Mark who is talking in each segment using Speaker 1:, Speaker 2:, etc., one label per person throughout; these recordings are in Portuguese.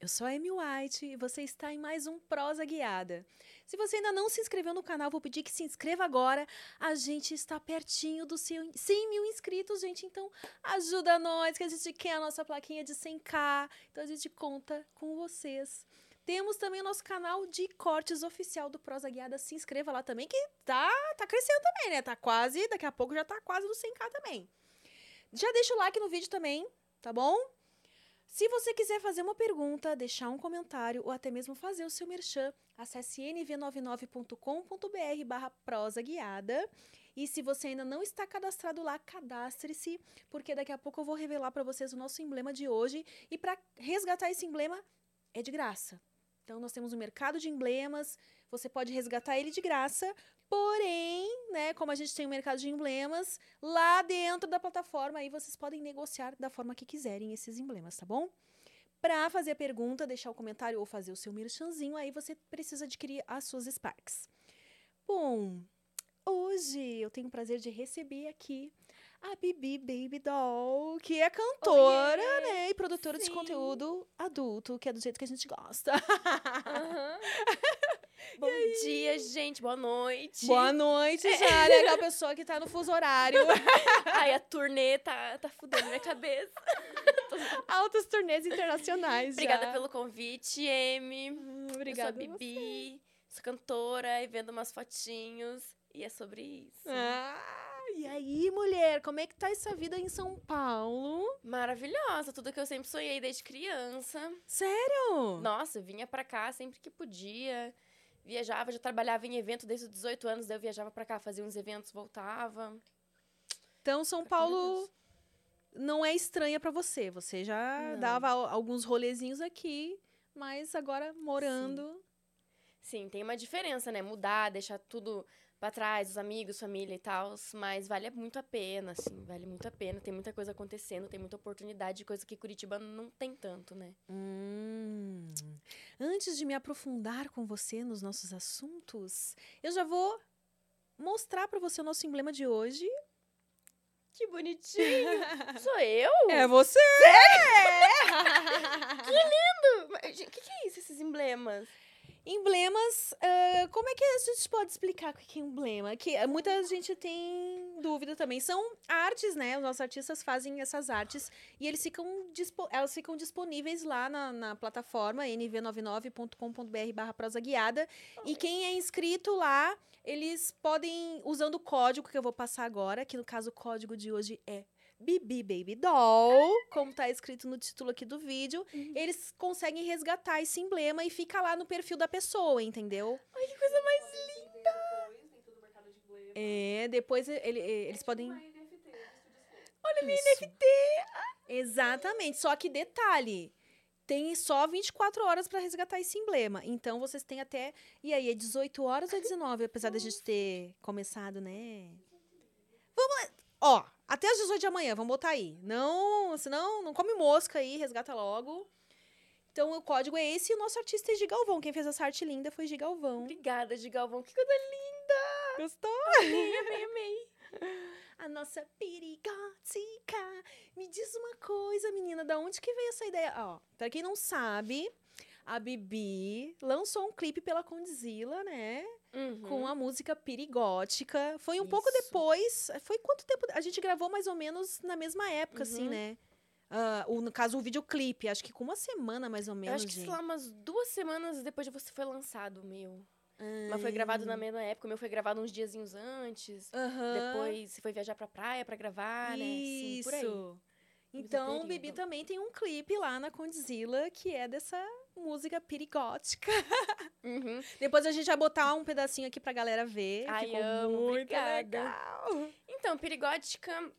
Speaker 1: eu sou a Amy White e você está em mais um Prosa Guiada. Se você ainda não se inscreveu no canal, vou pedir que se inscreva agora. A gente está pertinho dos 100 mil inscritos, gente. Então, ajuda nós, que a gente quer a nossa plaquinha de 100k. Então, a gente conta com vocês. Temos também o nosso canal de cortes oficial do Prosa Guiada. Se inscreva lá também, que tá, tá crescendo também, né? Tá quase, daqui a pouco já tá quase no 100k também. Já deixa o like no vídeo também, tá bom? Se você quiser fazer uma pergunta, deixar um comentário ou até mesmo fazer o seu merchan, acesse nv99.com.br barra prosa guiada. E se você ainda não está cadastrado lá, cadastre-se, porque daqui a pouco eu vou revelar para vocês o nosso emblema de hoje. E para resgatar esse emblema, é de graça. Então, nós temos um mercado de emblemas, você pode resgatar ele de graça, porém, né, como a gente tem um mercado de emblemas, lá dentro da plataforma, aí vocês podem negociar da forma que quiserem esses emblemas, tá bom? Para fazer a pergunta, deixar o comentário ou fazer o seu merchanzinho, aí você precisa adquirir as suas Sparks. Bom, hoje eu tenho o prazer de receber aqui a Bibi Baby Doll, que é cantora, né? E produtora de
Speaker 2: Sim.
Speaker 1: conteúdo adulto, que é do jeito que a gente gosta.
Speaker 2: Aham. Bom dia, gente. Boa noite.
Speaker 1: Boa noite, já, né? Aquela pessoa que tá no fuso horário.
Speaker 2: Ai, a turnê tá, tá fudendo minha cabeça.
Speaker 1: Altas turnês internacionais
Speaker 2: Obrigada
Speaker 1: já.
Speaker 2: pelo convite, Amy.
Speaker 1: Hum,
Speaker 2: Eu
Speaker 1: Obrigada.
Speaker 2: sou a Bibi, sou cantora e vendo umas fotinhos. E é sobre isso.
Speaker 1: Ah, e aí, mulher, como é que tá essa vida em São Paulo?
Speaker 2: Maravilhosa, tudo que eu sempre sonhei desde criança.
Speaker 1: Sério?
Speaker 2: Nossa, eu vinha pra cá sempre que podia. Viajava, já trabalhava em evento desde os 18 anos, daí eu viajava pra cá, fazia uns eventos, voltava.
Speaker 1: Então, São Paulo não é estranha pra você. Você já
Speaker 2: Não.
Speaker 1: dava al- alguns rolezinhos aqui, mas agora morando.
Speaker 2: Sim, tem uma diferença, né? Mudar, deixar tudo pra trás, os amigos, família e tal, mas vale muito a pena, assim, vale muito a pena. Tem muita coisa acontecendo, tem muita oportunidade, coisa que Curitiba não tem tanto, né?
Speaker 1: Hum. Antes de me aprofundar com você nos nossos assuntos, eu já vou mostrar pra você o nosso emblema de hoje.
Speaker 2: Que bonitinho! Sou eu?
Speaker 1: É você!
Speaker 2: Mas, gente, O que, que é isso, esses emblemas?
Speaker 1: Emblemas, ah, como é que a gente pode explicar o que é emblema? Que ah, muita gente tem dúvida também. São artes, né? Os nossos artistas fazem essas artes e eles ficam, elas ficam disponíveis lá na, na plataforma nv99.com.br barra prosa guiada. E quem é inscrito lá, eles podem, usando o código que eu vou passar agora, que no caso o código de hoje é Bibi Baby Doll, como tá escrito no título aqui do vídeo,
Speaker 2: Uhum.
Speaker 1: eles conseguem resgatar esse emblema e fica lá no perfil da pessoa, entendeu?
Speaker 2: Ai, que coisa mais linda!
Speaker 1: É, depois ele- eles podem.
Speaker 2: Olha minha
Speaker 1: Isso.
Speaker 2: NFT!
Speaker 1: Exatamente. Só que detalhe. Tem só 24 horas pra resgatar esse emblema. Então vocês têm até. E aí, é 18 horas ou é 19? Apesar da gente ter começado, né? Vamos. Ó, até as 18 de amanhã, vamos botar aí. Não, senão, não come mosca aí, resgata logo. Então o código é esse e o nosso artista é Gi Galvão. Quem fez essa arte linda foi Gi Galvão.
Speaker 2: Obrigada, de Galvão. Que coisa linda!
Speaker 1: Gostou?
Speaker 2: Amei, amei, amei.
Speaker 1: A nossa perigótica. Me diz uma coisa, menina, da onde que veio essa ideia? Ó, pra quem não sabe, a Bibi lançou um clipe pela Condzilla, né?
Speaker 2: Uhum.
Speaker 1: Com a música Perigótica. Foi um pouco
Speaker 2: Isso.
Speaker 1: depois. Foi quanto tempo? A gente gravou mais ou menos na mesma época, assim,
Speaker 2: Uhum.
Speaker 1: né? Ah, o, no caso, o videoclipe. Acho que com uma semana, mais ou
Speaker 2: Eu
Speaker 1: menos.
Speaker 2: acho que, sei
Speaker 1: gente.
Speaker 2: lá, umas duas semanas depois de você foi lançado o meu. Mas foi gravado na mesma época, o meu foi gravado uns diazinhos antes.
Speaker 1: Aham.
Speaker 2: Depois você foi viajar pra praia pra gravar, né? Sim, por aí.
Speaker 1: Isso. Então, o. Bibi também tem um clipe lá na Condzilla que é dessa, música perigótica.
Speaker 2: Uhum.
Speaker 1: Depois a gente vai botar um pedacinho aqui pra galera ver.
Speaker 2: Ai,
Speaker 1: Ficou
Speaker 2: amo,
Speaker 1: muito
Speaker 2: obrigada.
Speaker 1: legal.
Speaker 2: Então, perigótica.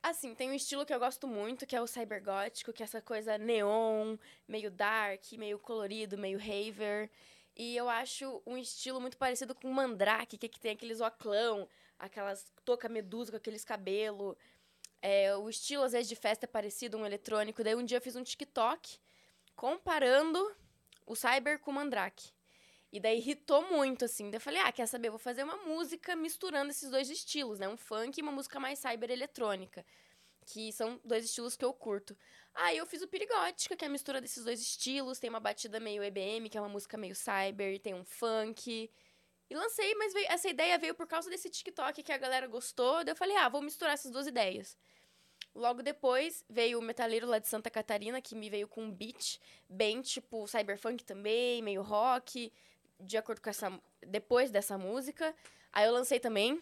Speaker 2: Assim, tem um estilo que eu gosto muito, que é o cybergótico, que é essa coisa neon, meio dark, meio colorido, meio raver. E eu acho um estilo muito parecido com o Mandrake, que, que tem aqueles oclão, aquelas touca medusa com aqueles cabelo. É, o estilo, às vezes, de festa é parecido, um eletrônico. Daí um dia eu fiz um TikTok comparando o cyber com o Mandrake. E daí irritou muito, assim. Daí eu falei, ah, quer saber? Vou fazer uma música misturando esses dois estilos, né? Um funk e uma música mais cyber eletrônica. Que são dois estilos que eu curto. Aí eu fiz o Perigótica, que é a mistura desses dois estilos. Tem uma batida meio EBM, que é uma música meio cyber. Tem um funk. E lancei, mas veio- essa ideia veio por causa desse TikTok que a galera gostou. Daí eu falei, ah, vou misturar essas duas ideias. Logo depois veio o metaleiro lá de Santa Catarina, que me veio com um beat bem tipo cyberpunk também, meio rock, de acordo com essa. Depois dessa música. Aí eu lancei também.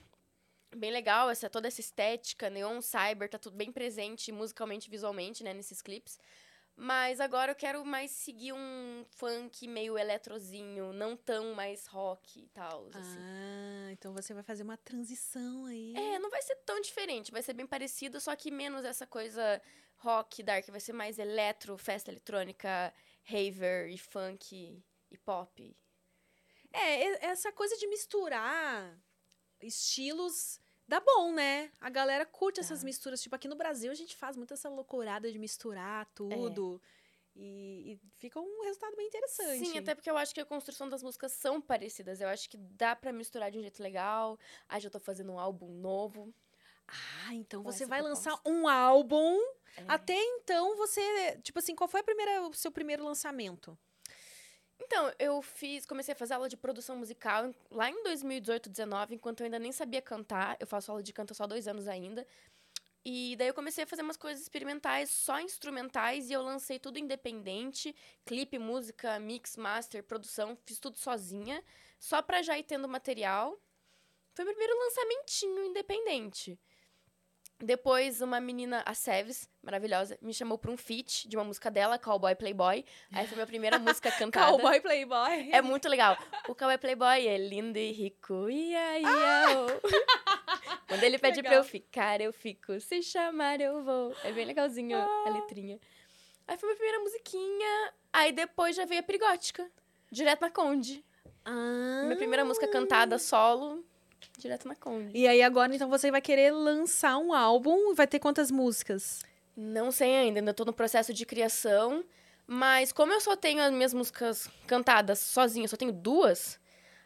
Speaker 2: Bem legal, essa, toda essa estética, neon, cyber, tá tudo bem presente musicalmente, visualmente, né, nesses clipes. Mas agora eu quero mais seguir um funk meio eletrozinho, não tão mais rock e tal, assim.
Speaker 1: Ah, então você vai fazer uma transição aí.
Speaker 2: É, não vai ser tão diferente, vai ser bem parecido, só que menos essa coisa rock, dark, vai ser mais eletro, festa eletrônica, raver e funk e pop.
Speaker 1: É, essa coisa de misturar estilos dá bom, né? A galera curte essas
Speaker 2: Dá.
Speaker 1: misturas. Tipo, aqui no Brasil a gente faz muito essa loucurada de misturar tudo. E, e fica um resultado bem interessante.
Speaker 2: Sim, até porque eu acho que a construção das músicas são parecidas. Eu acho que dá pra misturar de um jeito legal. Aí já tô fazendo um álbum novo.
Speaker 1: Ah, então
Speaker 2: com
Speaker 1: você vai
Speaker 2: proposta.
Speaker 1: lançar um álbum.
Speaker 2: É.
Speaker 1: Até então você. Tipo assim, qual foi a primeira, o seu primeiro lançamento?
Speaker 2: Então, eu fiz, comecei a fazer aula de produção musical lá em 2018, 19, enquanto eu ainda nem sabia cantar. Eu faço aula de canto há só dois anos ainda. E daí eu comecei a fazer umas coisas experimentais, só instrumentais, e eu lancei tudo independente. Clipe, música, mix, master, produção, fiz tudo sozinha, só pra já ir tendo material. Foi meu primeiro lançamentinho independente. Depois, uma menina, a Seves, maravilhosa, me chamou pra um feat de uma música dela, Cowboy Playboy. Aí foi minha primeira música cantada.
Speaker 1: Cowboy Playboy.
Speaker 2: É muito legal. O Cowboy Playboy é lindo e rico. Ia, ia, oh. Quando ele pede pra eu ficar, eu fico. Se chamar, eu vou. É bem legalzinho a letrinha. Aí foi minha primeira musiquinha. Aí depois já veio a Perigótica. Direto na Conde.
Speaker 1: Ah.
Speaker 2: Minha primeira música cantada solo. Direto na Conde.
Speaker 1: E aí agora, então, você vai querer lançar um álbum. Vai ter quantas músicas?
Speaker 2: Não sei ainda, ainda tô no processo de criação. Mas como eu só tenho as minhas músicas cantadas sozinha, só tenho duas,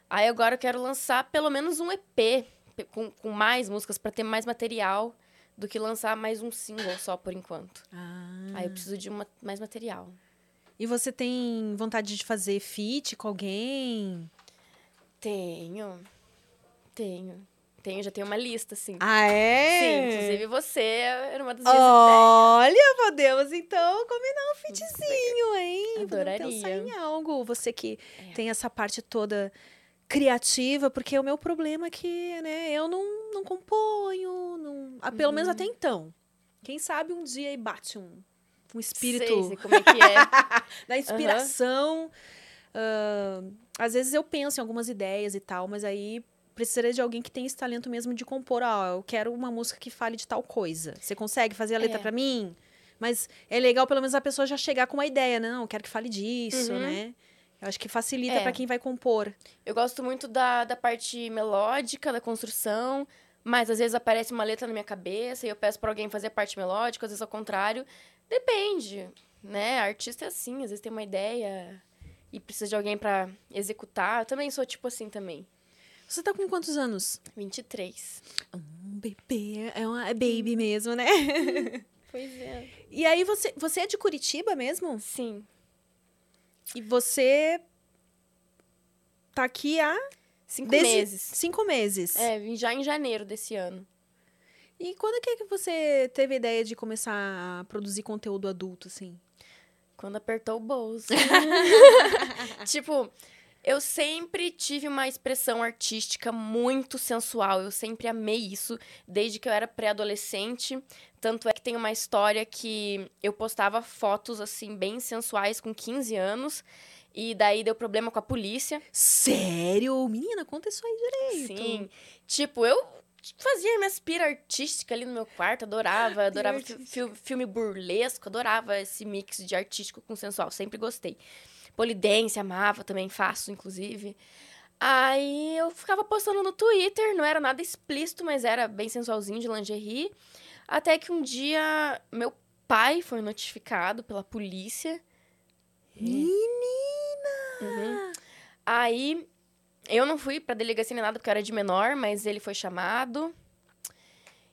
Speaker 2: aí agora eu quero lançar pelo menos um EP com, com mais músicas pra ter mais material do que lançar mais um single só por enquanto.
Speaker 1: Ah.
Speaker 2: Aí eu preciso de uma- mais material.
Speaker 1: E você tem vontade de fazer feat com alguém?
Speaker 2: Tenho. Tenho. Tenho, já tenho uma lista, assim.
Speaker 1: Ah, é?
Speaker 2: Sim, inclusive você era uma das minhas
Speaker 1: Olha, podemos então combinar um featzinho, hein? Podemos
Speaker 2: Adoraria.
Speaker 1: pensar em algo. Você que
Speaker 2: É.
Speaker 1: tem essa parte toda criativa, porque o meu problema é que, né, eu não, não componho, não... ah, pelo
Speaker 2: Uhum.
Speaker 1: menos até então. Quem sabe um dia aí bate um, um espírito
Speaker 2: Sei, sei como é que é.
Speaker 1: da inspiração. Ah, às vezes eu penso em algumas ideias e tal, mas aí precisaria de alguém que tenha esse talento mesmo de compor. Ó, eu quero uma música que fale de tal coisa. Você consegue fazer a letra
Speaker 2: É.
Speaker 1: pra mim? Mas é legal pelo menos a pessoa já chegar com uma ideia, né? Não, eu quero que fale disso,
Speaker 2: Uhum.
Speaker 1: né? Eu acho que facilita
Speaker 2: É.
Speaker 1: pra quem vai compor.
Speaker 2: Eu gosto muito da, da parte melódica, da construção, mas às vezes aparece uma letra na minha cabeça e eu peço pra alguém fazer a parte melódica, às vezes ao contrário. Depende, né? Artista é assim, às vezes tem uma ideia e precisa de alguém pra executar. Eu também sou tipo assim também.
Speaker 1: Você tá com quantos anos?
Speaker 2: 23.
Speaker 1: Um bebê, é uma é baby mesmo, né?
Speaker 2: Pois é.
Speaker 1: E aí você, você é de Curitiba mesmo?
Speaker 2: Sim.
Speaker 1: E você tá aqui há
Speaker 2: Cinco
Speaker 1: Desde-
Speaker 2: meses.
Speaker 1: cinco meses.
Speaker 2: É, vim já em janeiro desse ano.
Speaker 1: E quando que, é que você teve a ideia de começar a produzir conteúdo adulto, assim?
Speaker 2: Quando apertou o bolso. tipo, Eu sempre tive uma expressão artística muito sensual. Eu sempre amei isso, desde que eu era pré-adolescente. Tanto é que tem uma história que eu postava fotos, assim, bem sensuais com 15 anos. E daí deu problema com a polícia.
Speaker 1: Sério? Menina, conta isso aí direito.
Speaker 2: Sim. Tipo, eu fazia minha aspira artística ali no meu quarto, adorava, adorava fi-
Speaker 1: artística.
Speaker 2: fi- filme burlesco, adorava esse mix de artístico com sensual, sempre gostei. Polidência, amava também, faço, inclusive. Aí eu ficava postando no Twitter, não era nada explícito, mas era bem sensualzinho de lingerie. Até que um dia meu pai foi notificado pela polícia.
Speaker 1: Menina!
Speaker 2: Uhum. Aí eu não fui pra delegacia nem nada porque eu era de menor, mas ele foi chamado.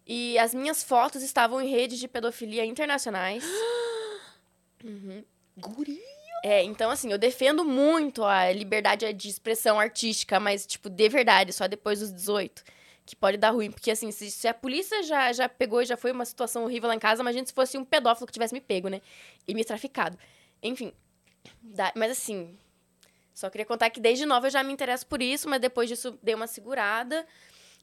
Speaker 2: E as minhas fotos estavam em redes de pedofilia internacionais. Uhum.
Speaker 1: Guri.
Speaker 2: É, então assim, eu defendo muito a liberdade de expressão artística, mas, tipo, de verdade, só depois dos 18. Que pode dar ruim. Porque, assim, se, se a polícia já, já pegou e já foi uma situação horrível lá em casa, imagina se fosse um pedófilo que tivesse me pego, né? E me traficado. Enfim. dá- mas, assim, só queria contar que desde nova eu já me interesso por isso, mas depois disso dei uma segurada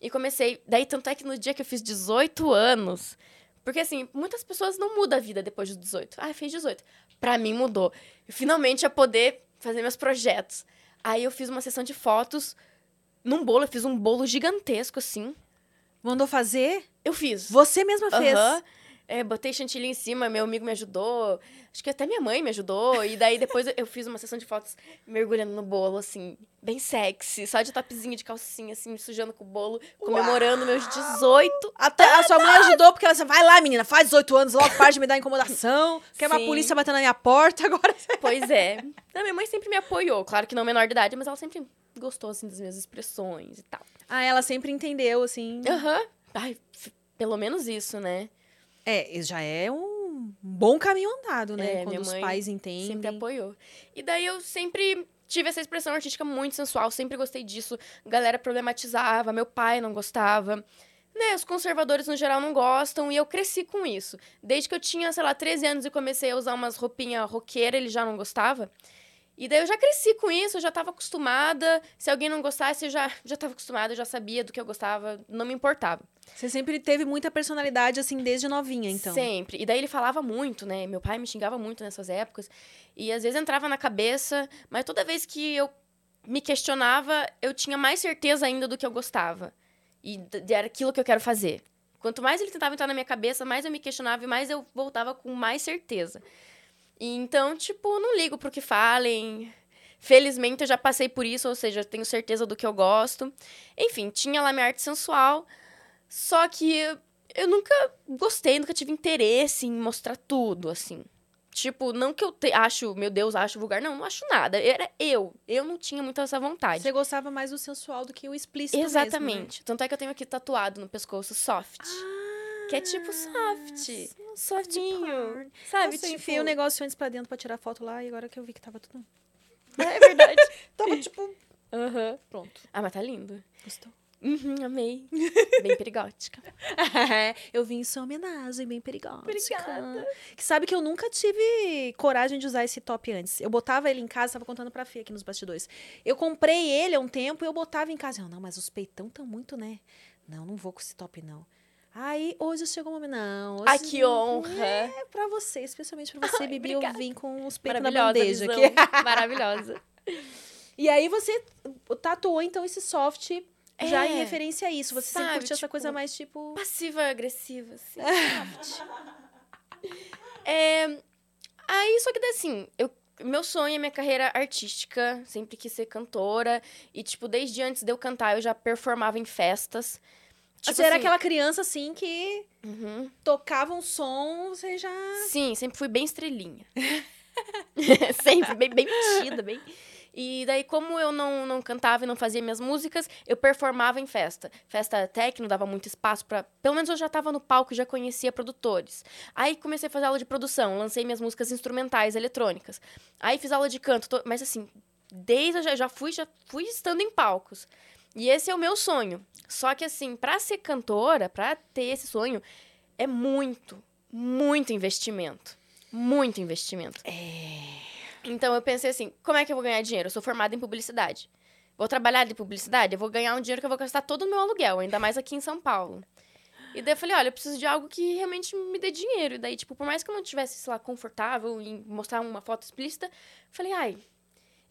Speaker 2: e comecei. Daí, tanto é que no dia que eu fiz 18 anos. Porque, assim, muitas pessoas não mudam a vida depois dos 18. Ah, fez 18. Pra mim mudou. Eu finalmente ia poder fazer meus projetos. Aí eu fiz uma sessão de fotos num bolo, eu fiz um bolo gigantesco, assim.
Speaker 1: Mandou fazer?
Speaker 2: Eu fiz.
Speaker 1: Você mesma fez.
Speaker 2: Aham. É, botei chantilly em cima, meu amigo me ajudou. Acho que até minha mãe me ajudou. E daí depois eu fiz uma sessão de fotos mergulhando no bolo, assim, bem sexy. Só de topzinho, de calcinha, assim, sujando com o bolo, comemorando meus 18.
Speaker 1: Até a sua mãe ajudou, porque ela disse, vai lá, menina, faz 18 anos, logo para de me dar incomodação. Quer uma
Speaker 2: Sim.
Speaker 1: polícia batendo na minha porta agora.
Speaker 2: Pois é. Não, minha mãe sempre me apoiou. Claro que não menor de idade, mas ela sempre gostou, assim, das minhas expressões e tal.
Speaker 1: Ah, ela sempre entendeu, assim.
Speaker 2: Aham. Ai, f- pelo menos isso, né?
Speaker 1: É, já é um bom caminho andado, né?
Speaker 2: É,
Speaker 1: Quando os pais entendem.
Speaker 2: Sempre apoiou. E daí eu sempre tive essa expressão artística muito sensual, sempre gostei disso. A galera problematizava, meu pai não gostava. Né, os conservadores no geral não gostam e eu cresci com isso. Desde que eu tinha, sei lá, 13 anos e comecei a usar umas roupinhas roqueiras, ele já não gostava. E daí eu já cresci com isso, eu já tava acostumada. Se alguém não gostasse, eu já, já tava acostumada, eu já sabia do que eu gostava, não me importava.
Speaker 1: Você sempre teve muita personalidade, assim, desde novinha, então.
Speaker 2: Sempre. E daí ele falava muito, né? Meu pai me xingava muito nessas épocas. E às vezes entrava na cabeça, mas toda vez que eu me questionava, eu tinha mais certeza ainda do que eu gostava. E era aquilo que eu quero fazer. Quanto mais ele tentava entrar na minha cabeça, mais eu me questionava e mais eu voltava com mais certeza. Então, tipo, não ligo pro que falem. Felizmente eu já passei por isso, ou seja, tenho certeza do que eu gosto. Enfim, tinha lá minha arte sensual. Só que eu- nunca gostei, nunca tive interesse em mostrar tudo, assim. Tipo, não que eu te- acho, meu Deus, acho vulgar. Não, não acho nada. Era eu. Eu não tinha muito essa vontade.
Speaker 1: Você gostava mais do sensual do que o explícito mesmo, né?
Speaker 2: Exatamente. Tanto é que eu tenho aqui tatuado no pescoço soft. Que é tipo soft.
Speaker 1: Ah,
Speaker 2: Softinho.
Speaker 1: porn.
Speaker 2: Sabe?
Speaker 1: Eu
Speaker 2: tipo...
Speaker 1: enfiei o negócio antes pra dentro pra tirar foto lá e agora que eu vi que tava tudo...
Speaker 2: É verdade.
Speaker 1: Tava, tipo...
Speaker 2: Aham.
Speaker 1: Pronto.
Speaker 2: Ah, mas tá lindo.
Speaker 1: Gostou?
Speaker 2: Uhum, amei. Bem perigótica.
Speaker 1: eu vim em sua homenagem, bem perigosa.
Speaker 2: Obrigada.
Speaker 1: Que sabe que eu nunca tive coragem de usar esse top antes. Eu botava ele em casa, tava contando pra Fê aqui nos bastidores. Eu comprei ele há um tempo e eu botava em casa. Eu, não, mas os peitão tão muito, né? Não, não vou com esse top, não. Aí, hoje chegou o momento. Não, hoje
Speaker 2: Ai, que honra.
Speaker 1: É pra você, especialmente pra você,
Speaker 2: Ai,
Speaker 1: Bibi. Eu
Speaker 2: obrigada.
Speaker 1: vim com os peitos na
Speaker 2: Maravilhosa
Speaker 1: bandeja
Speaker 2: visão.
Speaker 1: aqui.
Speaker 2: Maravilhosa.
Speaker 1: E aí você tatuou, então, esse soft já em
Speaker 2: É,
Speaker 1: referência a isso. Você sempre
Speaker 2: sabe,
Speaker 1: curtiu essa coisa
Speaker 2: tipo,
Speaker 1: mais, tipo...
Speaker 2: Passiva-agressiva, assim. soft. é, aí, só que assim, eu, meu sonho é minha carreira artística. Sempre quis ser cantora. E, tipo, desde antes de eu cantar, eu já performava em festas. Tipo,
Speaker 1: você era
Speaker 2: assim,
Speaker 1: aquela criança, assim, que
Speaker 2: uhum.
Speaker 1: tocava um som, você já...
Speaker 2: Sim, sempre fui bem estrelinha. sempre, bem, bem metida, bem... E daí, como eu não, não cantava e não fazia minhas músicas, eu performava em festa. Festa técnico, dava muito espaço para Pelo menos eu já estava no palco e já conhecia produtores. Aí comecei a fazer aula de produção, lancei minhas músicas instrumentais, eletrônicas. Aí fiz aula de canto, tô- mas assim, desde eu já, já fui, já fui estando em palcos. E esse é o meu sonho. Só que assim, para ser cantora, para ter esse sonho, é muito, muito investimento. Muito investimento. Então eu pensei assim, como é que eu vou ganhar dinheiro? Eu sou formada em publicidade. Vou trabalhar de publicidade, eu vou ganhar um dinheiro que eu vou gastar todo o meu aluguel, ainda mais aqui em São Paulo. E daí eu falei, olha, eu preciso de algo que realmente me dê dinheiro. E daí, tipo, por mais que eu não tivesse, sei lá, confortável em mostrar uma foto explícita, falei, ai.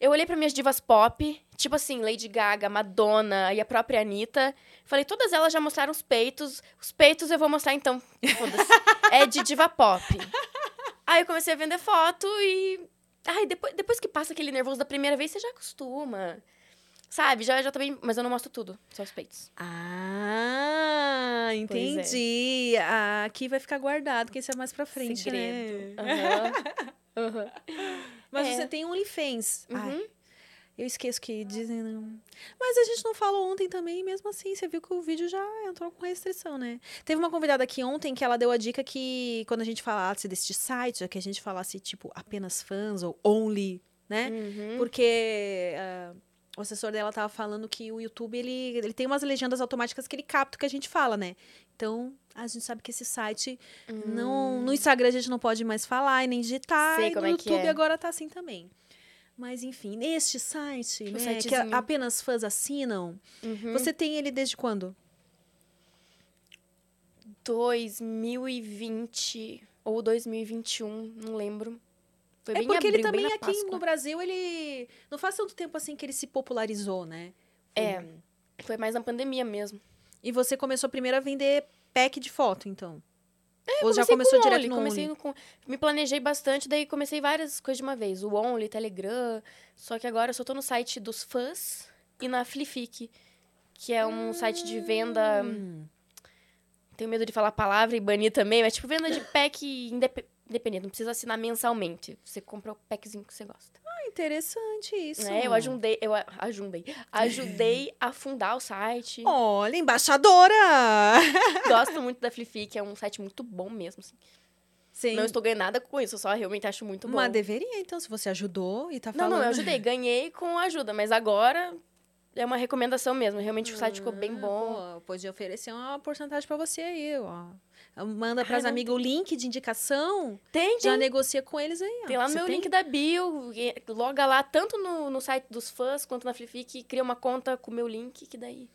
Speaker 2: Eu olhei para minhas divas pop, tipo assim, Lady Gaga, Madonna e a própria Anitta. Falei, todas elas já mostraram os peitos. Os peitos eu vou mostrar então. É de diva pop. Aí eu comecei a vender foto e. Ai, depois, depois que passa aquele nervoso da primeira vez, você já acostuma. Sabe? Já, já também. Mas eu não mostro tudo, só os peitos.
Speaker 1: Ah,
Speaker 2: é.
Speaker 1: entendi. Ah, aqui vai ficar guardado, que isso é mais pra frente,
Speaker 2: Segredo.
Speaker 1: né?
Speaker 2: Aham. Aham.
Speaker 1: Mas
Speaker 2: É.
Speaker 1: você tem OnlyFans. Ai,
Speaker 2: Uhum.
Speaker 1: eu esqueço que dizem. não. Mas a gente não falou ontem também, mesmo assim, você viu que o vídeo já entrou com restrição, né? Teve uma convidada aqui ontem que ela deu a dica que quando a gente falasse deste site, que a gente falasse, tipo, apenas fãs ou only, né?
Speaker 2: Uhum.
Speaker 1: Porque ah, o assessor dela tava falando que o YouTube, ele, ele tem umas legendas automáticas que ele capta o que a gente fala, né? Então, a gente sabe que esse site, não, no Instagram a gente não pode mais falar e nem digitar,
Speaker 2: Hum. Sei
Speaker 1: e no
Speaker 2: é
Speaker 1: YouTube
Speaker 2: é.
Speaker 1: agora tá assim também. Mas, enfim, neste site, né, que apenas fãs assinam,
Speaker 2: Uhum.
Speaker 1: você tem ele desde quando?
Speaker 2: 2020 ou 2021, não lembro. Foi
Speaker 1: É
Speaker 2: bem
Speaker 1: porque ele
Speaker 2: abril, bem
Speaker 1: também aqui
Speaker 2: Páscoa.
Speaker 1: no Brasil, ele não faz tanto tempo assim que ele se popularizou, né?
Speaker 2: É. Foi mais na pandemia mesmo.
Speaker 1: E você começou primeiro a vender pack de foto, então?
Speaker 2: É,
Speaker 1: Ou já começou
Speaker 2: com
Speaker 1: direto
Speaker 2: Only,
Speaker 1: no
Speaker 2: comecei no com- Me planejei bastante, daí comecei várias coisas de uma vez. O Only, Telegram. Só que agora eu só tô no site dos fãs e na Flific, que é um site de venda.
Speaker 1: Hum.
Speaker 2: Tenho medo de falar a palavra e banir também, mas tipo venda de pack indep- independente, não precisa assinar mensalmente. Você compra o packzinho que você gosta.
Speaker 1: Ah, interessante isso.
Speaker 2: É, eu ajudei, eu ajudei, ajudei a fundar o site.
Speaker 1: Olha, embaixadora!
Speaker 2: Gosto muito da Flific, é um site muito bom mesmo. assim.
Speaker 1: Sim.
Speaker 2: Não estou ganhando nada com isso, eu só realmente acho muito bom.
Speaker 1: Mas deveria, então, se você ajudou e tá
Speaker 2: Não,
Speaker 1: falando.
Speaker 2: não, eu ajudei, ganhei com ajuda, mas agora é uma recomendação mesmo. Realmente o site ficou bem
Speaker 1: Ah,
Speaker 2: bom.
Speaker 1: Pô, podia oferecer uma porcentagem pra você aí, ó. Manda pras
Speaker 2: não
Speaker 1: amigas o link de indicação,
Speaker 2: Tem,
Speaker 1: já
Speaker 2: tem,
Speaker 1: negocia com eles aí, ó.
Speaker 2: tem lá no meu
Speaker 1: tem?
Speaker 2: link da bio, loga lá tanto no, no site dos fãs quanto na Flific, cria uma conta com o meu link, que daí...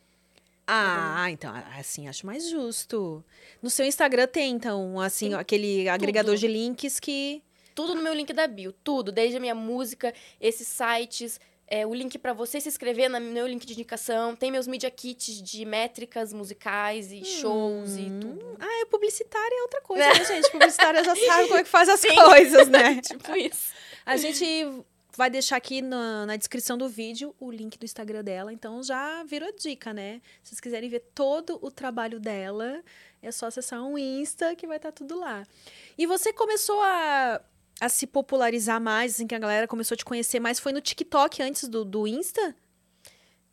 Speaker 1: Ah, então, assim, acho mais justo. No seu Instagram tem, então, assim,
Speaker 2: Tem
Speaker 1: aquele agregador
Speaker 2: tudo.
Speaker 1: de links que.
Speaker 2: Tudo no meu link da bio, tudo, desde a minha música, esses sites, é, o link pra você se inscrever no meu link de indicação, tem meus media kits de métricas musicais e shows e
Speaker 1: Hum.
Speaker 2: tudo.
Speaker 1: Ah, é publicitária é outra coisa, né, gente? Publicitária já sabe como é que faz as
Speaker 2: Sim.
Speaker 1: coisas, né?
Speaker 2: tipo isso.
Speaker 1: A gente vai deixar aqui na, na descrição do vídeo o link do Instagram dela, então já virou dica, né? Se vocês quiserem ver todo o trabalho dela, é só acessar um Insta que vai estar tudo lá. E você começou a, a se popularizar mais, assim, que a galera começou a te conhecer mais, foi no TikTok antes do, do Insta?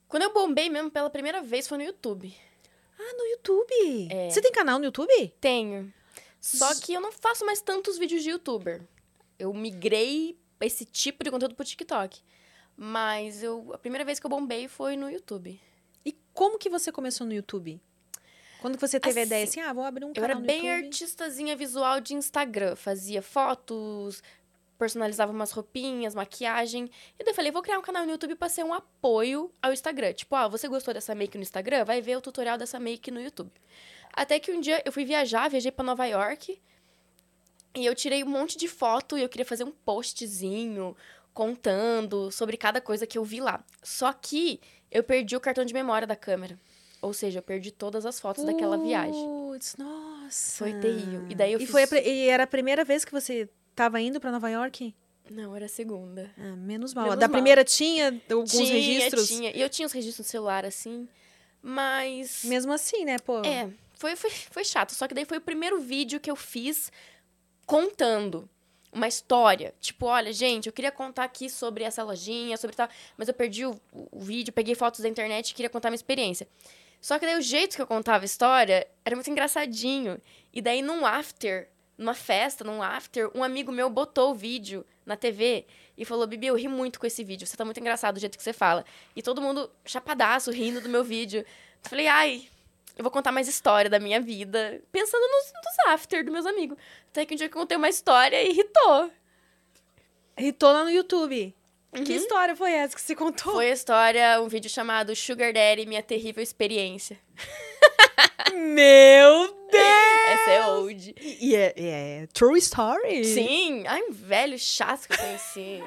Speaker 2: Quando eu bombei mesmo pela primeira vez foi no YouTube.
Speaker 1: Ah, no YouTube!
Speaker 2: É.
Speaker 1: Você tem canal no YouTube?
Speaker 2: Tenho. Só que eu não faço mais tantos vídeos de youtuber. Eu migrei esse tipo de conteúdo pro TikTok. Mas eu, a primeira vez que eu bombei foi no YouTube.
Speaker 1: E como que você começou no YouTube? Quando que você teve a ideia
Speaker 2: Assim,
Speaker 1: assim, ah, vou abrir um
Speaker 2: Eu
Speaker 1: canal
Speaker 2: era
Speaker 1: no
Speaker 2: bem
Speaker 1: YouTube?
Speaker 2: artistazinha visual de Instagram. Fazia fotos, personalizava umas roupinhas, maquiagem. E daí eu falei, vou criar um canal no YouTube pra ser um apoio ao Instagram. Tipo, ah, você gostou dessa make no Instagram? Vai ver o tutorial dessa make no YouTube. Até que um dia eu fui viajar, viajei pra Nova York. E eu tirei um monte de foto e eu queria fazer um postzinho contando sobre cada coisa que eu vi lá. Só que eu perdi o cartão de memória da câmera. Ou seja, eu perdi todas as fotos daquela viagem.
Speaker 1: Putz, nossa.
Speaker 2: Foi terrível. E daí eu
Speaker 1: e
Speaker 2: fiz-
Speaker 1: foi a pre- e era a primeira vez que você tava indo pra Nova York?
Speaker 2: Não, era a segunda.
Speaker 1: Ah, menos mal.
Speaker 2: Menos
Speaker 1: da
Speaker 2: mal.
Speaker 1: primeira tinha alguns
Speaker 2: tinha,
Speaker 1: registros?
Speaker 2: tinha. E eu tinha os registros no celular, assim. Mas.
Speaker 1: Mesmo assim, né, pô?
Speaker 2: É, foi, foi, foi chato. Só que daí foi o primeiro vídeo que eu fiz contando uma história. Tipo, olha, gente, eu queria contar aqui sobre essa lojinha, sobre tal. Mas eu perdi o, o vídeo, peguei fotos da internet e queria contar minha experiência. Só que daí o jeito que eu contava a história era muito engraçadinho. E daí num after, numa festa, num after, um amigo meu botou o vídeo na TV e falou: Bibi, eu ri muito com esse vídeo, você tá muito engraçado do jeito que você fala. E todo mundo chapadaço, rindo do meu vídeo. Eu falei, ai, eu vou contar mais história da minha vida, pensando nos, nos after dos meus amigos. Até que um dia eu contei uma história e irritou.
Speaker 1: Hitou lá no YouTube. Que
Speaker 2: Uhum.
Speaker 1: história foi essa que você contou?
Speaker 2: Foi a história, um vídeo chamado Sugar Daddy, Minha Terrível Experiência.
Speaker 1: Meu Deus!
Speaker 2: Essa é old.
Speaker 1: E é, é true story?
Speaker 2: Sim, ai, um velho chato que eu conheci.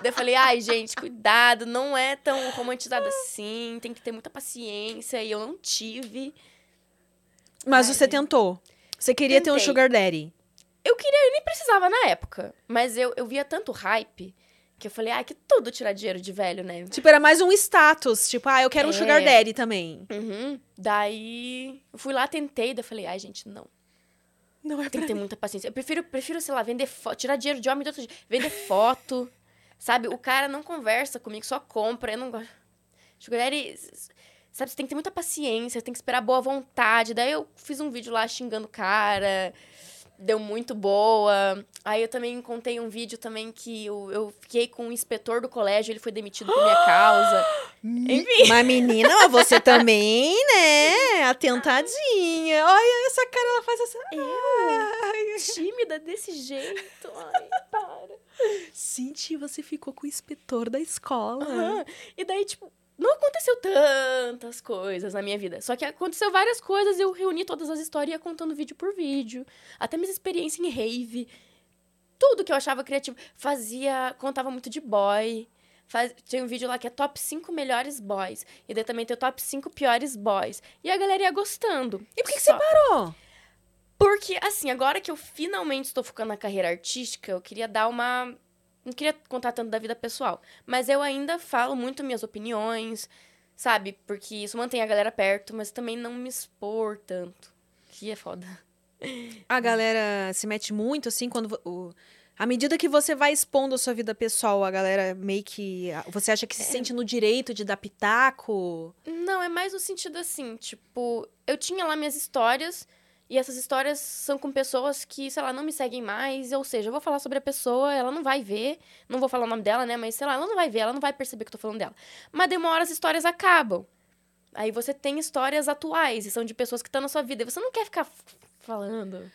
Speaker 2: Daí eu falei, ai, gente, cuidado, não é tão romantizado assim, tem que ter muita paciência, e eu não tive.
Speaker 1: Mas
Speaker 2: Ai,
Speaker 1: você tentou. Você queria ter um
Speaker 2: Tentei.
Speaker 1: sugar daddy.
Speaker 2: Eu queria, eu nem precisava na época, mas eu, eu via tanto hype que eu falei, ai, que tudo tirar dinheiro de velho, né?
Speaker 1: Tipo, era mais um status. Tipo, ah, eu quero um
Speaker 2: É.
Speaker 1: sugar daddy também.
Speaker 2: Uhum. Daí, eu fui lá, tentei, daí falei, ai, gente, não.
Speaker 1: Não é
Speaker 2: Tem que ter muita paciência. Eu prefiro, prefiro sei lá, vender foto, tirar dinheiro de homem do outro dia. Vender foto, sabe? O cara não conversa comigo, só compra. Eu não gosto. Sugar Daddy, sabe? Você tem que ter muita paciência, tem que esperar boa vontade. Daí eu fiz um vídeo lá xingando o cara. Deu muito boa. Aí eu também contei um vídeo também que eu, eu fiquei com o inspetor do colégio, ele foi demitido por minha causa. Enfim.
Speaker 1: Mas menina, você também, né? Atentadinha. Olha essa cara, ela faz essa. Ai,
Speaker 2: Tímida desse jeito. Ai, para.
Speaker 1: Cinti, você ficou com o inspetor da escola.
Speaker 2: Aham. E daí, tipo, não aconteceu tantas coisas na minha vida. Só que aconteceu várias coisas, eu reuni todas as histórias e ia contando vídeo por vídeo. Até minhas experiências em rave. Tudo que eu achava criativo. Fazia. Contava muito de boy. Faz, tinha um vídeo lá que é top 5 melhores boys. E daí também tem o top 5 piores boys. E a galera ia gostando.
Speaker 1: E por que, que você parou?
Speaker 2: porque, assim, agora que eu finalmente estou focando na carreira artística, eu queria dar uma. Não queria contar tanto da vida pessoal. Mas eu ainda falo muito minhas opiniões, sabe? Porque isso mantém a galera perto, mas também não me expor tanto. Que é foda.
Speaker 1: A galera se mete muito, assim, quando. O... À medida que você vai expondo a sua vida pessoal, a galera meio que. Você acha que se sente no direito de dar pitaco?
Speaker 2: Não, é mais no sentido assim, tipo, eu tinha lá minhas histórias. E essas histórias são com pessoas que, sei lá, não me seguem mais. Ou seja, eu vou falar sobre a pessoa, ela não vai ver. Não vou falar o nome dela, né? Mas, sei lá, ela não vai ver, ela não vai perceber que eu tô falando dela. Mas de uma hora as histórias acabam. Aí você tem histórias atuais, e são de pessoas que estão na sua vida. E você não quer ficar falando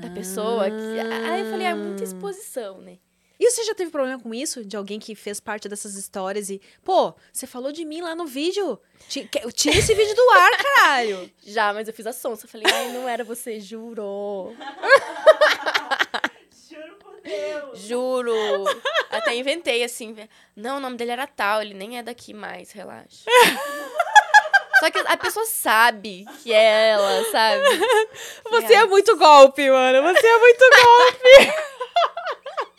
Speaker 2: da pessoa. Que... Aí eu falei, ah, é muita exposição, né?
Speaker 1: E você já teve problema com isso? De alguém que fez parte dessas histórias e. Pô, você falou de mim lá no vídeo. Tira esse vídeo do ar, caralho.
Speaker 2: Já, mas eu fiz a sonsa. Eu falei, ai, não era você, juro.
Speaker 3: Juro por Deus.
Speaker 2: Juro. Até inventei assim. Não, o nome dele era tal, ele nem é daqui mais, relaxa. Só que a pessoa sabe que é ela, sabe?
Speaker 1: Você é muito golpe, mano. Você é muito golpe.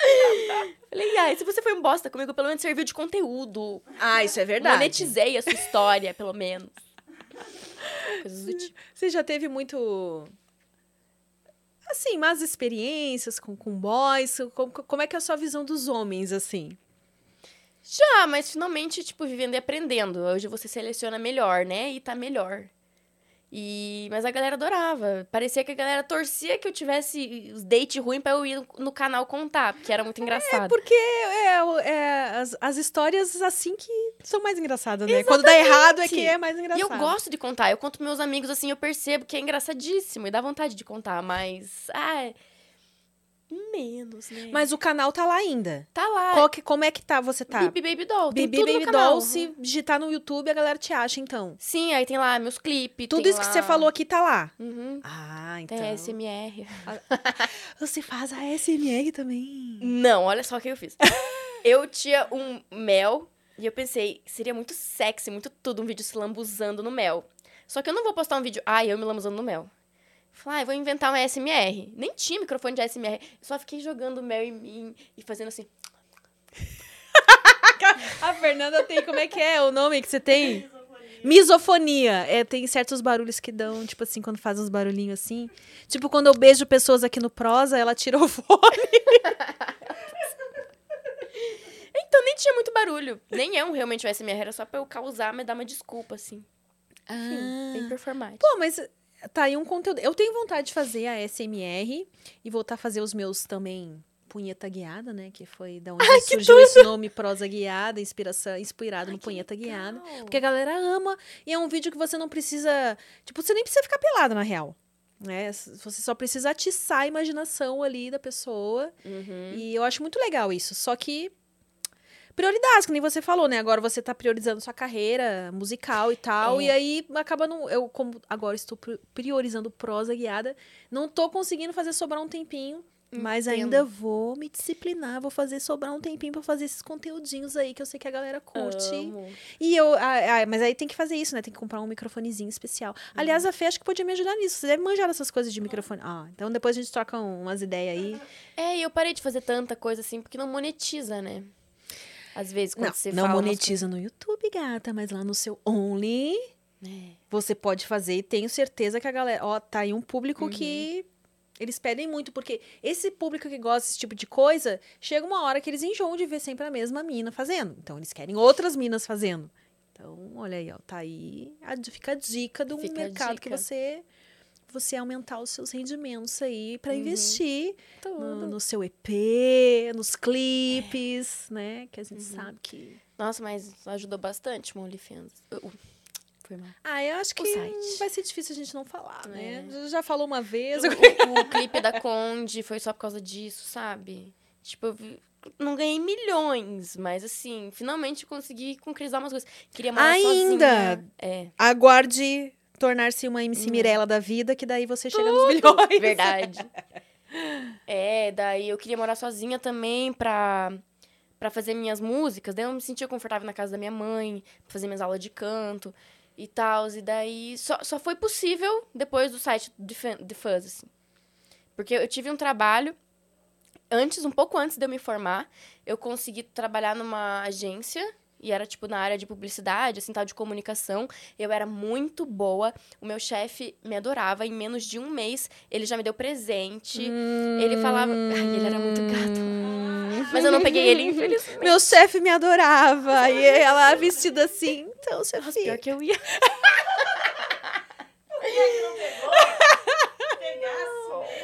Speaker 2: Falei, ai, se você foi um bosta comigo, pelo menos serviu de conteúdo.
Speaker 1: Ah, isso é verdade.
Speaker 2: Monetizei a sua história, pelo menos. Coisas do tipo.
Speaker 1: Você já teve muito. Assim, más experiências com, com boys? Como, como é que é a sua visão dos homens, assim?
Speaker 2: Já, mas finalmente, tipo, vivendo e aprendendo. Hoje você seleciona melhor, né? E tá melhor. E... Mas a galera adorava. Parecia que a galera torcia que eu tivesse os dates ruins pra eu ir no- canal contar, porque era muito engraçado.
Speaker 1: Porque é, é as, as histórias assim que são mais engraçadas, né? Quando dá errado é que é mais
Speaker 2: E
Speaker 1: engraçado.
Speaker 2: eu gosto de contar. Eu conto pros meus amigos assim, eu percebo que é engraçadíssimo e dá vontade de contar, mas. Ah, menos, né?
Speaker 1: Mas o canal tá lá ainda.
Speaker 2: tá lá.
Speaker 1: Qual que- como é que tá? Você tá?
Speaker 2: Bibi Baby Doll.
Speaker 1: Bibi Baby. Doll, se digitar no YouTube, a galera te acha, então.
Speaker 2: Sim, aí tem lá meus clipes.
Speaker 1: Tudo isso que
Speaker 2: lá-
Speaker 1: você falou aqui tá lá.
Speaker 2: Uhum.
Speaker 1: Ah, então.
Speaker 2: Tem SMR.
Speaker 1: Você faz a SMR também.
Speaker 2: Não, olha só o que eu fiz. eu tinha um mel e eu pensei, seria muito sexy, muito tudo, um vídeo se lambuzando no mel. Só que eu não vou postar um vídeo, ai, eu me lambuzando no mel. Falei, ah, vou inventar uma SMR. Nem tinha microfone de SMR. Eu só fiquei jogando em mim e fazendo assim.
Speaker 1: A Fernanda tem, como é que é o nome que você tem? Misofonia. É, tem certos barulhos que dão, tipo assim, quando faz uns barulhinhos assim. Tipo, quando eu beijo pessoas aqui no prosa, ela tira o fone.
Speaker 2: Então nem tinha muito barulho. Nem é um realmente um SMR, era só pra eu causar, mas dar uma desculpa, assim. Enfim, bem performático.
Speaker 1: Pô, mas tá aí um conteúdo. Eu tenho vontade de fazer a SMR e voltar a fazer os meus também punheta guiada, né? Que foi da onde surgiu esse nome prosa guiada, inspiração, inspirado no punheta guiada. Porque a galera ama e é um vídeo que você não precisa, tipo, você nem precisa ficar pelado na real. Né? Você só precisa atiçar a imaginação ali da pessoa.
Speaker 2: Uhum.
Speaker 1: E eu acho muito legal isso. Só que. Prioridades, que nem você falou, né? Agora você tá priorizando sua carreira musical e tal.
Speaker 2: É.
Speaker 1: E aí acaba não. Eu, como agora estou pri- priorizando prosa guiada, não tô conseguindo fazer sobrar um tempinho. Mas
Speaker 2: Entendo.
Speaker 1: ainda vou me disciplinar, vou fazer sobrar um tempinho pra fazer esses conteúdinhos aí que eu sei que a galera curte.
Speaker 2: Amo.
Speaker 1: E eu. ah, ah, mas aí tem que fazer isso, né? Tem que comprar um microfonezinho especial. Aliás, a Fê acho que podia me ajudar nisso. Você deve manjar dessas coisas de microfone. Ah, então depois a gente troca um- umas ideias aí.
Speaker 2: É, e eu parei de fazer tanta coisa assim, porque não monetiza, né? Às vezes, quando
Speaker 1: Não,
Speaker 2: você
Speaker 1: não
Speaker 2: umas
Speaker 1: monetiza no YouTube, gata, mas lá no seu Only
Speaker 2: É.
Speaker 1: você pode fazer e tenho certeza que a galera. Ó, tá aí um público
Speaker 2: Uhum.
Speaker 1: que. Eles pedem muito, porque esse público que gosta desse tipo de coisa, chega uma hora que eles enjoam de ver sempre a mesma mina fazendo. Então, eles querem outras minas fazendo. Então, olha aí, ó, tá aí. A, fica a dica do mercado que você você aumentar os seus rendimentos aí pra
Speaker 2: Uhum.
Speaker 1: investir no, no seu EP, nos clipes, né? Que a gente
Speaker 2: Uhum.
Speaker 1: sabe que.
Speaker 2: Nossa, mas ajudou bastante o OnlyFans. Uh, Foi mal.
Speaker 1: Ah, eu acho que vai ser difícil a gente não falar, né?
Speaker 2: É.
Speaker 1: Já- falou uma vez.
Speaker 2: O, o- o clipe da Conde foi só por causa disso, sabe? Tipo, eu não ganhei milhões, mas assim, finalmente consegui concretizar umas coisas. Queria morar
Speaker 1: Ainda?
Speaker 2: sozinha. É,
Speaker 1: Aguarde tornar-se uma MC
Speaker 2: Hum.
Speaker 1: Mirella da vida, que daí você chega nos milhões.
Speaker 2: verdade. é, daí eu queria morar sozinha também pra, pra fazer minhas músicas. Daí eu não me sentia confortável na casa da minha mãe, pra fazer minhas aulas de canto e tal. E daí só, só foi possível depois do site de Fan- de Fuzz, assim. Porque eu tive um trabalho antes, um pouco antes de eu me formar, eu consegui trabalhar numa agência e era tipo na área de publicidade, assim, tal de comunicação. Eu era muito boa. O meu chefe me adorava. Em menos de um mês, ele já me deu presente. Ele falava. Ai, ele era muito gato. Mas eu não peguei ele, infelizmente.
Speaker 1: Meu chefe me adorava. E ela vestida assim. Então, chefe.
Speaker 2: pior que eu ia.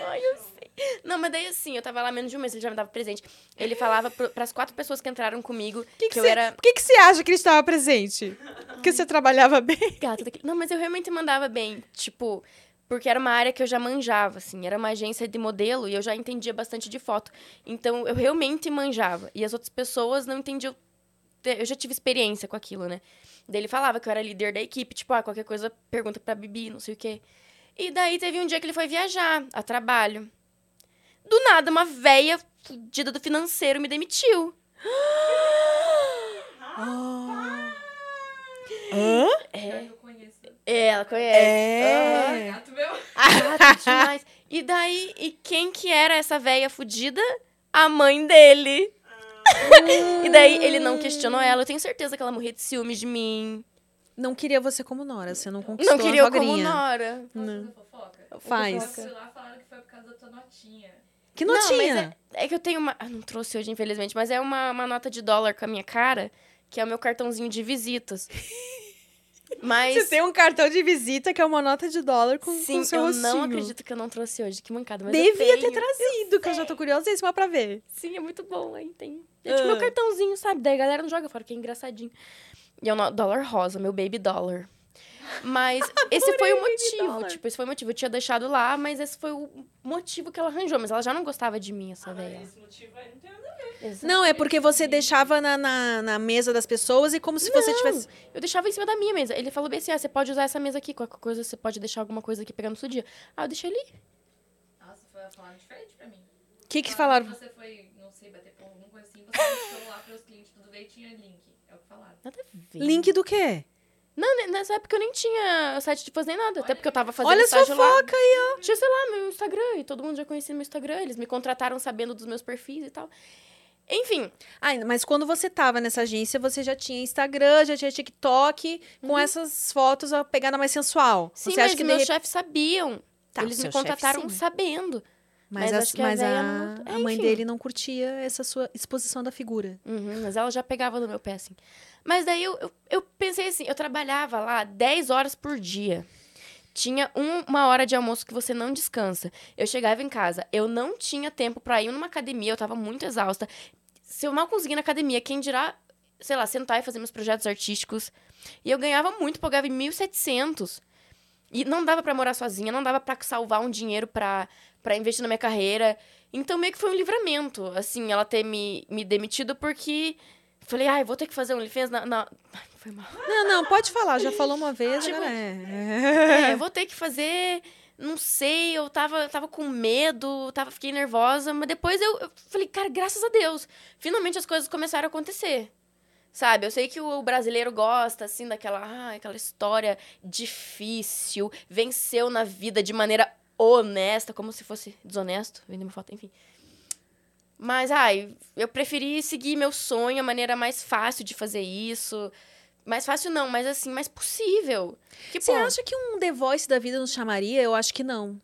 Speaker 2: Ai, eu sei. Não, mas daí assim, eu tava lá menos de um mês, ele já me dava presente. Ele falava pro, pras quatro pessoas que entraram comigo que,
Speaker 1: que
Speaker 2: eu
Speaker 1: cê-
Speaker 2: era
Speaker 1: Por que, que você acha que ele estava presente? Porque você trabalhava bem?
Speaker 2: gata. Não, mas eu realmente mandava bem. Tipo, porque era uma área que eu já manjava, assim. Era uma agência de modelo e eu já entendia bastante de foto. Então, eu realmente manjava. E as outras pessoas não entendiam. Eu já tive experiência com aquilo, né? Daí ele falava que eu era líder da equipe. Tipo, ah, qualquer coisa, pergunta pra Bibi, não sei o quê. E daí teve um dia que ele foi viajar a trabalho. Do nada, uma véia fudida do financeiro me demitiu.
Speaker 1: Hã?
Speaker 2: É, é, ela conhece.
Speaker 1: É.
Speaker 3: Gato meu.
Speaker 2: Gato demais. E daí, e quem que era essa véia fudida? A mãe dele. e daí ele não questionou ela. Eu tenho certeza que ela morria de ciúmes de mim.
Speaker 1: Não queria você como Nora, você não conquistou
Speaker 2: Não queria
Speaker 1: a
Speaker 2: eu como. Nora.
Speaker 3: Posso
Speaker 1: Não.
Speaker 3: fazer fofoca?
Speaker 1: Faz.
Speaker 3: Fui lá falaram que foi por causa da tua notinha.
Speaker 1: Que
Speaker 2: Não, mas
Speaker 1: notinha?
Speaker 2: É que eu tenho uma. Ah, não trouxe hoje, infelizmente, mas é uma, uma nota de dólar com a minha cara, que é o meu cartãozinho de visitas. Mas.
Speaker 1: Você tem um cartão de visita que é uma nota de dólar com,
Speaker 2: Sim,
Speaker 1: com seu
Speaker 2: eu não acredito que eu não trouxe hoje. Que mancada. Mas eu
Speaker 1: Devia ter trazido, que eu já tô curiosíssima pra ver.
Speaker 2: Sim, é muito bom. Aí tem. É tipo
Speaker 1: Ah.
Speaker 2: meu cartãozinho, sabe? Daí a galera não joga fora, que é engraçadinho. E é o dólar rosa, meu baby dollar. Mas esse foi o motivo. Tipo, esse foi o motivo. Eu tinha deixado lá, mas esse foi o motivo que ela arranjou. Mas ela já não gostava de mim, essa velha.
Speaker 3: Esse motivo aí não tem nada a ver.
Speaker 2: Exato.
Speaker 1: Não, é porque você deixava na, na, na mesa das pessoas e como se você tivesse.
Speaker 2: Eu deixava em cima da minha mesa. Ele falou bem assim: ah, você pode usar essa mesa aqui, qualquer coisa, você pode deixar alguma coisa aqui pegando no seu dia. Ah, eu deixei ali.
Speaker 3: Nossa, foi falar diferente pra mim.
Speaker 1: O que que
Speaker 3: Falaram
Speaker 1: falaram?
Speaker 3: que Você foi, não sei, bater com alguma coisa assim, você deixou lá pros clientes, tudo e tinha link. É o que falaram.
Speaker 2: Nada a ver.
Speaker 1: Link do quê?
Speaker 2: Não, ne- nessa época eu nem tinha site de fazer nada. Até porque eu tava fazendo
Speaker 1: Olha a
Speaker 2: estágio lá.
Speaker 1: fofoca aí, ó.
Speaker 2: Tinha, sei lá, meu Instagram. E todo mundo já conhecia meu Instagram. Eles me contrataram sabendo dos meus perfis e tal. Enfim,
Speaker 1: Ah, mas quando você tava nessa agência, você já tinha Instagram, já tinha TikTok, com essas fotos a pegada mais sensual.
Speaker 2: Uhum. sim,
Speaker 1: você
Speaker 2: mas
Speaker 1: acha que de
Speaker 2: meus
Speaker 1: repente.
Speaker 2: chefes sabiam.
Speaker 1: Tá,
Speaker 2: Eles me contrataram sabendo.
Speaker 1: Mas,
Speaker 2: mas
Speaker 1: a,
Speaker 2: a
Speaker 1: mas a,
Speaker 2: véia não-
Speaker 1: a
Speaker 2: é,
Speaker 1: mãe
Speaker 2: enfim.
Speaker 1: dele não curtia essa sua exposição da figura.
Speaker 2: Uhum, mas ela já pegava no meu pé, assim. Mas daí eu, eu, eu pensei assim, eu trabalhava lá 10 horas por dia. Tinha um- uma hora de almoço que você não descansa. Eu chegava em casa, eu não tinha tempo pra ir numa academia, eu tava muito exausta. Se eu mal conseguia na academia, quem dirá, sei lá, sentar e fazer meus projetos artísticos. E eu ganhava muito, porque eu ganhava 1.700. E não dava pra morar sozinha, não dava pra salvar um dinheiro pra, pra investir na minha carreira. Então, meio que foi um livramento, assim, ela ter me, me demitido, porque... Falei, ai, vou ter que fazer um OnlyFans na... na... Ai, Foi mal.
Speaker 1: Não, não, pode falar. Já falou uma vez,
Speaker 2: Tipo,
Speaker 1: agora é.
Speaker 2: É, eu vou ter que fazer. Não sei, eu tava, tava com medo, tava, fiquei nervosa, mas depois eu, eu falei, cara, graças a Deus, finalmente as coisas começaram a acontecer. Sabe, eu sei que o brasileiro gosta, assim, daquela, ah, aquela história difícil, venceu na vida de maneira honesta, como se fosse desonesto, vender uma foto, enfim. Mas, ai, eu preferi seguir meu sonho, a maneira mais fácil de fazer isso. Mais fácil não, mas assim, mais possível. Que,
Speaker 1: Você acha que um The Voice da vida nos chamaria? Eu acho que não.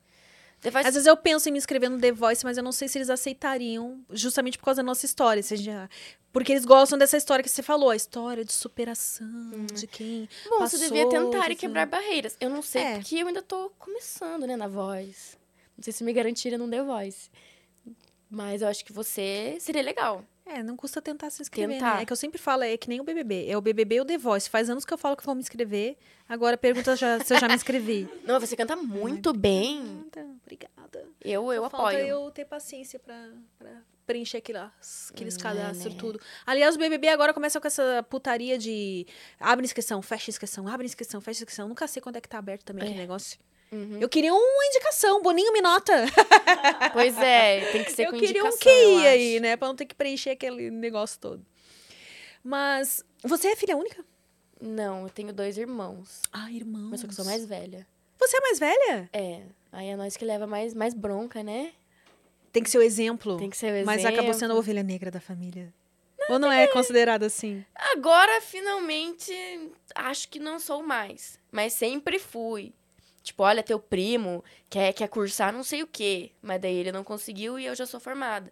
Speaker 2: Voice-
Speaker 1: Às vezes eu penso em me inscrever no The Voice, mas eu não sei se eles aceitariam, justamente por causa da nossa história. Seja, porque eles gostam dessa história que você falou, a história de superação, de quem.
Speaker 2: Bom,
Speaker 1: passou,
Speaker 2: você devia tentar e quebrar barreiras. Eu não sei,
Speaker 1: É.
Speaker 2: porque eu ainda tô começando, né, na voz. Não sei se me garantiram no The Voice. Mas eu acho que você seria legal.
Speaker 1: É, não custa tentar se inscrever.
Speaker 2: Tentar.
Speaker 1: Né? É que eu sempre falo, é que nem o BBB. É o BBB e o The Voice. Faz anos que eu falo que vou me inscrever. Agora pergunta já- se eu já me inscrevi.
Speaker 2: Não, você canta muito bem.
Speaker 1: Então, obrigada.
Speaker 2: Eu, eu
Speaker 1: Só falta
Speaker 2: apoio.
Speaker 1: eu ter paciência pra, pra preencher aquelas, aqueles
Speaker 2: É,
Speaker 1: cadastros,
Speaker 2: né?
Speaker 1: tudo. Aliás, o BBB agora começa com essa putaria de abre inscrição, fecha inscrição, abre inscrição, fecha inscrição. Nunca sei quando é que tá aberto também aquele
Speaker 2: É.
Speaker 1: negócio.
Speaker 2: Uhum.
Speaker 1: Eu queria uma indicação, Boninho me nota.
Speaker 2: Pois é, tem que ser
Speaker 1: eu
Speaker 2: com
Speaker 1: queria um
Speaker 2: indicação, eu
Speaker 1: QI aí, né? Pra não ter que preencher aquele negócio todo. Mas, você é filha única?
Speaker 2: Não, eu tenho dois irmãos.
Speaker 1: Ah, irmão.
Speaker 2: Mas só que eu sou mais velha.
Speaker 1: Você é mais velha?
Speaker 2: É. Aí é nós que leva mais, mais bronca, né?
Speaker 1: Tem que ser o exemplo.
Speaker 2: Tem que ser o
Speaker 1: Mas acabou
Speaker 2: exemplo.
Speaker 1: sendo a ovelha negra da família. Ou não é considerado assim?
Speaker 2: Agora, finalmente, acho que não sou mais. Mas sempre fui. Tipo, olha, teu primo quer, quer cursar não sei o quê. Mas daí ele não conseguiu e eu já sou formada.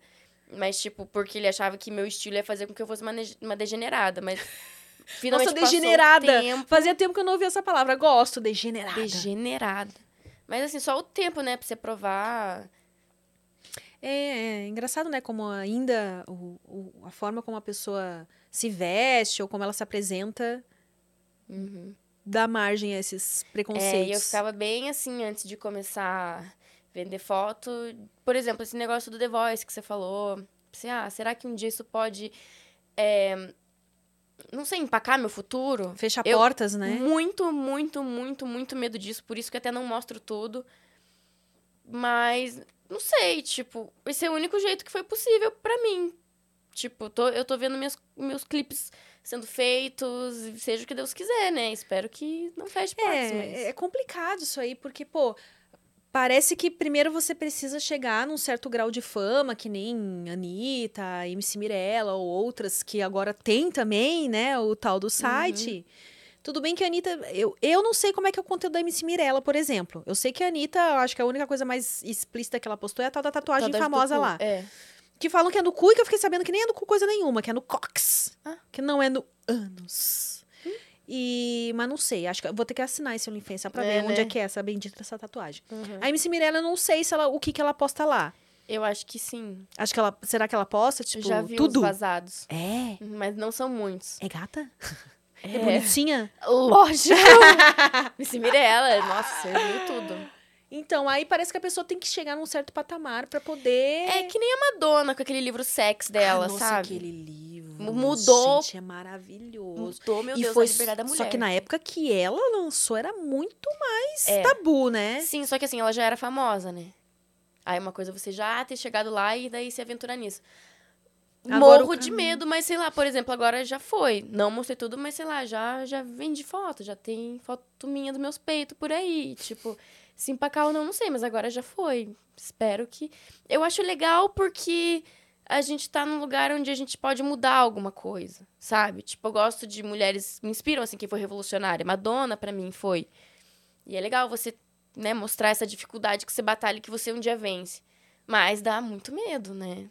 Speaker 2: Mas, tipo, porque ele achava que meu estilo ia fazer com que eu fosse uma, uma degenerada. Mas, finalmente
Speaker 1: Nossa, degenerada.
Speaker 2: tempo.
Speaker 1: Fazia tempo que eu não ouvia essa palavra. Gosto, degenerada.
Speaker 2: Degenerada. Mas, assim, só o tempo, né? Pra você provar.
Speaker 1: É, é engraçado, né? Como ainda o, o- a forma como a pessoa se veste ou como ela se apresenta
Speaker 2: Uhum.
Speaker 1: Dá margem a esses
Speaker 2: É,
Speaker 1: preconceitos.
Speaker 2: e eu ficava bem assim antes de começar a vender foto. Por exemplo, esse negócio do The Voice que você falou. Pensei, ah, será que um dia isso pode. é, não sei, empacar meu futuro?
Speaker 1: Fecha
Speaker 2: Eu-
Speaker 1: portas, né?
Speaker 2: Muito, muito, muito, muito medo disso. Por isso que até não mostro tudo. Mas, não sei, tipo, esse é o único jeito que foi possível pra mim. Tipo, tô- eu tô vendo meus, meus clipes sendo feitos, seja o que Deus quiser, né? Espero que não feche portas, mas...
Speaker 1: É, é complicado isso aí, porque, pô, parece que primeiro você precisa chegar num certo grau de fama, que nem Anitta, MC Mirella ou outras que agora tem também, né, o tal do site. Tudo bem que a Anitta. Eu, eu não sei como é que é o conteúdo da MC Mirella, por exemplo. Eu sei que a Anitta, eu acho que a única coisa mais explícita que ela postou é a tal da tatuagem famosa lá.
Speaker 2: É.
Speaker 1: Que falam que é no cu e que eu fiquei sabendo que nem é no cu coisa nenhuma, que é no cox.
Speaker 2: Ah.
Speaker 1: Que não é no ânus. E, mas não sei, acho que eu vou ter que assinar esse OnlyFans só pra
Speaker 2: É,
Speaker 1: ver onde
Speaker 2: né?
Speaker 1: é que é essa bendita essa tatuagem.
Speaker 2: Uhum.
Speaker 1: A MC Mirella, eu não sei se ela, o que que ela posta lá.
Speaker 2: Eu acho que sim.
Speaker 1: Acho que ela, será que ela posta,
Speaker 2: Eu
Speaker 1: tipo,
Speaker 2: já vi
Speaker 1: tudo?
Speaker 2: vazados.
Speaker 1: É.
Speaker 2: Mas não são muitos.
Speaker 1: É gata? É,
Speaker 2: É.
Speaker 1: bonitinha?
Speaker 2: Lógico! Missy Mirella, nossa, serviu tudo.
Speaker 1: Então, aí parece que a pessoa tem que chegar num certo patamar pra poder...
Speaker 2: É que nem a Madonna com aquele livro Sex dela,
Speaker 1: Ah, nossa,
Speaker 2: sabe?
Speaker 1: aquele livro.
Speaker 2: Mudou.
Speaker 1: Gente, é maravilhoso.
Speaker 2: Mudou, meu
Speaker 1: e
Speaker 2: Deus,
Speaker 1: foi
Speaker 2: a liberdade da mulher.
Speaker 1: Só que na época que ela lançou era muito mais
Speaker 2: É.
Speaker 1: tabu, né?
Speaker 2: Sim, só que assim, ela já era famosa, né? Aí uma coisa é você já ter chegado lá e daí se aventurar nisso.
Speaker 1: Agora
Speaker 2: Morro de medo, mas sei lá, por exemplo, agora já foi. Não mostrei tudo, mas sei lá, já, já vendi foto, já tem foto minha dos meus peitos por aí. Tipo, se empacar ou não, não sei, mas agora já foi. Espero que. Eu acho legal porque a gente tá num lugar onde a gente pode mudar alguma coisa, sabe? Tipo, eu gosto de mulheres. Me inspiram, assim, quem foi revolucionária. Madonna, pra mim, foi. E é legal você, né, mostrar essa dificuldade que você batalha e que você um dia vence. Mas dá muito medo, né?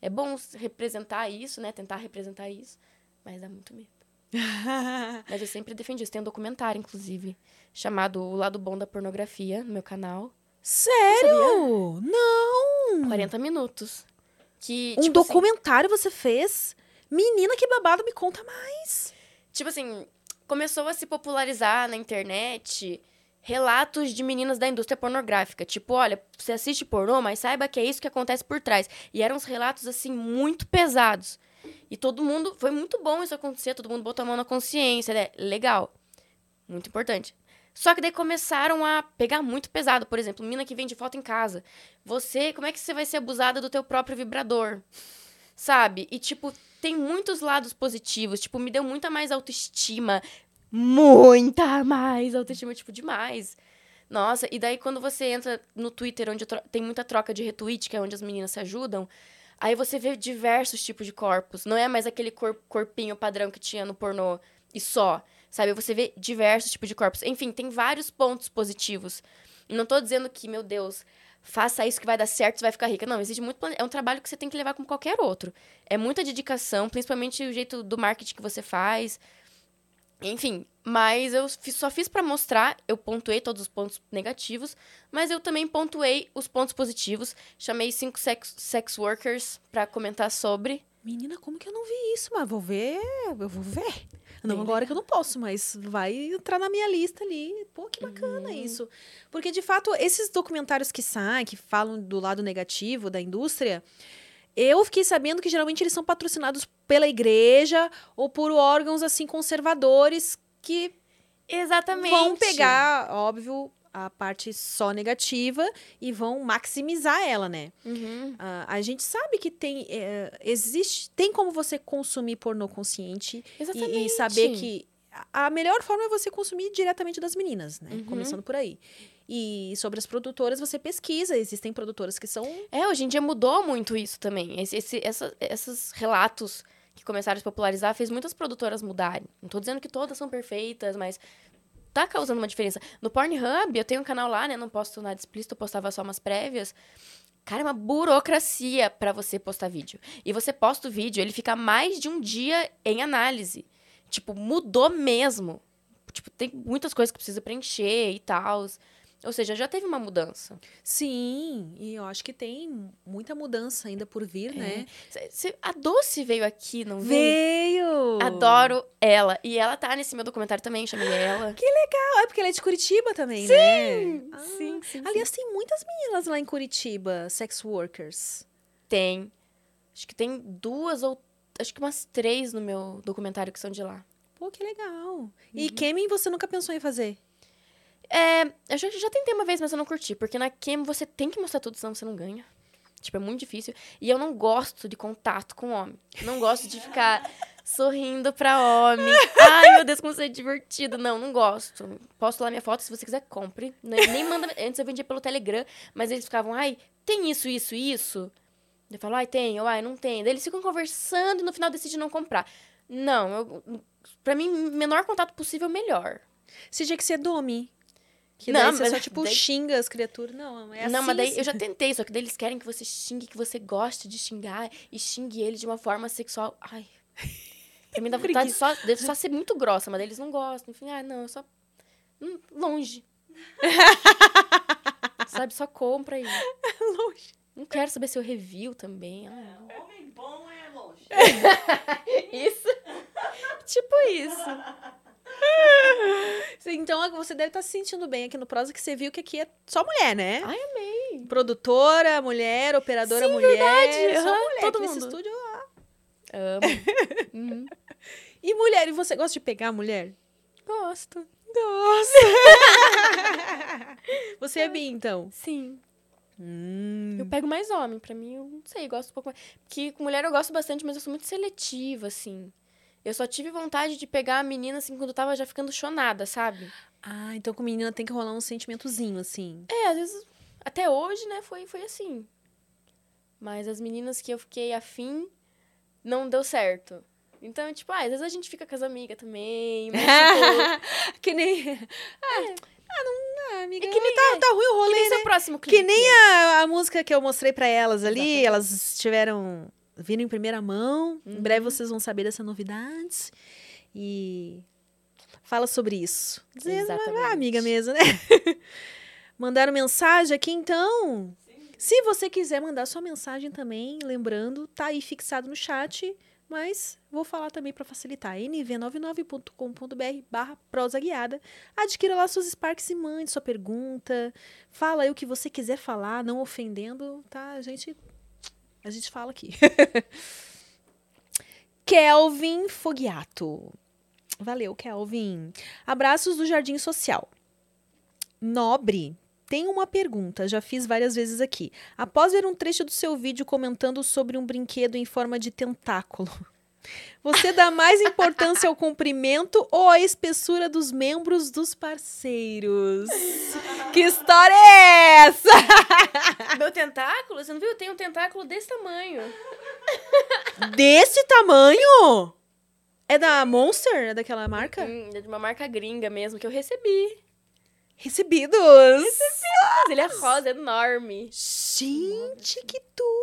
Speaker 2: É bom representar isso, né? Tentar representar isso. Mas dá muito medo. Mas eu sempre defendi isso. Tem um documentário, inclusive, chamado O Lado Bom da Pornografia, no meu canal.
Speaker 1: Sério? Não!
Speaker 2: 40 minutos. Que,
Speaker 1: Um
Speaker 2: tipo assim-
Speaker 1: documentário você fez? Menina, que babado, me conta mais.
Speaker 2: tipo assim, começou a se popularizar na internet relatos de meninas da indústria pornográfica. Tipo, olha, você assiste pornô, mas saiba que é isso que acontece por trás. E eram uns relatos, assim, muito pesados. E todo mundo. Foi muito bom isso acontecer, todo mundo botou a mão na consciência, né? Legal. Muito importante. Só que daí começaram a pegar muito pesado. Por exemplo, mina que vende foto em casa. Você, como é que você vai ser abusada do teu próprio vibrador? Sabe? E, tipo, tem muitos lados positivos. Tipo, me deu muita mais autoestima. Muita mais autoestima, tipo, demais. Nossa, e daí quando você entra no Twitter, onde tem muita troca de retweet, que é onde as meninas se ajudam, aí você vê diversos tipos de corpos. Não é mais aquele cor- corpinho padrão que tinha no pornô e só. Sabe? Você vê diversos tipos de corpos. Enfim, tem vários pontos positivos. Não tô dizendo que, meu Deus, faça isso que vai dar certo, você vai ficar rica. Não, existe muito plane... É um trabalho que você tem que levar como qualquer outro. É muita dedicação, principalmente o jeito do marketing que você faz. Enfim, mas eu só fiz pra mostrar, eu pontuei todos os pontos negativos, mas eu também pontuei os pontos positivos. Chamei cinco sex, sex workers pra comentar sobre.
Speaker 1: Menina, como que eu não vi isso? Mas vou ver, eu vou ver. Não agora que eu não posso, mas vai entrar na minha lista ali. Pô, que bacana isso. Porque, de fato, esses documentários que saem, que falam do lado negativo da indústria, eu fiquei sabendo que geralmente eles são patrocinados pela igreja ou por órgãos, assim, conservadores que
Speaker 2: Exatamente.
Speaker 1: vão pegar, óbvio, a parte só negativa e vão maximizar ela, né?
Speaker 2: Uhum.
Speaker 1: Ah, a gente sabe que tem é, existe tem como você consumir pornô consciente e- e, saber que a- melhor forma é você consumir diretamente das meninas, né?
Speaker 2: Uhum.
Speaker 1: Começando por aí. E sobre as produtoras você pesquisa, existem produtoras que são
Speaker 2: É, hoje em dia mudou muito isso também. Esse, esse- essa- esses relatos que começaram a se popularizar fez muitas produtoras mudarem. Não tô dizendo que todas são perfeitas, mas tá causando uma diferença. No Pornhub, eu tenho um canal lá, né? Não posto nada explícito, eu postava só umas prévias. Cara, é uma burocracia pra você postar vídeo. E você posta o vídeo, ele fica mais de um dia em análise. Tipo, mudou mesmo. Tipo, tem muitas coisas que precisa preencher e tal. Ou seja, já teve uma mudança.
Speaker 1: sim, e eu acho que tem muita mudança ainda por vir, né?
Speaker 2: Cê- cê- a Doce veio aqui, não veio?
Speaker 1: Veio!
Speaker 2: Adoro ela. E ela tá nesse meu documentário também, chamei ela.
Speaker 1: Ah, é porque ela é de Curitiba também, né? Ah,
Speaker 2: sim, sim.
Speaker 1: Aliás, tem muitas meninas lá em Curitiba, sex workers.
Speaker 2: Tem. Acho que tem duas ou. Acho que umas três no meu documentário que são de lá.
Speaker 1: Pô, que legal.
Speaker 2: Uhum.
Speaker 1: E Kemin você nunca pensou em fazer?
Speaker 2: É, eu já, já tentei uma vez, mas eu não curti. Porque na Cam você tem que mostrar tudo, senão você não ganha. Tipo, é muito difícil. E eu não gosto de contato com homem. Não gosto de ficar sorrindo pra homem. Ai, meu Deus, como isso é divertido. Não, não gosto. Posto lá minha foto, se você quiser, compre. Nem, nem manda... Antes eu vendia pelo Telegram, mas eles ficavam, ai, tem isso, isso, isso? Eu falo, ai, tem, ou ai, não tem. Daí eles ficam conversando e no final decidem não comprar. Não, eu, pra mim, menor contato possível, melhor.
Speaker 1: Você tinha que ser Domi. Que
Speaker 2: Não,
Speaker 1: você
Speaker 2: mas
Speaker 1: só, tipo,
Speaker 2: daí-
Speaker 1: xinga as criaturas. Não, é assim.
Speaker 2: não, mas daí
Speaker 1: assim.
Speaker 2: eu já tentei, só que daí eles querem que você xingue, que você goste de xingar e xingue ele de uma forma sexual. Ai. Pra mim dá vontade de só, de só ser muito grossa, mas daí eles não gostam. Enfim, ah, não, eu só. hum, longe. Sabe, só compra aí.
Speaker 1: Longe.
Speaker 2: Não quero saber seu review também. Ah, não.
Speaker 4: Homem bom é longe.
Speaker 2: Isso. tipo isso.
Speaker 1: Então você deve estar se sentindo bem aqui no Prosa, que você viu que aqui é só mulher, né?
Speaker 2: Ai, amei.
Speaker 1: Produtora, mulher, operadora,
Speaker 2: Sim,
Speaker 1: mulher.
Speaker 2: verdade.
Speaker 1: Só
Speaker 2: Aham,
Speaker 1: mulher
Speaker 2: todo
Speaker 1: aqui nesse
Speaker 2: mundo.
Speaker 1: estúdio.
Speaker 2: Amo. Uhum.
Speaker 1: E mulher, e você gosta de pegar mulher?
Speaker 2: Gosto.
Speaker 1: Nossa! você é bi, então?
Speaker 2: Sim.
Speaker 1: Hum.
Speaker 2: Eu pego mais homem, pra mim, eu não sei, gosto um pouco mais. Porque com mulher eu gosto bastante, mas eu sou muito seletiva, assim. Eu só tive vontade de pegar a menina, assim, quando eu tava já ficando chonada, sabe?
Speaker 1: Ah, então com menina tem que rolar um sentimentozinho, assim.
Speaker 2: É, às vezes, até hoje, né, foi, foi assim. Mas as meninas que eu fiquei afim, não deu certo. Então, tipo, ah, às vezes a gente fica com as amigas também, mas, tipo,
Speaker 1: que nem. Ah, ah, não. Ah, amiga.
Speaker 2: É que nem-
Speaker 1: tá, tá ruim o
Speaker 2: que
Speaker 1: rolê,
Speaker 2: nem
Speaker 1: né?
Speaker 2: seu próximo clipe.
Speaker 1: Que nem a, a música que eu mostrei pra elas ali,
Speaker 2: Exatamente.
Speaker 1: elas estiveram vindo em primeira mão. Em
Speaker 2: Uhum.
Speaker 1: breve vocês vão saber dessa novidade. E fala sobre isso.
Speaker 2: Exatamente.
Speaker 1: ah, amiga mesmo, né? Mandaram mensagem aqui, então. Se você quiser mandar sua mensagem também, lembrando, tá aí fixado no chat. Mas vou falar também para facilitar. nv99.com.br barra prosa guiada. Adquira lá suas Sparks e mande sua pergunta. Fala aí o que você quiser falar, não ofendendo, tá? A gente, a gente fala aqui. Kelvin Fogiato. Valeu, Kelvin. Abraços do Jardim Social. Nobre. Tem uma pergunta, já fiz várias vezes aqui. Após ver um trecho do seu vídeo comentando sobre um brinquedo em forma de tentáculo, você dá mais importância ao comprimento ou à espessura dos membros dos parceiros? Que história é essa?
Speaker 2: Meu tentáculo? Você não viu? Tem um tentáculo desse tamanho.
Speaker 1: Desse tamanho? É da Monster? É daquela marca?
Speaker 2: Hum, é de uma marca gringa mesmo, que eu recebi.
Speaker 1: Recebidos!
Speaker 2: Mas ele é rosa, enorme.
Speaker 1: Gente, que tudo!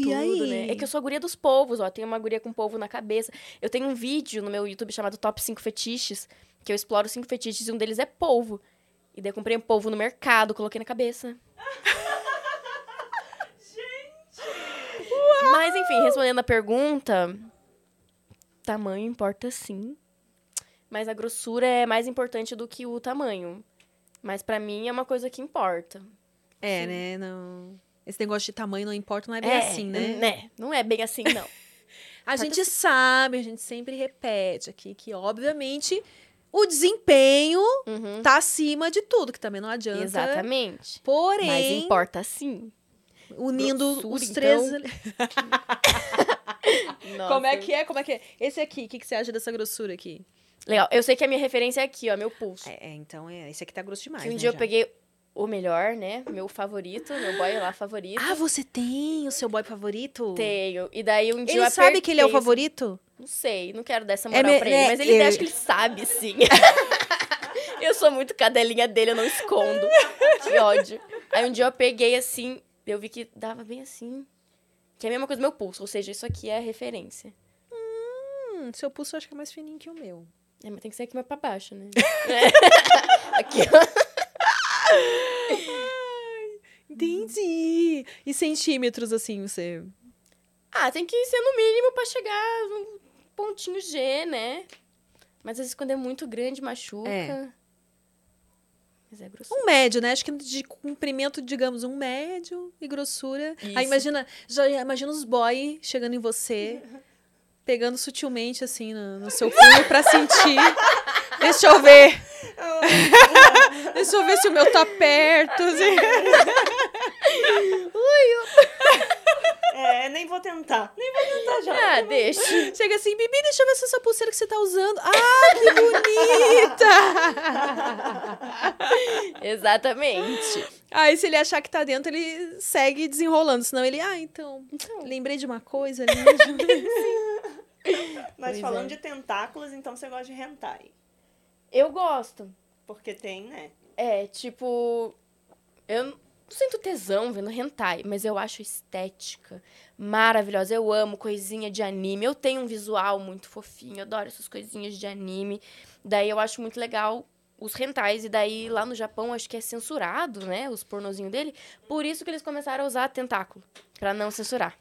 Speaker 1: e aí?
Speaker 2: Né? É que eu sou a guria dos povos, ó. Tenho uma guria com polvo na cabeça. Eu tenho um vídeo no meu YouTube chamado Top 5 Fetiches, que eu exploro cinco fetiches e um deles é polvo. E daí eu comprei um polvo no mercado, coloquei na cabeça. Mas enfim, respondendo a pergunta, tamanho importa sim. Mas a grossura é mais importante do que o tamanho. Mas pra mim é uma coisa que importa.
Speaker 1: É,
Speaker 2: Sim.
Speaker 1: né? Não... Esse negócio de tamanho não importa, não é bem assim, né?
Speaker 2: Não é bem assim, não.
Speaker 1: A
Speaker 2: Importa
Speaker 1: gente sabe, a gente sempre repete aqui que, obviamente, o desempenho
Speaker 2: Uhum.
Speaker 1: tá acima de tudo, que também não adianta.
Speaker 2: Exatamente. Mas
Speaker 1: Porém,
Speaker 2: importa sim.
Speaker 1: unindo
Speaker 2: Grossura,
Speaker 1: os três.
Speaker 2: então.
Speaker 1: Como é que é? Como é que é? Esse aqui, o que, que você acha dessa grossura aqui?
Speaker 2: Legal. Eu sei que a minha referência é aqui, ó, meu pulso.
Speaker 1: É, é, então é. Esse aqui tá grosso demais.
Speaker 2: que um
Speaker 1: né,
Speaker 2: dia eu
Speaker 1: já.
Speaker 2: peguei o melhor, né? Meu favorito, meu boy lá favorito.
Speaker 1: Ah, você tem o seu boy favorito?
Speaker 2: Tenho. E daí um dia eu
Speaker 1: Ele sabe que ele é o
Speaker 2: apertei,
Speaker 1: favorito?
Speaker 2: Não sei, não quero dar essa
Speaker 1: É
Speaker 2: moral
Speaker 1: me-
Speaker 2: pra ele,
Speaker 1: né,
Speaker 2: mas ele
Speaker 1: é-
Speaker 2: acha que ele sabe, sim. eu sou muito cadelinha dele, eu não escondo. Que ódio. Aí um dia eu peguei assim, eu vi que dava bem assim. Que é a mesma coisa do meu pulso, ou seja, isso aqui é a referência.
Speaker 1: Hum, seu pulso eu acho que é mais fininho que o meu.
Speaker 2: É, mas tem que ser aqui mais pra baixo, né? É. aqui, ó.
Speaker 1: Entendi. E centímetros, assim, você.
Speaker 2: Ah, tem que ser no mínimo pra chegar no pontinho G, né? Mas às vezes quando é muito grande, machuca.
Speaker 1: É.
Speaker 2: Mas é grosso.
Speaker 1: Um médio, né? Acho que de comprimento, digamos, um médio e grossura. Aí
Speaker 2: Isso.
Speaker 1: imagina, já imagina os boy chegando em você, pegando sutilmente, assim, no, no seu punho pra sentir. Deixa eu ver. Deixa eu ver se o meu tá perto. assim.
Speaker 4: É, nem vou tentar. Nem vou tentar já.
Speaker 2: Ah, deixa.
Speaker 1: Chega assim, Bibi, deixa eu ver se essa pulseira que você tá usando. Ah, que bonita!
Speaker 2: Exatamente.
Speaker 1: Aí, se ele achar que tá dentro, ele segue desenrolando. Senão ele, ah, então, lembrei de uma coisa ali.
Speaker 4: Mas
Speaker 2: Pois
Speaker 4: falando
Speaker 2: é.
Speaker 4: de tentáculos, então você gosta de hentai.
Speaker 2: Eu gosto.
Speaker 4: Porque tem, né?
Speaker 2: É, tipo. Eu não sinto tesão vendo hentai, mas eu acho estética maravilhosa. Eu amo coisinha de anime. Eu tenho um visual muito fofinho. Eu adoro essas coisinhas de anime. Daí eu acho muito legal os hentais. E daí lá no Japão acho que é censurado, né? Os pornozinhos dele. Por isso que eles começaram a usar tentáculo. Pra não censurar.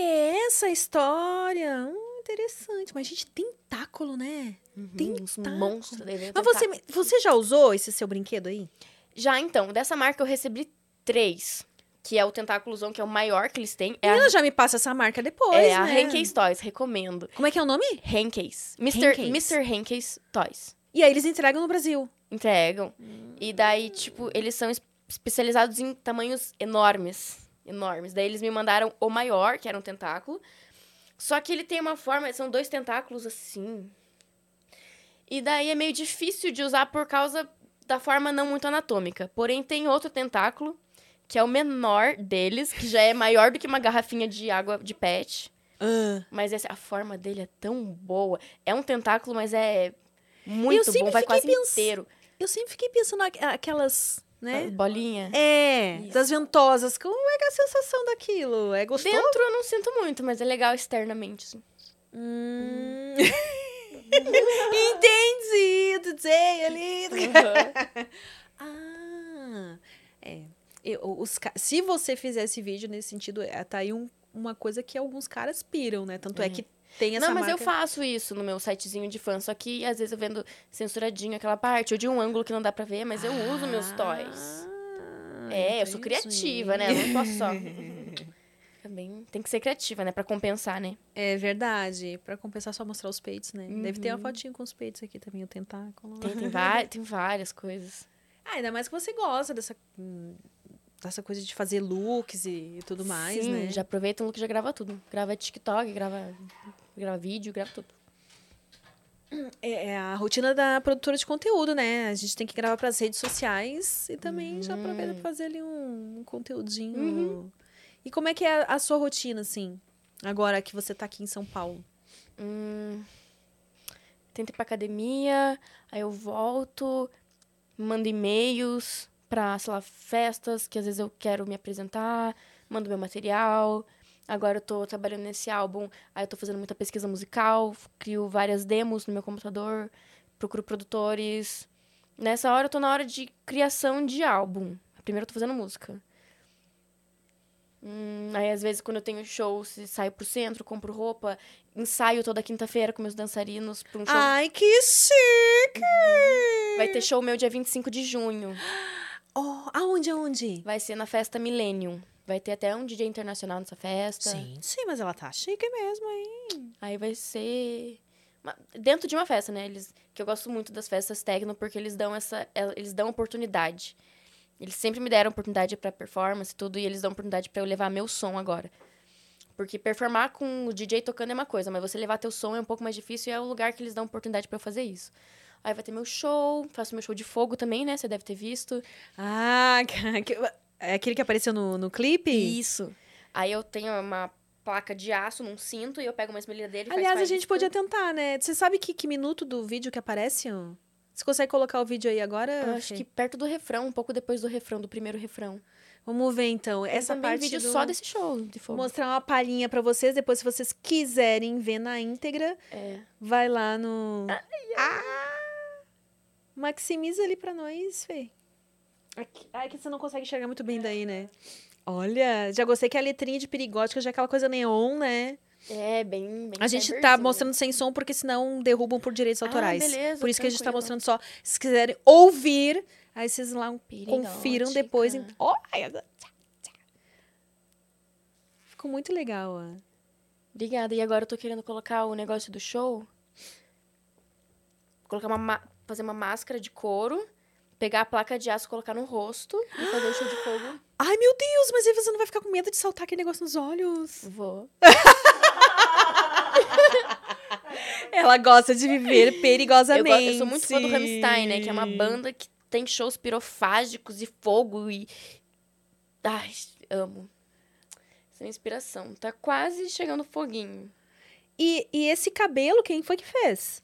Speaker 1: É essa a história? Hum, interessante. Mas, gente, tentáculo, né?
Speaker 2: Uns
Speaker 1: Tentáculo.
Speaker 2: monstros. daí vem o
Speaker 1: Mas você, você já usou esse seu brinquedo aí?
Speaker 2: Já então, dessa marca eu recebi três. Que é o tentáculozão, que é o maior que eles têm. É a,
Speaker 1: Ela já me passa essa marca depois,
Speaker 2: é a
Speaker 1: né?
Speaker 2: Henkei's Toys, recomendo.
Speaker 1: Como é que é o nome?
Speaker 2: Henkei's. Mr.
Speaker 1: Henkei's.
Speaker 2: Mr. Toys.
Speaker 1: E aí eles entregam no Brasil.
Speaker 2: Entregam. E daí, tipo, eles são es- especializados em tamanhos enormes. Enormes. Daí eles me mandaram o maior, que era um tentáculo. Só que ele tem uma forma, são dois tentáculos assim. E daí é meio difícil de usar por causa da forma não muito anatômica. Porém, tem outro tentáculo, que é o menor deles, que já é maior do que uma garrafinha de água de pet.
Speaker 1: Ah.
Speaker 2: Mas essa, a forma dele é tão boa. É um tentáculo, mas é muito bom. Vai quase
Speaker 1: pens-
Speaker 2: inteiro.
Speaker 1: Eu sempre fiquei pensando aqu- aquelas, né?
Speaker 2: Bolinha.
Speaker 1: É,
Speaker 2: Isso.
Speaker 1: das ventosas. Como é que é a sensação daquilo? É gostoso?
Speaker 2: Dentro eu não sinto muito, mas é legal externamente. assim.
Speaker 1: Hum. Ali. Ah, é. Eu- os, se você fizer esse vídeo nesse sentido, é, tá aí um- uma coisa que alguns caras piram, né? Tanto é.
Speaker 2: É.
Speaker 1: que tem essa
Speaker 2: Não, mas eu
Speaker 1: marca.
Speaker 2: faço isso no meu sitezinho de fã, só que às vezes eu vendo censuradinho aquela parte, ou de um ângulo que não dá pra ver, mas eu uso meus toys.
Speaker 1: Ah,
Speaker 2: É, eu sou criativa, né? Eu não posso só. Também tem que ser criativa, né? Pra compensar, né?
Speaker 1: É verdade. Pra compensar, só mostrar os peitos, né? Deve ter uma
Speaker 2: Uhum.
Speaker 1: fotinho com os peitos aqui também, o tentáculo.
Speaker 2: Tem, tem, tem várias coisas.
Speaker 1: Ah, ainda mais que você gosta dessa, hum, dessa coisa de fazer looks e, tudo mais,
Speaker 2: Sim,
Speaker 1: né?
Speaker 2: já aproveita um look e já grava tudo. Grava TikTok, grava, grava vídeo, grava tudo.
Speaker 1: É, é a rotina da produtora de conteúdo, né? A gente tem que gravar pras redes sociais e também já aproveita pra fazer ali um, um conteúdinho. E como é que é a sua rotina, assim? Agora que você tá aqui em São Paulo.
Speaker 2: Hum, tento ir pra academia, aí eu volto, mando e-mails pra, sei lá, festas que às vezes eu quero me apresentar, mando meu material. Agora eu tô trabalhando nesse álbum, aí eu tô fazendo muita pesquisa musical, crio várias demos no meu computador, procuro produtores. Nessa hora eu tô na hora de criação de álbum. Primeiro eu tô fazendo música. Hum, aí, às vezes, quando eu tenho show, saio pro centro, compro roupa, ensaio toda quinta-feira com meus dançarinos pra um show.
Speaker 1: Ai, que chique!
Speaker 2: Vai ter show meu dia 25 de junho.
Speaker 1: Oh, aonde, aonde?
Speaker 2: Vai ser na festa Millennium. Vai ter até um DJ internacional nessa festa.
Speaker 1: Sim, sim, mas ela tá chique mesmo, hein?
Speaker 2: Aí vai ser. Dentro de uma festa, né? Eles... Que eu gosto muito das festas techno porque eles dão essa. el- Eles dão oportunidade. Eles sempre me deram oportunidade pra performance e tudo, e eles dão oportunidade pra eu levar meu som agora. Porque performar com o DJ tocando é uma coisa, mas você levar teu som é um pouco mais difícil e é o lugar que eles dão oportunidade pra eu fazer isso. Aí vai ter meu show, faço meu show de fogo também, né? Você deve ter visto.
Speaker 1: Ah, é aquele que apareceu no, no clipe?
Speaker 2: Isso. Aí eu tenho uma placa de aço num cinto e eu pego uma esmerilhadeira e
Speaker 1: Aliás, a gente podia tentar, né? Você sabe que, que minuto do vídeo que aparece? Você consegue colocar o vídeo aí agora?
Speaker 2: Eu acho que perto do refrão, um pouco depois do refrão, do primeiro refrão.
Speaker 1: Vamos ver então.
Speaker 2: Tem
Speaker 1: Essa
Speaker 2: também
Speaker 1: parte
Speaker 2: vídeo
Speaker 1: do...
Speaker 2: só desse show de
Speaker 1: Vou
Speaker 2: fogo.
Speaker 1: mostrar uma palhinha pra vocês. Depois, se vocês quiserem ver na íntegra,
Speaker 2: É.
Speaker 1: vai lá no. Ah! Maximiza ali pra nós, Fê. Aqui... Ai, que você não consegue enxergar muito bem daí, né? Olha, já gostei que a letrinha de perigótica já é aquela coisa neon, né?
Speaker 2: É, bem, bem
Speaker 1: A gente tá mostrando sem som porque senão derrubam por direitos
Speaker 2: Ah,
Speaker 1: autorais.
Speaker 2: beleza,
Speaker 1: por isso que a gente tá
Speaker 2: tranquilo.
Speaker 1: mostrando só. Se quiserem ouvir, aí vocês lá
Speaker 2: Perigótica.
Speaker 1: confiram depois. Em... Olha! Ficou muito legal, ó.
Speaker 2: Obrigada. E agora eu tô querendo colocar o negócio do show. Colocar uma ma- fazer uma máscara de couro, pegar a placa de aço, colocar no rosto e fazer o show de fogo.
Speaker 1: Ai, meu Deus, mas aí você não vai ficar com medo de saltar aquele negócio nos olhos?
Speaker 2: Vou.
Speaker 1: Ela gosta de viver
Speaker 2: Eu,
Speaker 1: perigosamente.
Speaker 2: go- eu sou muito fã do Rammstein, né? Que é uma banda que tem shows pirofágicos e fogo e. Ai, amo. Essa é a inspiração. Tá quase chegando foguinho.
Speaker 1: E, e esse cabelo, quem foi que fez?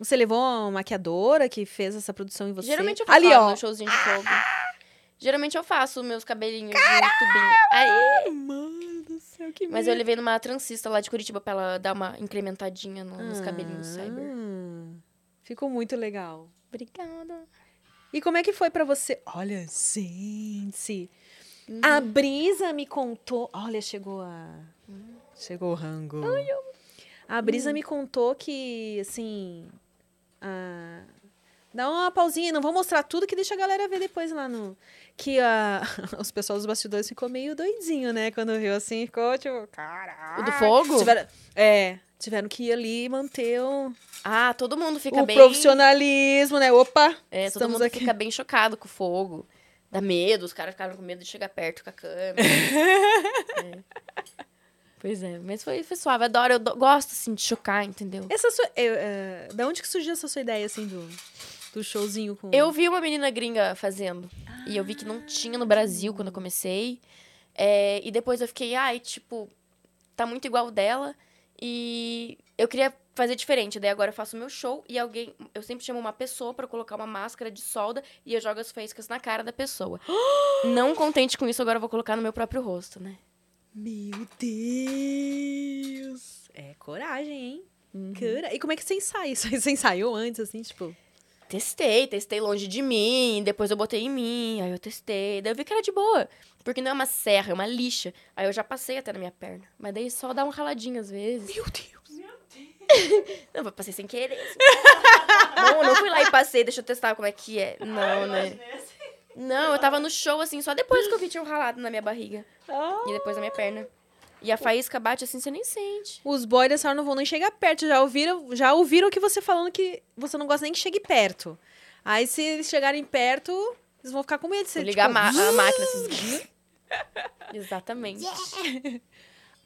Speaker 1: Você levou uma maquiadora que fez essa produção em você?
Speaker 2: Geralmente eu faço
Speaker 1: Ali, ó.
Speaker 2: showzinho de fogo. Geralmente eu faço meus cabelinhos de tubinho. Aê!
Speaker 1: Mano do céu, que
Speaker 2: Mas eu levei numa transista lá de Curitiba pra ela dar uma incrementadinha no- nos
Speaker 1: Ah.
Speaker 2: cabelinhos cyber.
Speaker 1: Ficou muito legal.
Speaker 2: Obrigada.
Speaker 1: E como é que foi pra você? Olha, gente. A Brisa me contou. Olha, chegou a. Chegou o rango. A Brisa me contou que, assim. A- Dá uma pausinha, não vou mostrar tudo que deixa a galera ver depois lá no. Que a... os pessoal dos bastidores ficou meio doidinho, né? Quando viu assim, ficou tipo, caralho.
Speaker 2: O do fogo?
Speaker 1: Tiveram... É, tiveram que ir ali e manter o,
Speaker 2: Ah, todo mundo fica
Speaker 1: o
Speaker 2: bem.
Speaker 1: profissionalismo, né? Opa!
Speaker 2: É, todo
Speaker 1: estamos
Speaker 2: mundo
Speaker 1: aqui.
Speaker 2: fica bem chocado com o fogo. Dá medo, os caras ficaram com medo de chegar perto com a câmera. É. Pois é, mas foi, foi suave. Adoro, eu do- gosto assim de chocar, entendeu?
Speaker 1: Essa sua. eu, eh, da onde que surgiu essa sua ideia, assim, do, do showzinho com.
Speaker 2: Eu vi uma menina gringa fazendo. E eu vi que não tinha no Brasil quando eu comecei. É, e depois eu fiquei, ai, tipo, tá muito igual dela. E eu queria fazer diferente. Daí agora eu faço o meu show e alguém. Eu sempre chamo uma pessoa pra colocar uma máscara de solda e eu jogo as faíscas na cara da pessoa. não contente com isso, agora eu vou colocar no meu próprio rosto, né?
Speaker 1: Meu Deus! É coragem, hein? Cora- E como é que você ensaia isso? Você ensaiou antes, assim, tipo.
Speaker 2: testei, testei longe de mim, depois eu botei em mim, aí eu testei, daí eu vi que era de boa. Porque não é uma serra, é uma lixa. Aí eu já passei até na minha perna. Mas daí só dá um raladinho às vezes.
Speaker 1: Meu Deus.
Speaker 2: Não, eu passei sem querer. assim. não, não fui lá e passei, deixa eu testar como é que é. Não, né? Não, eu tava no show, assim, só depois que eu vi tinha um ralado na minha barriga.
Speaker 1: Ah.
Speaker 2: E depois na minha perna. E a faísca bate assim, você nem sente.
Speaker 1: Os boys dessa hora não vão nem chegar perto. Já ouviram, já ouviram que você falando que você não gosta nem que chegue perto. Aí, se eles chegarem perto, eles vão ficar com medo de
Speaker 2: ligar
Speaker 1: tipo,
Speaker 2: a, ma- a máquina assim. Exatamente.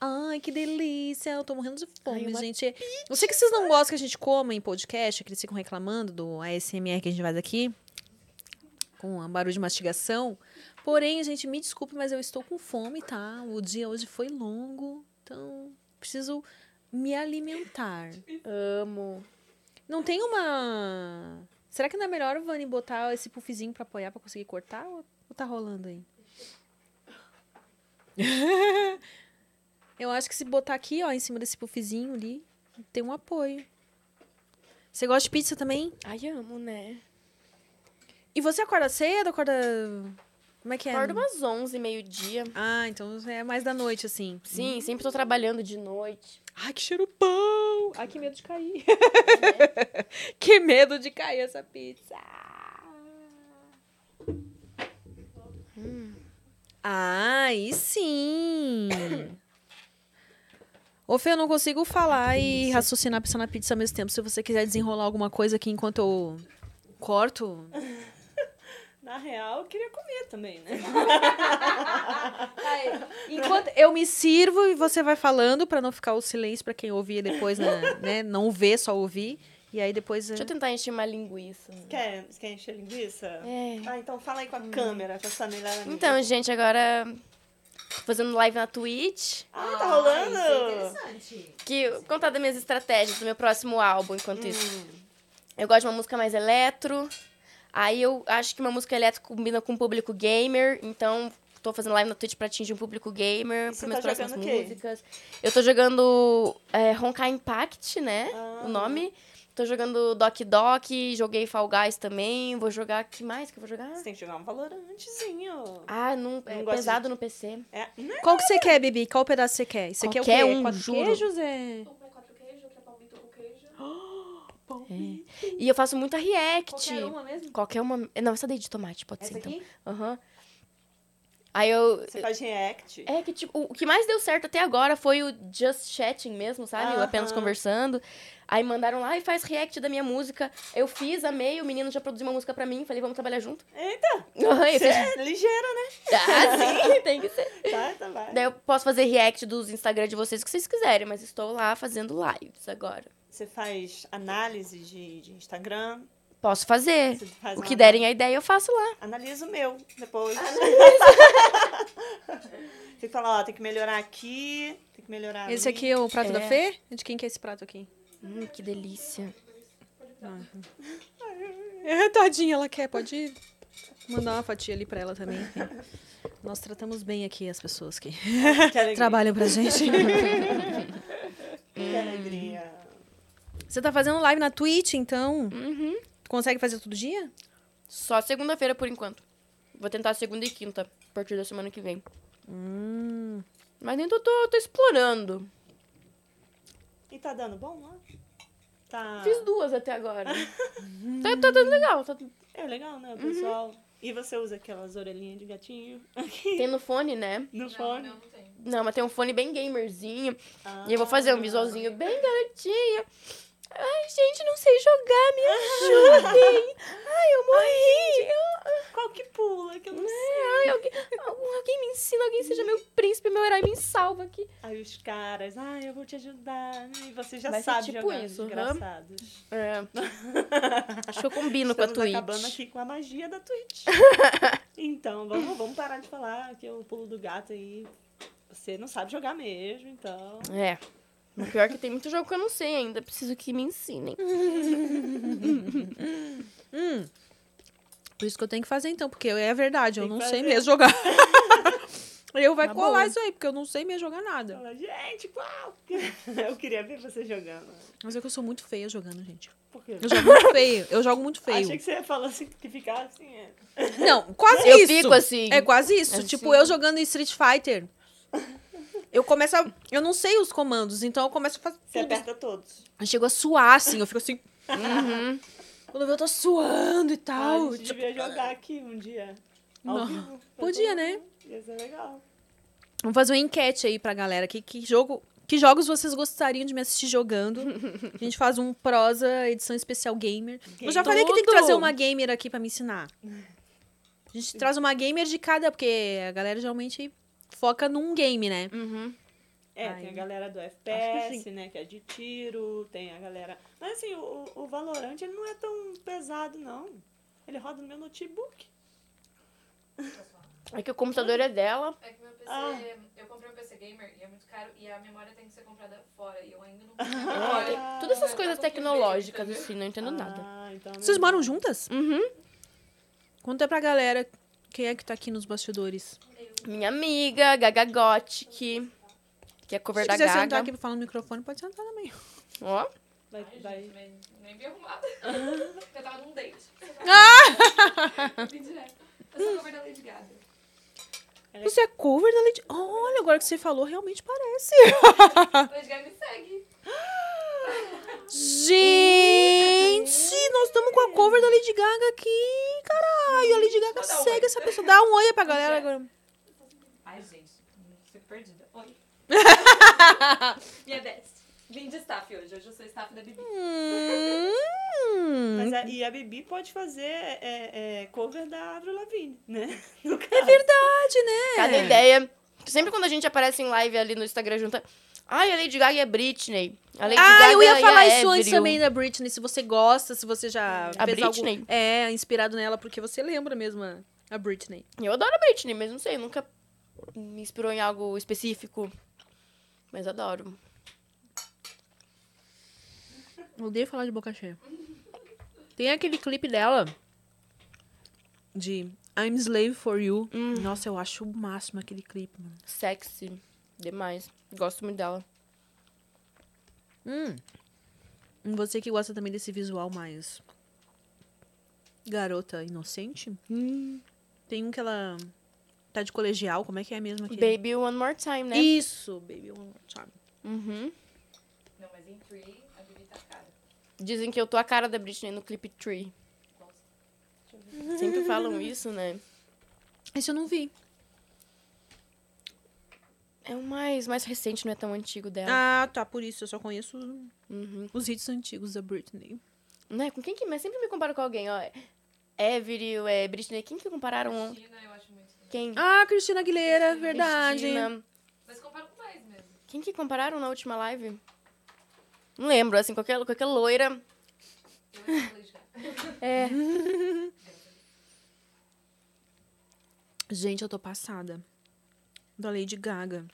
Speaker 1: Ai, que delícia. Eu tô morrendo de fome,
Speaker 2: Ai,
Speaker 1: gente. Eu sei que vocês não gostam que a gente coma em podcast, que eles ficam reclamando do ASMR que a gente faz aqui. Com um barulho de mastigação. Porém, gente, me desculpe, mas eu estou com fome, tá? O dia hoje foi longo. Então, preciso me alimentar.
Speaker 2: Amo.
Speaker 1: Não tem uma. Será que não é melhor Vani botar esse puffzinho pra apoiar pra conseguir cortar? Ou tá rolando aí? Eu acho que se botar aqui, ó, em cima desse puffzinho ali, tem um apoio. Você gosta de pizza também?
Speaker 2: Ai, amo, né?
Speaker 1: E você acorda cedo? Acorda. Como é que é?
Speaker 2: Acordo umas 11, meio-dia.
Speaker 1: Ah, então é mais da noite, assim.
Speaker 2: Sim, sempre tô trabalhando de noite.
Speaker 1: Ai, que cheiro bom! Ai, que medo de cair. que medo de cair essa pizza. Ai, sim! Ô, Fê, eu não consigo falar e raciocinar pensando na pizza ao mesmo tempo. Se você quiser desenrolar alguma coisa aqui enquanto eu corto.
Speaker 4: Na real, eu queria comer também, né?
Speaker 1: Enquanto eu me sirvo e você vai falando pra não ficar o silêncio pra quem ouvir depois, né? né? Não ver, só ouvir. E aí depois.
Speaker 2: Deixa eu tentar encher uma linguiça.
Speaker 4: Quer, quer encher linguiça?
Speaker 2: É.
Speaker 4: Ah, então fala aí com a câmera, com essa melhor amiga.
Speaker 2: Então, gente, agora fazendo live na Twitch.
Speaker 4: Ah, tá rolando?
Speaker 3: Interessante.
Speaker 2: Que contar das minhas estratégias do meu próximo álbum enquanto isso.
Speaker 4: Hum.
Speaker 2: Eu gosto de uma música mais eletro. Aí eu acho que uma música eletro combina com o público gamer. Então, tô fazendo live na Twitch pra atingir um público gamer.
Speaker 4: Você
Speaker 2: Para minhas
Speaker 4: tá
Speaker 2: próximas
Speaker 4: jogando o quê?
Speaker 2: músicas. Eu tô jogando é, Honkai Impact, né?
Speaker 4: Ah.
Speaker 2: O nome. Tô jogando Doc Doc, joguei Fall Guys também. Vou jogar. que mais que eu vou jogar?
Speaker 4: Você tem que jogar um valorantezinho.
Speaker 2: Ah, não, é pesado no PC.
Speaker 4: É, né?
Speaker 1: Qual que você quer, Bibi? Qual pedaço você quer? Isso aqui é o quê?
Speaker 2: Um,
Speaker 1: Quatro
Speaker 2: juro.
Speaker 1: queijos? É...
Speaker 3: Um é quatro queijos, outro é palmito com queijo.
Speaker 2: E eu faço muita react.
Speaker 1: Qualquer uma mesmo?
Speaker 2: Qualquer uma. Não, essa daí de tomate, pode
Speaker 1: Essa
Speaker 2: ser então.
Speaker 1: aqui?
Speaker 2: Aham. Aí eu.
Speaker 4: Você faz react.
Speaker 2: É que, tipo, o que mais deu certo até agora foi o just chatting mesmo, sabe? O apenas
Speaker 4: Aham.
Speaker 2: conversando. Aí mandaram lá e faz react da minha música. Eu fiz, amei, o menino já produziu uma música pra mim, falei, vamos trabalhar junto.
Speaker 4: Eita, você
Speaker 2: fiz-
Speaker 4: é ligeira, né?
Speaker 2: Ah, sim, tem que ser.
Speaker 4: Tá, tá, vai.
Speaker 2: Daí eu posso fazer react dos Instagram de vocês que vocês quiserem, mas estou lá fazendo lives agora.
Speaker 4: Você faz análise de, de Instagram.
Speaker 2: Posso fazer.
Speaker 4: Faz
Speaker 2: O que derem a ideia, eu faço lá.
Speaker 4: Analisa o meu depois. tem que falar, ó, tem que melhorar aqui, tem que melhorar
Speaker 1: Esse
Speaker 4: ali.
Speaker 1: aqui é o prato da
Speaker 2: É.
Speaker 1: Fê? De quem que é esse prato aqui?
Speaker 2: Hum, que delícia.
Speaker 1: É, tadinha, ela quer. Pode mandar uma fatia ali pra ela também. Nós tratamos bem aqui as pessoas que
Speaker 4: Que
Speaker 1: trabalham pra gente.
Speaker 4: Que alegria.
Speaker 1: Você tá fazendo live na Twitch, então?
Speaker 2: Uhum.
Speaker 1: Consegue fazer todo dia?
Speaker 2: Só segunda-feira por enquanto. Vou tentar segunda e quinta, a partir da semana que vem.
Speaker 1: Hum.
Speaker 2: Mas ainda tô, tô explorando.
Speaker 4: E tá dando bom lá? Tá.
Speaker 2: Fiz duas até agora. tá, tá dando legal. tá-
Speaker 4: É legal, né,
Speaker 2: Uhum.
Speaker 4: pessoal? E você usa aquelas orelhinhas de gatinho
Speaker 2: Tem no fone, né?
Speaker 4: no
Speaker 3: Não,
Speaker 4: fone?
Speaker 3: não, não tem.
Speaker 2: Não, mas tem um fone bem gamerzinho.
Speaker 4: Ah.
Speaker 2: E eu vou fazer um visualzinho bem garotinho. Ai, gente, não sei jogar, me ajudem. Ai, eu morri. Eu-
Speaker 4: Qual que pula? Que eu não sei.
Speaker 2: Ai, alguém, alguém me ensina, alguém seja meu príncipe, meu herói, me salva aqui.
Speaker 4: Aí os caras, ai, eu vou te ajudar. E você já
Speaker 2: Vai
Speaker 4: sabe
Speaker 2: tipo
Speaker 4: jogar,
Speaker 2: isso,
Speaker 4: desgraçados.
Speaker 2: É. Acho que eu combino com a
Speaker 4: Estamos
Speaker 2: Twitch.
Speaker 4: acabando aqui com a magia da Twitch. então, vamos, vamos parar de falar que o pulo do gato aí, você não sabe jogar mesmo, então...
Speaker 2: É. O pior é que tem muito jogo que eu não sei ainda. Preciso que me ensinem.
Speaker 1: Por isso que eu tenho que fazer então, porque é verdade, eu
Speaker 4: Tem que
Speaker 1: não sei mesmo jogar. Eu vai
Speaker 2: Na
Speaker 1: colar
Speaker 2: boa.
Speaker 1: isso aí, porque eu não sei mesmo jogar nada.
Speaker 4: Fala, gente, qual? Eu queria ver você jogando.
Speaker 1: Mas é que eu sou muito feia jogando, gente.
Speaker 4: Por quê?
Speaker 1: Eu jogo muito feio. Eu jogo muito feio.
Speaker 4: Achei que você ia falar assim, que ficava assim. é.
Speaker 1: Não, quase
Speaker 2: Eu
Speaker 1: isso.
Speaker 2: fico assim.
Speaker 1: É quase isso.
Speaker 2: Assim.
Speaker 1: Tipo, eu jogando Street Fighter. Eu começo a... Eu não sei os comandos, então eu começo a fazer
Speaker 4: Você
Speaker 1: tudo.
Speaker 4: aperta todos.
Speaker 1: Eu chego a suar, assim. Eu fico assim...
Speaker 2: Uhum.
Speaker 1: Quando eu vejo, eu tô suando e
Speaker 4: Ah,
Speaker 1: tal.
Speaker 4: a gente
Speaker 1: Tipo,
Speaker 4: devia jogar aqui um dia. Ao
Speaker 1: Não.
Speaker 4: vivo.
Speaker 1: Podia, né?
Speaker 4: Ia ser legal.
Speaker 1: Vamos fazer uma enquete aí pra galera. Que, que jogo... Que jogos vocês gostariam de me assistir jogando? A gente faz um prosa, edição especial gamer. Eu já falei que tem que
Speaker 2: Tudo.
Speaker 1: trazer uma gamer aqui pra me ensinar. A gente traz uma gamer de cada, porque a galera geralmente foca num game, né?
Speaker 2: Uhum.
Speaker 4: É,
Speaker 1: Ai,
Speaker 4: tem a galera do
Speaker 1: que
Speaker 4: FPS, né, que é de tiro, tem a galera... Mas assim, o, o Valorant, ele não é tão pesado, não. Ele roda no meu notebook.
Speaker 2: É que o computador é dela.
Speaker 3: É que meu PC,
Speaker 4: Ah.
Speaker 3: eu comprei um PC gamer e é muito caro e a memória tem que ser comprada fora e eu ainda não tenho
Speaker 2: tem
Speaker 3: memória.
Speaker 2: todas essas
Speaker 3: Tá
Speaker 2: coisas tecnológicas,
Speaker 3: verde,
Speaker 2: assim, não entendo nada.
Speaker 4: Ah, então...
Speaker 1: Vocês moram juntas?
Speaker 2: Uhum.
Speaker 1: Conta pra galera quem é que tá aqui nos bastidores.
Speaker 2: Minha amiga, Gaga Gothic, que é cover
Speaker 1: Se
Speaker 2: da
Speaker 1: quiser sentar
Speaker 2: Gaga.
Speaker 1: aqui pra falar no microfone, pode sentar também.
Speaker 2: Ó,
Speaker 4: Vai,
Speaker 3: Ai,
Speaker 4: vai...
Speaker 3: gente, nem, nem vi arrumada. eu tava num date.
Speaker 1: Ah!
Speaker 3: Vim direto. Eu sou cover da Lady Gaga.
Speaker 1: Você é cover da Lady... Olha, agora que você falou, realmente parece.
Speaker 3: Lady Gaga me segue.
Speaker 1: Gente, nós estamos com a cover da Lady Gaga aqui, caralho. A Lady Gaga
Speaker 3: um
Speaker 1: segue essa pessoa. Dá um oi pra galera agora.
Speaker 3: Ai, gente, fico perdida. Oi. Minha best. Vim de staff hoje. Hoje eu sou staff da Bibi.
Speaker 1: Hum.
Speaker 4: Mas a, e a Bibi pode fazer é, é, cover da Avril Lavigne, né?
Speaker 1: É verdade, né?
Speaker 2: cada ideia. Sempre quando a gente aparece em live ali no Instagram junta. Ai, a Lady Gaga e a Britney. A Lady
Speaker 1: Ah,
Speaker 2: Gaga
Speaker 1: eu ia falar isso antes também da Britney. Se você gosta, se você já
Speaker 2: A
Speaker 1: fez
Speaker 2: Britney?
Speaker 1: algo é, inspirado nela, porque você lembra mesmo a, a Britney.
Speaker 2: Eu adoro a Britney, mas não sei, nunca me inspirou em algo específico. Mas adoro.
Speaker 1: Odeio falar de boca cheia. Tem aquele clipe dela de I'm Slave for You.
Speaker 2: Hum.
Speaker 1: Nossa, eu acho o máximo aquele clipe, mano.
Speaker 2: Sexy. Demais. Gosto muito dela.
Speaker 1: Hum. Você que gosta também desse visual mais garota inocente. Tem um que ela tá de colegial, como é que é mesmo aqui?
Speaker 2: Baby One More Time, né?
Speaker 1: Isso, Baby One More Time.
Speaker 2: Uhum.
Speaker 3: Não, mas em Free, a Bibi tá cara.
Speaker 2: Dizem que eu tô a cara da Britney no clipe Tree. Sempre falam isso, né?
Speaker 1: Esse eu não vi.
Speaker 2: É o mais, mais recente, não é tão antigo dela.
Speaker 1: Ah, tá, por isso eu só conheço
Speaker 2: Uhum.
Speaker 1: os hits antigos da Britney.
Speaker 2: Né? Com quem que... Mas sempre me comparo com alguém, ó. Avril, é, Britney. Quem que compararam?
Speaker 3: Cristina, eu.
Speaker 2: Quem?
Speaker 1: Ah, Cristina Aguilera, verdade.
Speaker 2: Cristina.
Speaker 3: Mas comparo com mais mesmo.
Speaker 2: Quem que compararam na última live? Não lembro, assim, qualquer, qualquer loira.
Speaker 3: Eu acho Lady Gaga.
Speaker 2: É.
Speaker 1: Gente, eu tô passada. Da Lady Gaga.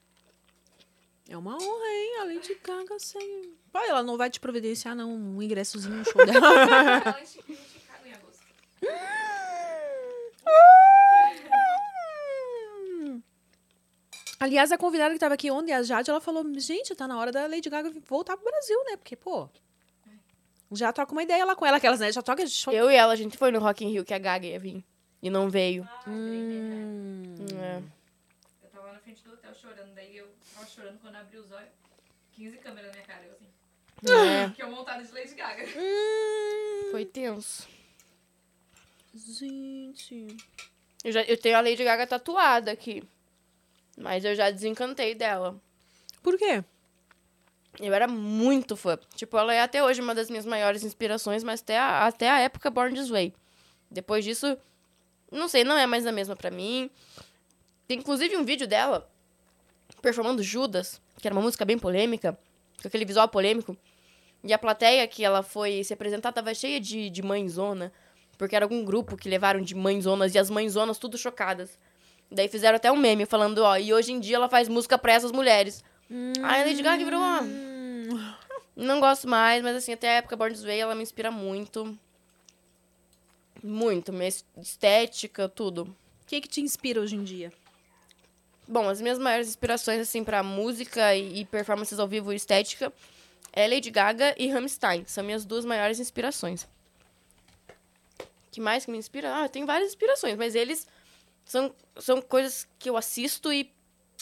Speaker 1: É uma honra, hein? A Lady Gaga segue. Pai, ela não vai te providenciar, não, um ingressozinho no show dela.
Speaker 3: Ela em Chicago em Chicago em agosto.
Speaker 1: Aliás, a convidada que tava aqui ontem, a Jade, ela falou: gente, tá na hora da Lady Gaga voltar pro Brasil, né? Porque, pô. Já troca uma ideia lá com ela, aquelas, né? Já troca. Já...
Speaker 2: Eu e ela, a gente foi no Rock in Rio que a Gaga ia vir. E não veio.
Speaker 1: Hum.
Speaker 2: É.
Speaker 3: Eu tava lá na frente do hotel chorando, daí eu tava chorando quando abri os olhos. 15 câmeras na minha cara, eu assim.
Speaker 2: É.
Speaker 3: Que eu montada de Lady Gaga.
Speaker 1: Hum.
Speaker 2: Foi tenso.
Speaker 1: Gente.
Speaker 2: Eu, já, eu tenho a Lady Gaga tatuada aqui. Mas eu já desencantei dela.
Speaker 1: Por quê?
Speaker 2: Eu era muito fã. Tipo, ela é até hoje uma das minhas maiores inspirações, mas até a, até a época Born This Way. Depois disso, não sei, não é mais a mesma pra mim. Tem inclusive um vídeo dela performando Judas, que era uma música bem polêmica, com aquele visual polêmico. E a plateia que ela foi se apresentar tava cheia de, de mãezona, porque era algum grupo que levaram de mãezonas e as mãezonas tudo chocadas. Daí fizeram até um meme falando, ó, e hoje em dia ela faz música pra essas mulheres. Aí a Lady Gaga virou, ó,
Speaker 1: Hum.
Speaker 2: não gosto mais, mas assim, até a época Born This Way, ela me inspira muito. Muito, minha es- estética, tudo.
Speaker 1: O que, que te inspira hoje em dia?
Speaker 2: Bom, as minhas maiores inspirações, assim, pra música e, e performances ao vivo e estética é Lady Gaga e Rammstein. São minhas duas maiores inspirações. que mais que me inspira? Ah, tem várias inspirações, mas eles são, são coisas que eu assisto e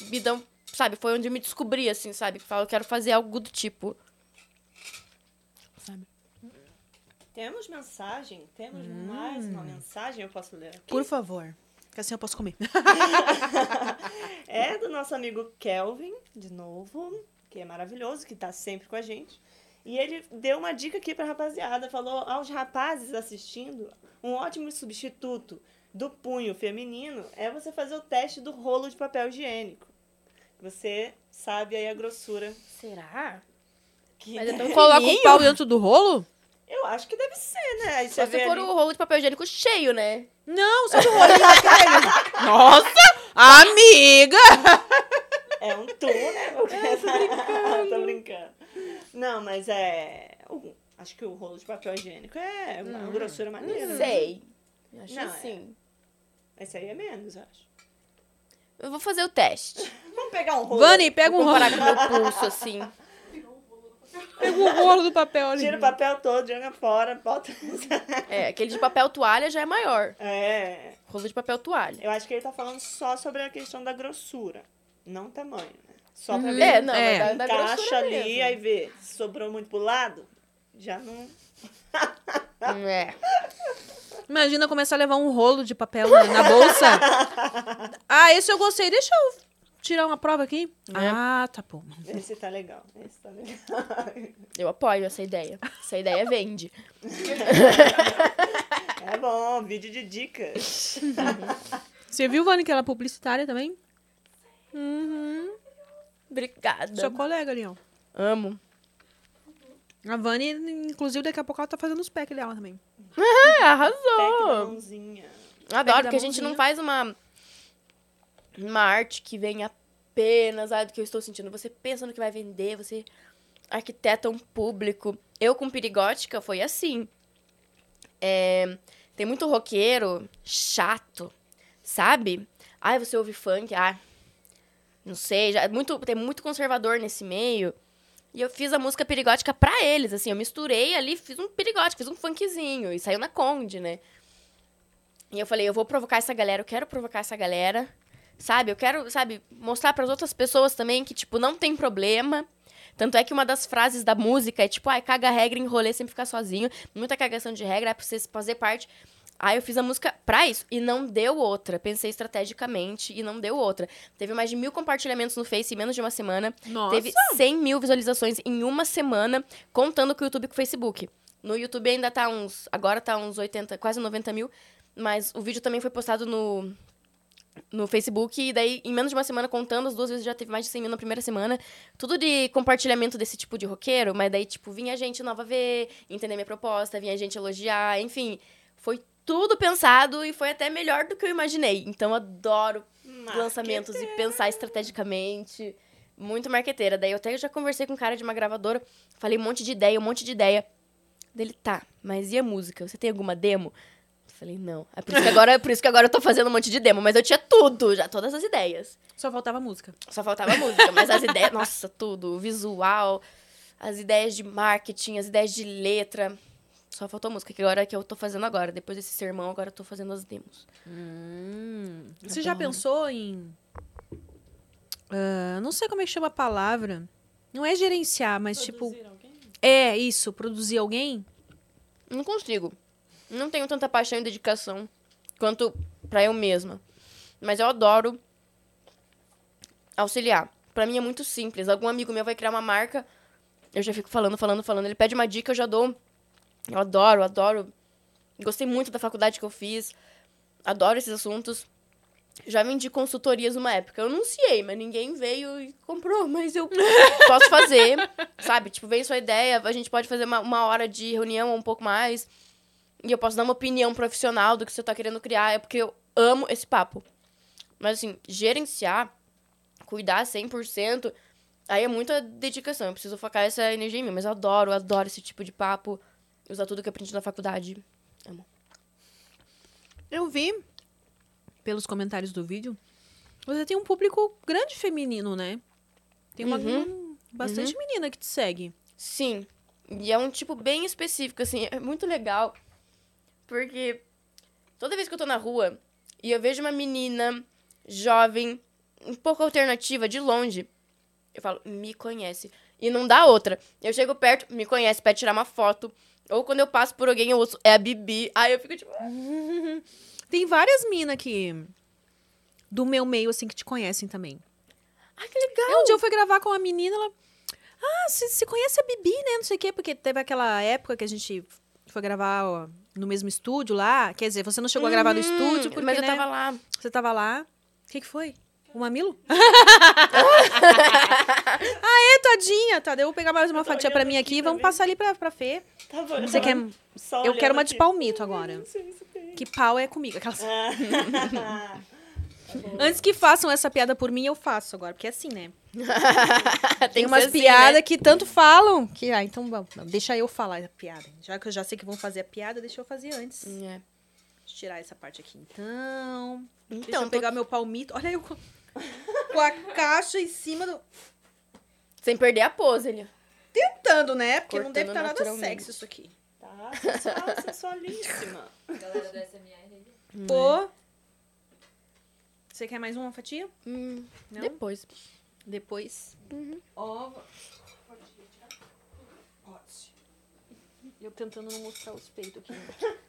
Speaker 2: me dão, sabe? Foi onde eu me descobri, assim, sabe? Que falo, eu quero fazer algo do tipo. Sabe?
Speaker 4: Temos mensagem? Temos mais uma mensagem? Eu posso ler aqui?
Speaker 1: Por favor. Que assim eu posso comer.
Speaker 4: É do nosso amigo Kelvin, de novo, que é maravilhoso, que tá sempre com a gente. E ele deu uma dica aqui pra rapaziada, falou aos rapazes assistindo, um ótimo substituto do punho feminino é você fazer o teste do rolo de papel higiênico. Você sabe aí a grossura
Speaker 2: Será?
Speaker 4: que
Speaker 2: Mas é tão
Speaker 1: Coloca o pau dentro do rolo?
Speaker 4: Eu acho que deve ser, né? Aí
Speaker 2: Só se for
Speaker 4: ali-
Speaker 2: o rolo de papel higiênico cheio, né?
Speaker 1: Não, só do rolo de papel. Nossa! Amiga!
Speaker 4: É um tu, né? Porque... tô brincando. tô brincando. Não, mas é. Acho que o rolo de papel higiênico é uma grossura maneira.
Speaker 2: Não
Speaker 4: né?
Speaker 2: sei. Acho
Speaker 4: Não, é.
Speaker 2: sim.
Speaker 4: Esse aí é menos, eu acho.
Speaker 2: Eu vou fazer o teste.
Speaker 4: Vamos pegar um rolo.
Speaker 1: Vani, pega um rolo.
Speaker 2: com o meu pulso, assim.
Speaker 1: Pega o rolo do papel ali.
Speaker 4: Tira o papel todo, joga fora, bota.
Speaker 2: É, aquele de papel toalha já é maior.
Speaker 4: É.
Speaker 2: Rolo de papel toalha.
Speaker 4: Eu acho que ele tá falando só sobre a questão da grossura, não tamanho, né? Só pra ver.
Speaker 2: É, não,
Speaker 1: É.
Speaker 2: da, da
Speaker 4: Encaixa ali,
Speaker 2: mesmo.
Speaker 4: aí vê. Se sobrou muito pro lado, já não.
Speaker 2: É.
Speaker 1: Imagina começar a levar um rolo de papel na, na bolsa. Ah, esse eu gostei. Deixa eu tirar uma prova aqui. Ah, tá bom.
Speaker 4: Esse tá legal. Esse tá legal.
Speaker 2: Eu apoio essa ideia. Essa ideia vende.
Speaker 4: É bom, vídeo de dicas.
Speaker 1: Você viu, Vani, que ela é publicitária também? Uhum.
Speaker 2: Obrigada.
Speaker 1: Sua colega ali, ó.
Speaker 2: Amo.
Speaker 1: A Vani, inclusive, daqui a pouco ela tá fazendo os packs dela também.
Speaker 4: Pack da
Speaker 2: arrasou.
Speaker 4: mãozinha.
Speaker 2: Adoro, porque a gente não faz uma, uma arte que vem apenas ah, do que eu estou sentindo. Você pensa no que vai vender, você arquiteta um público. Eu com Perigótica foi assim. É, tem muito roqueiro chato, sabe? Ai, você ouve funk, ah, não sei, já, é muito, tem muito conservador nesse meio. E eu fiz a música perigótica pra eles, assim, eu misturei ali, fiz um perigótico, fiz um funkzinho, e saiu na Conde, né? E eu falei, eu vou provocar essa galera, eu quero provocar essa galera, sabe? Eu quero, sabe, mostrar para as outras pessoas também que, tipo, não tem problema. Tanto é que uma das frases da música é tipo, ai, caga regra em rolê, sempre ficar sozinho. Muita cagação de regra, é pra você fazer parte. Aí eu fiz a música pra isso e não deu outra. Pensei estrategicamente e não deu outra. Teve mais de mil compartilhamentos no Face em menos de uma semana.
Speaker 1: Nossa!
Speaker 2: Teve 100 mil visualizações em uma semana, contando com o YouTube e com o Facebook. No YouTube ainda tá uns. Agora tá uns 80, quase 90 mil. Mas o vídeo também foi postado no, no Facebook. E daí, em menos de uma semana, contando, as duas vezes já teve mais de 100 mil na primeira semana. Tudo de compartilhamento desse tipo de roqueiro. Mas daí, tipo, vinha gente nova ver, entender minha proposta, vinha gente elogiar. Enfim, foi tudo pensado e foi até melhor do que eu imaginei. Então, eu adoro lançamentos e pensar estrategicamente. Muito marqueteira. Daí eu até já conversei com um cara de uma gravadora, falei um monte de ideia, um monte de ideia. Dele, tá, mas e a música? Você tem alguma demo? Eu falei, não. É por isso, que agora, é por isso que agora eu tô fazendo um monte de demo, mas eu tinha tudo, já, todas as ideias.
Speaker 1: Só faltava música.
Speaker 2: Só faltava música, mas as ideias, nossa, tudo, o visual, as ideias de marketing, as ideias de letra. Só faltou música, que agora é que eu tô fazendo agora. Depois desse sermão, agora eu tô fazendo as demos.
Speaker 1: Você já pensou em. ah, não sei como é que chama a palavra. Não é gerenciar, mas tipo. É isso, produzir alguém?
Speaker 2: Não consigo. Não tenho tanta paixão e dedicação quanto pra eu mesma. Mas eu adoro auxiliar. Pra mim é muito simples. Algum amigo meu vai criar uma marca, eu já fico falando, falando, falando. Ele pede uma dica, eu já dou. Eu adoro, adoro. Gostei muito da faculdade que eu fiz. Adoro esses assuntos. Já vendi consultorias uma época. Eu anunciei, mas ninguém veio e comprou. Mas eu posso fazer, sabe? Tipo, veio sua ideia, a gente pode fazer uma, uma hora de reunião ou um pouco mais. E eu posso dar uma opinião profissional do que você tá querendo criar. É porque eu amo esse papo. Mas, assim, gerenciar, cuidar 100%, aí é muita dedicação. Eu preciso focar essa energia em mim. Mas eu adoro, adoro esse tipo de papo. Usar tudo que aprendi na faculdade. Amo.
Speaker 1: Eu vi pelos comentários do vídeo Você tem um público grande feminino, né? Tem uma
Speaker 2: Uhum.
Speaker 1: um- bastante menina que te segue.
Speaker 2: Sim. E é um tipo bem específico, assim, é muito legal. Porque toda vez que eu tô na rua e eu vejo uma menina jovem, um pouco alternativa, de longe, eu falo, me conhece. E não dá outra. Eu chego perto, me conhece, pede tirar uma foto. Ou quando eu passo por alguém, eu ouço, é a Bibi. Aí eu fico tipo,
Speaker 1: Tem várias minas que. Do meu meio, assim, que te conhecem também.
Speaker 2: ah, que legal.
Speaker 1: É, um dia eu fui gravar com uma menina, ela. Ah, você conhece a Bibi, né? Não sei o quê, porque teve aquela época que a gente foi gravar ó, no mesmo estúdio lá. Quer dizer, você não chegou a gravar no
Speaker 2: Uhum,
Speaker 1: estúdio, porque,
Speaker 2: Mas eu
Speaker 1: né,
Speaker 2: tava lá.
Speaker 1: Você tava lá. O que, que foi? O mamilo? é, tadinha. Tá, eu vou pegar mais uma fatia pra mim
Speaker 4: aqui
Speaker 1: e
Speaker 4: pra
Speaker 1: vamos passar ali pra, pra Fê.
Speaker 4: Tava
Speaker 1: Você quer. Eu quero uma de palmito agora. Que pau é comigo. Aquelas...
Speaker 4: Ah.
Speaker 1: Antes que façam essa piada por mim, eu faço agora. Porque é assim, né?
Speaker 2: Tem
Speaker 1: umas
Speaker 2: assim,
Speaker 1: piadas
Speaker 2: né?
Speaker 1: que tanto falam que, ah, então bom, deixa eu falar a piada. Já que eu já sei que vão fazer a piada, deixa eu fazer antes.
Speaker 2: É.
Speaker 1: Deixa eu tirar essa parte aqui então. deixa
Speaker 2: Então,
Speaker 1: eu
Speaker 2: tô
Speaker 1: pegar meu palmito. Olha eu com, a caixa em cima do.
Speaker 2: sem perder a pose ali.
Speaker 1: Tentando, né? Porque não
Speaker 2: Cortando
Speaker 1: deve estar nada sexy isso aqui.
Speaker 4: Tá, sensual, sensualíssima.
Speaker 3: Galera do SMR aí.
Speaker 1: Pô. Você quer mais uma fatia?
Speaker 2: Hum,
Speaker 1: Não?
Speaker 2: depois.
Speaker 1: Depois. Ó. Pode. Eu tentando não mostrar os peitos aqui.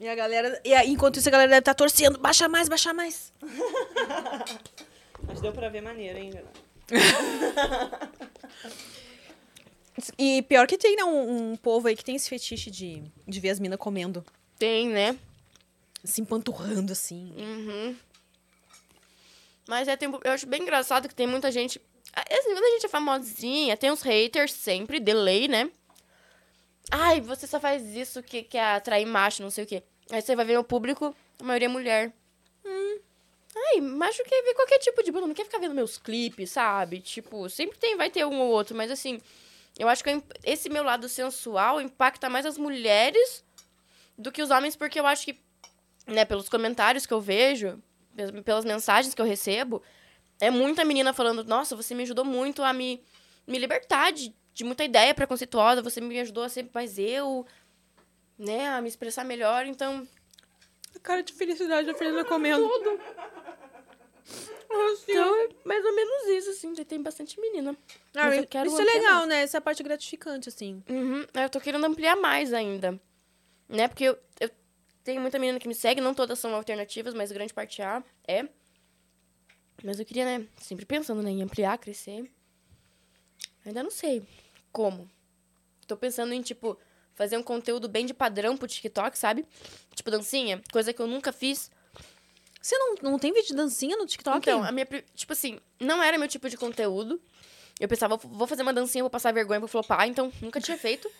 Speaker 1: E a galera. E aí, enquanto isso, a galera deve estar torcendo. Baixa mais, baixa mais.
Speaker 4: Mas deu pra ver maneiro, hein, galera?
Speaker 1: E pior que tem, né? Um, um povo aí que tem esse fetiche de, de ver as minas comendo.
Speaker 2: Tem, né?
Speaker 1: Se empanturrando assim.
Speaker 2: Uhum. Mas é, tem, eu acho bem engraçado que tem muita gente. Assim, quando a gente é famosinha, tem uns haters sempre, delay, né? Ai, você só faz isso que quer atrair macho, não sei o quê. Aí você vai ver o público, a maioria é mulher. Hum. Ai, macho quer ver qualquer tipo de banda, não quer ficar vendo meus clipes, sabe? Tipo, sempre tem, vai ter um ou outro, mas assim, eu acho que eu esse meu lado sensual impacta mais as mulheres do que os homens, porque eu acho que, né, pelos comentários que eu vejo, pel- pelas mensagens que eu recebo, é muita menina falando, nossa, você me ajudou muito a me, me libertar de, de muita ideia preconceituosa, você me ajudou a ser mais eu, né, a me expressar melhor, então...
Speaker 1: A cara de felicidade da Fernanda comendo.
Speaker 2: Então, é mais ou menos isso, assim, tem bastante menina.
Speaker 1: Ah,
Speaker 2: eu quero
Speaker 1: isso é legal,
Speaker 2: mais.
Speaker 1: né? Essa é a parte gratificante, assim.
Speaker 2: Uhum, eu tô querendo ampliar mais ainda. Né? Porque eu, eu tenho muita menina que me segue, não todas são alternativas, mas grande parte A é. Mas eu queria, né? Sempre pensando né, em ampliar, crescer. Ainda não sei como. Tô pensando em, tipo, fazer um conteúdo bem de padrão pro TikTok, sabe? Tipo, dancinha, coisa que eu nunca fiz.
Speaker 1: Você não, não tem vídeo de dancinha no TikTok?
Speaker 2: Então, a minha. Tipo assim, não era meu tipo de conteúdo. Eu pensava, vou- fazer uma dancinha, vou passar vergonha, vou flopar, então nunca tinha feito.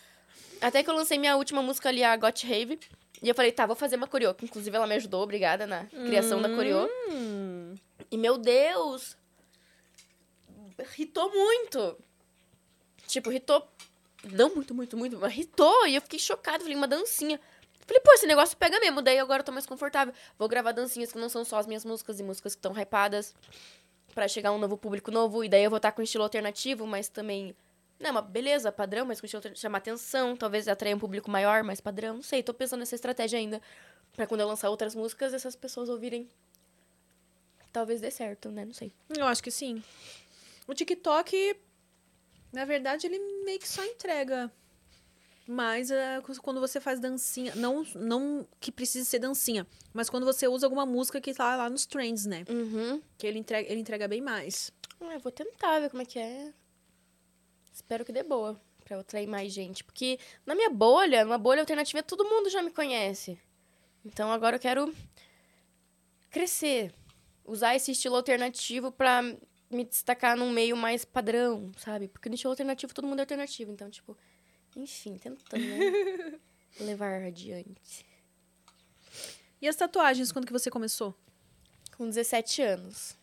Speaker 2: Até que eu lancei minha última música ali, a Got Rave. E eu falei, tá, vou fazer uma coreô. que Inclusive, ela me ajudou, obrigada, na criação da coreô.
Speaker 1: Hum.
Speaker 2: E, meu Deus! Ritou muito! Tipo, ritou. Não muito, muito, muito, mas ritou. E eu fiquei chocada. Falei, uma dancinha. Falei, pô, esse negócio pega mesmo. Daí agora eu tô mais confortável. Vou gravar dancinhas que não são só as minhas músicas e músicas que estão hypadas. Pra chegar um novo público novo. E daí eu vou estar com estilo alternativo, mas também. Não, uma beleza, padrão, mas com estilo alternativo. Chamar atenção. Talvez atrair um público maior, mais padrão. Não sei, tô pensando nessa estratégia ainda. Pra quando eu lançar outras músicas, essas pessoas ouvirem. Talvez dê certo, né? Não sei.
Speaker 1: Eu acho que sim. O TikTok, na verdade, ele meio que só entrega. Mas é, quando você faz dancinha, não, não que precise ser dancinha, mas quando você usa alguma música que tá lá nos trends, né?
Speaker 2: Uhum.
Speaker 1: Que ele entrega, ele entrega bem mais.
Speaker 2: Ah, eu vou tentar ver como é que é. Espero que dê boa. Pra eu atrair mais gente. Porque na minha bolha, numa bolha alternativa, todo mundo já me conhece. Então agora eu quero crescer. Usar esse estilo alternativo pra me destacar num meio mais padrão, sabe? Porque no estilo alternativo todo mundo é alternativo. Então, tipo, enfim, tentando, né? levar adiante.
Speaker 1: E as tatuagens, quando que você começou?
Speaker 2: Com 17 anos.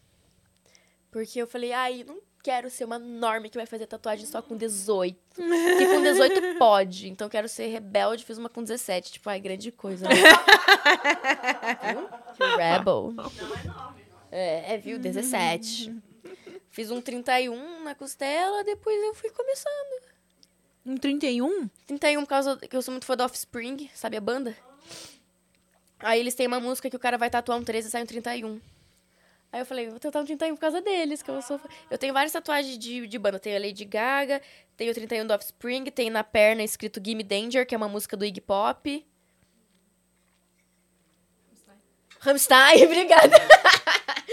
Speaker 2: Porque eu falei, ai, não quero ser uma norme que vai fazer tatuagem só com 18. Porque com 18 pode. Então eu quero ser rebelde, fiz uma com 17. Tipo, ai, grande coisa. Né? Viu? Que rebel.
Speaker 4: Não é nove, não.
Speaker 2: É, é, viu? 17. Fiz um 31 na costela, depois eu fui começando.
Speaker 1: Um 31?
Speaker 2: 31 por causa que eu sou muito fã do Offspring, sabe a banda? Aí eles têm uma música que o cara vai tatuar um 13 e sai um 31. Aí eu falei, vou tentar um 31 por causa deles, que eu sou fã. Eu tenho várias tatuagens de, de banda. Tenho a Lady Gaga, tenho o 31 do Offspring, tem na perna escrito Gimme Danger, que é uma música do Iggy Pop. Rammstein, obrigada.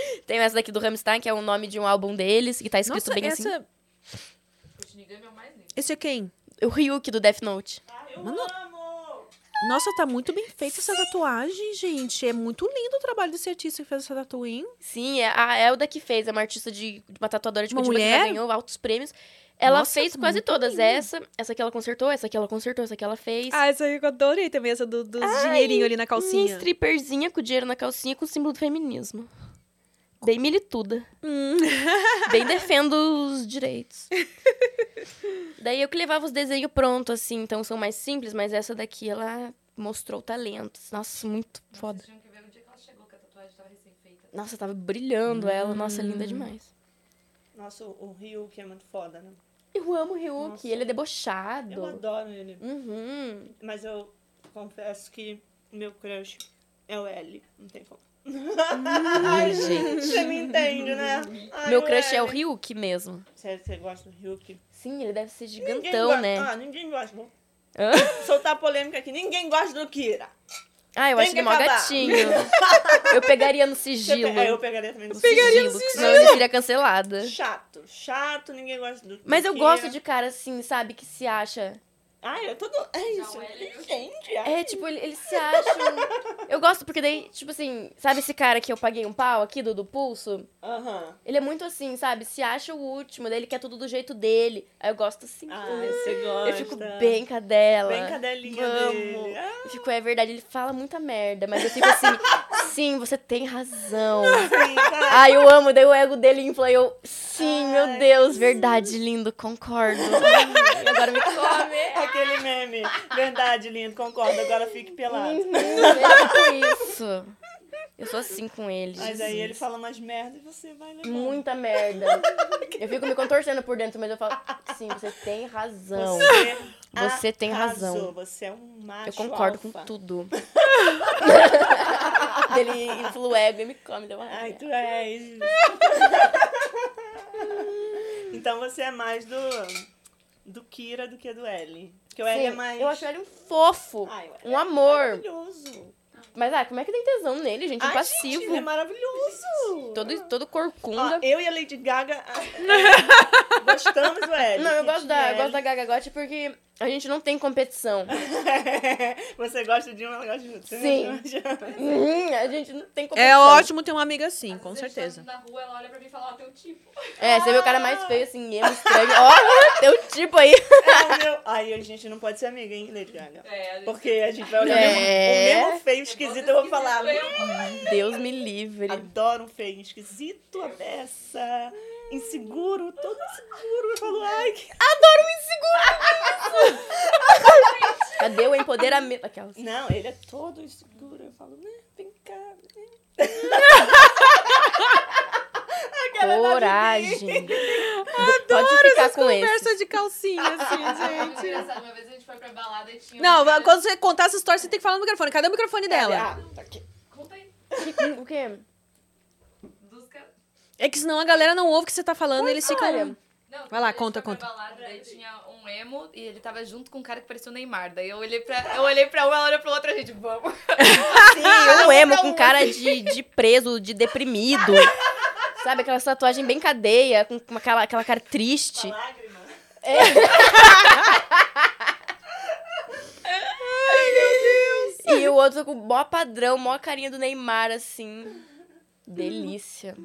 Speaker 2: Tem essa daqui do Rammstein, que é o nome de um álbum deles, que tá escrito
Speaker 1: Nossa,
Speaker 2: bem assim.
Speaker 1: essa...
Speaker 3: O Shinigami é o mais lindo.
Speaker 1: Esse é quem?
Speaker 2: O Ryuki do Death Note.
Speaker 4: Eu
Speaker 1: Mano-
Speaker 4: amo!
Speaker 1: Nossa, tá muito bem feita essa tatuagem, gente. É muito lindo o trabalho desse artista que fez essa tatuagem.
Speaker 2: Sim, é a Elda que fez, é uma artista de uma tatuadora de
Speaker 1: Uma
Speaker 2: Curitiba que
Speaker 1: mulher?
Speaker 2: já ganhou altos prêmios. Ela
Speaker 1: Nossa,
Speaker 2: fez
Speaker 1: tá
Speaker 2: quase todas.
Speaker 1: lindo.
Speaker 2: Essa, essa aqui ela consertou, essa aqui ela consertou, essa aqui ela fez.
Speaker 1: Ah, essa aí eu adorei também, essa do, dos
Speaker 2: Ai,
Speaker 1: dinheirinhos ali na
Speaker 2: Minha
Speaker 1: calcinha.
Speaker 2: stripperzinha com dinheiro na calcinha com o símbolo do feminismo. Bem milituda.
Speaker 1: Hum.
Speaker 2: Bem defendo os direitos. Daí eu que levava os desenhos prontos, assim, então são mais simples, mas essa daqui ela mostrou talentos. Nossa, muito foda.
Speaker 3: Vocês tinham que ver o dia que ela chegou, que a tatuagem tava recém-feita.
Speaker 2: Nossa, tava brilhando ela. Nossa, linda demais.
Speaker 4: Nossa, o Ryu, que é muito foda, né?
Speaker 2: Eu amo o Ryuki,
Speaker 4: Nossa.
Speaker 2: ele é debochado.
Speaker 4: Eu adoro ele.
Speaker 2: Uhum.
Speaker 4: Mas eu confesso que meu crush é o L. Não tem como.
Speaker 2: Ai, gente.
Speaker 4: Você me entende, né? Ai,
Speaker 2: Meu crush é o
Speaker 4: L.
Speaker 2: Ryuki mesmo.
Speaker 4: Sério, você gosta do Ryuki?
Speaker 2: Sim, ele deve ser
Speaker 4: Ninguém
Speaker 2: gigantão,
Speaker 4: gosta-
Speaker 2: né?
Speaker 4: Ah, ninguém gosta. Vou soltar polêmica aqui. Ninguém gosta do Kira.
Speaker 2: Ah, eu
Speaker 4: Tem
Speaker 2: acho
Speaker 4: que
Speaker 2: ele mó
Speaker 4: acabar.
Speaker 2: gatinho. Eu pegaria no sigilo.
Speaker 4: pe- é, eu pegaria também no
Speaker 2: sigilo, porque senão eu seria cancelada.
Speaker 4: Chato, chato, ninguém gosta do
Speaker 2: Mas eu
Speaker 4: Kira.
Speaker 2: gosto de cara assim, sabe, que se acha.
Speaker 4: Ai, eu tô. do- É isso,
Speaker 3: L, eu-
Speaker 4: entende?
Speaker 2: É, tipo, ele, ele se acha. Eu gosto porque daí, tipo assim, sabe esse cara que eu paguei um pau aqui do, do pulso?
Speaker 4: Aham.
Speaker 2: Ele é muito assim, sabe? Se acha o último, daí ele quer tudo do jeito dele. Aí eu gosto assim.
Speaker 4: Ah,
Speaker 2: entendeu?
Speaker 4: você gosta.
Speaker 2: Eu fico bem cadela.
Speaker 4: Bem cadelinha
Speaker 2: Amo.
Speaker 4: dele. Ah,
Speaker 2: Eu fico, é verdade, ele fala muita merda, mas eu fico assim, sim, você tem razão.
Speaker 4: sim, tá.
Speaker 2: Ai, eu amo, daí o ego dele infla e eu, sim,
Speaker 4: Ai,
Speaker 2: meu Deus, verdade, lindo, concordo. Ai, agora me come.
Speaker 4: Aquele meme. Verdade, lindo, concordo. Agora fique pelado.
Speaker 2: Uhum, é isso. Eu sou assim com ele.
Speaker 4: Mas aí ele fala umas merdas e você vai levar.
Speaker 2: Muita merda. Eu fico me contorcendo por dentro, mas eu falo, sim, você tem razão.
Speaker 4: Você,
Speaker 2: Você tem razão.
Speaker 4: Você é um macho
Speaker 2: Eu concordo
Speaker 4: alfa.
Speaker 2: com tudo. ele ego e me come, deu uma
Speaker 4: Ai, tu és. então você é mais do, do Kira do que do L. Porque o L é mais.
Speaker 2: Eu acho ele um fofo.
Speaker 4: Ai, o L
Speaker 2: um
Speaker 4: é
Speaker 2: amor.
Speaker 4: Maravilhoso.
Speaker 2: Mas, ah, como é que tem tesão nele, gente?
Speaker 4: Ai,
Speaker 2: Impassivo.
Speaker 4: gente, ele é maravilhoso.
Speaker 2: todo, todo
Speaker 4: Ó,
Speaker 2: corcunda.
Speaker 4: eu e a Lady Gaga é, gostamos do L.
Speaker 2: Não, eu gosto da, eu gosto da Gaga Gotti porque a gente não tem competição.
Speaker 4: Você gosta de um, ela gosta de outro. Você
Speaker 2: Sim. Uhum, a gente não tem competição.
Speaker 1: É ótimo ter uma amiga assim,
Speaker 3: Às
Speaker 1: com
Speaker 3: gente
Speaker 1: certeza.
Speaker 3: tá Na rua, ela olha pra mim e fala, ó, teu tipo.
Speaker 2: É, você vê o cara mais feio, assim, emo, estranho. Ó, tem um tipo aí.
Speaker 4: É o meu... Ai, a gente não pode ser amiga, hein, Lady Gaga?
Speaker 3: É, a gente
Speaker 4: Porque a gente vai olhar
Speaker 2: É.
Speaker 4: o mesmo- o mesmo feio esquisito, eu vou falar.
Speaker 2: Deus me livre.
Speaker 4: Adoro um feio esquisito, a beça, inseguro, todo inseguro. Eu falo, ai, que...
Speaker 2: Cadê o empoderamento? Aquelas.
Speaker 4: Não, ele é todo inseguro. Eu falo, né, vem cá. né.
Speaker 2: Coragem. Pode ficar com esse.
Speaker 1: Conversa de calcinha, assim, gente.
Speaker 3: engraçado, uma vez a gente foi pra balada e tinha.
Speaker 1: Não,
Speaker 3: um cara-
Speaker 1: quando você contar essa história, você tem que falar no microfone. Cadê o microfone dela?
Speaker 4: Ah, tá aqui.
Speaker 3: Conta aí.
Speaker 2: O quê?
Speaker 1: É que senão a galera não ouve o que você tá falando e eles ficam...
Speaker 3: Não,
Speaker 1: Vai lá, conta, conta.
Speaker 3: balada, tinha um emo e ele tava junto com um cara que parecia o Neymar. Daí eu olhei pra, eu olhei pra um, ela olhou pra outra, a gente, vamos.
Speaker 2: Sim, um emo com cara de, de preso, de deprimido. Sabe, aquela tatuagem bem cadeia, com aquela, aquela cara triste.
Speaker 4: Lágrima.
Speaker 2: E o outro com o maior padrão, maior carinha do Neymar, assim. Delícia.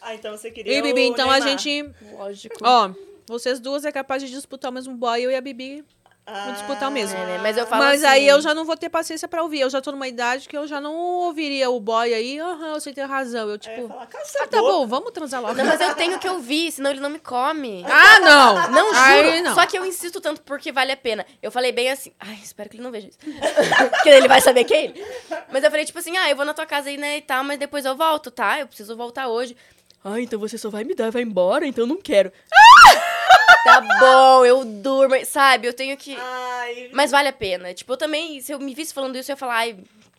Speaker 4: Ah, então você queria
Speaker 1: E, Bibi,
Speaker 4: o
Speaker 1: então a
Speaker 4: Neymar.
Speaker 1: gente...
Speaker 2: Lógico.
Speaker 1: Ó, vocês duas é capaz de disputar o mesmo boy, eu e a Bibi Vou disputar o mesmo.
Speaker 2: É, né? Mas eu falo
Speaker 1: Mas
Speaker 2: assim,
Speaker 1: aí eu já não vou ter paciência pra ouvir. Eu já tô numa idade que eu já não ouviria o boy aí. Aham, você tem razão. Eu,
Speaker 4: eu
Speaker 1: tipo,
Speaker 4: ia falar,
Speaker 1: ah,
Speaker 4: essa
Speaker 1: tá bom, vamos transar logo.
Speaker 2: Não, mas eu tenho que ouvir, senão ele não me come.
Speaker 1: Ah, não!
Speaker 2: Não, juro.
Speaker 1: Aí não.
Speaker 2: Só que eu insisto tanto porque vale a pena. Eu falei bem assim. Ai, espero que ele não veja isso. Porque ele vai saber que é ele. Mas eu falei, tipo assim, ah, eu vou na tua casa aí, né, e tal, mas depois eu volto, tá? Eu preciso voltar hoje. Ah, então você só vai me dar, vai embora, então eu não quero. Tá bom, eu durmo, sabe? Eu tenho que.
Speaker 4: Ai,
Speaker 2: Mas vale a pena. Tipo, eu também, se eu me visse falando isso, eu ia falar, ai,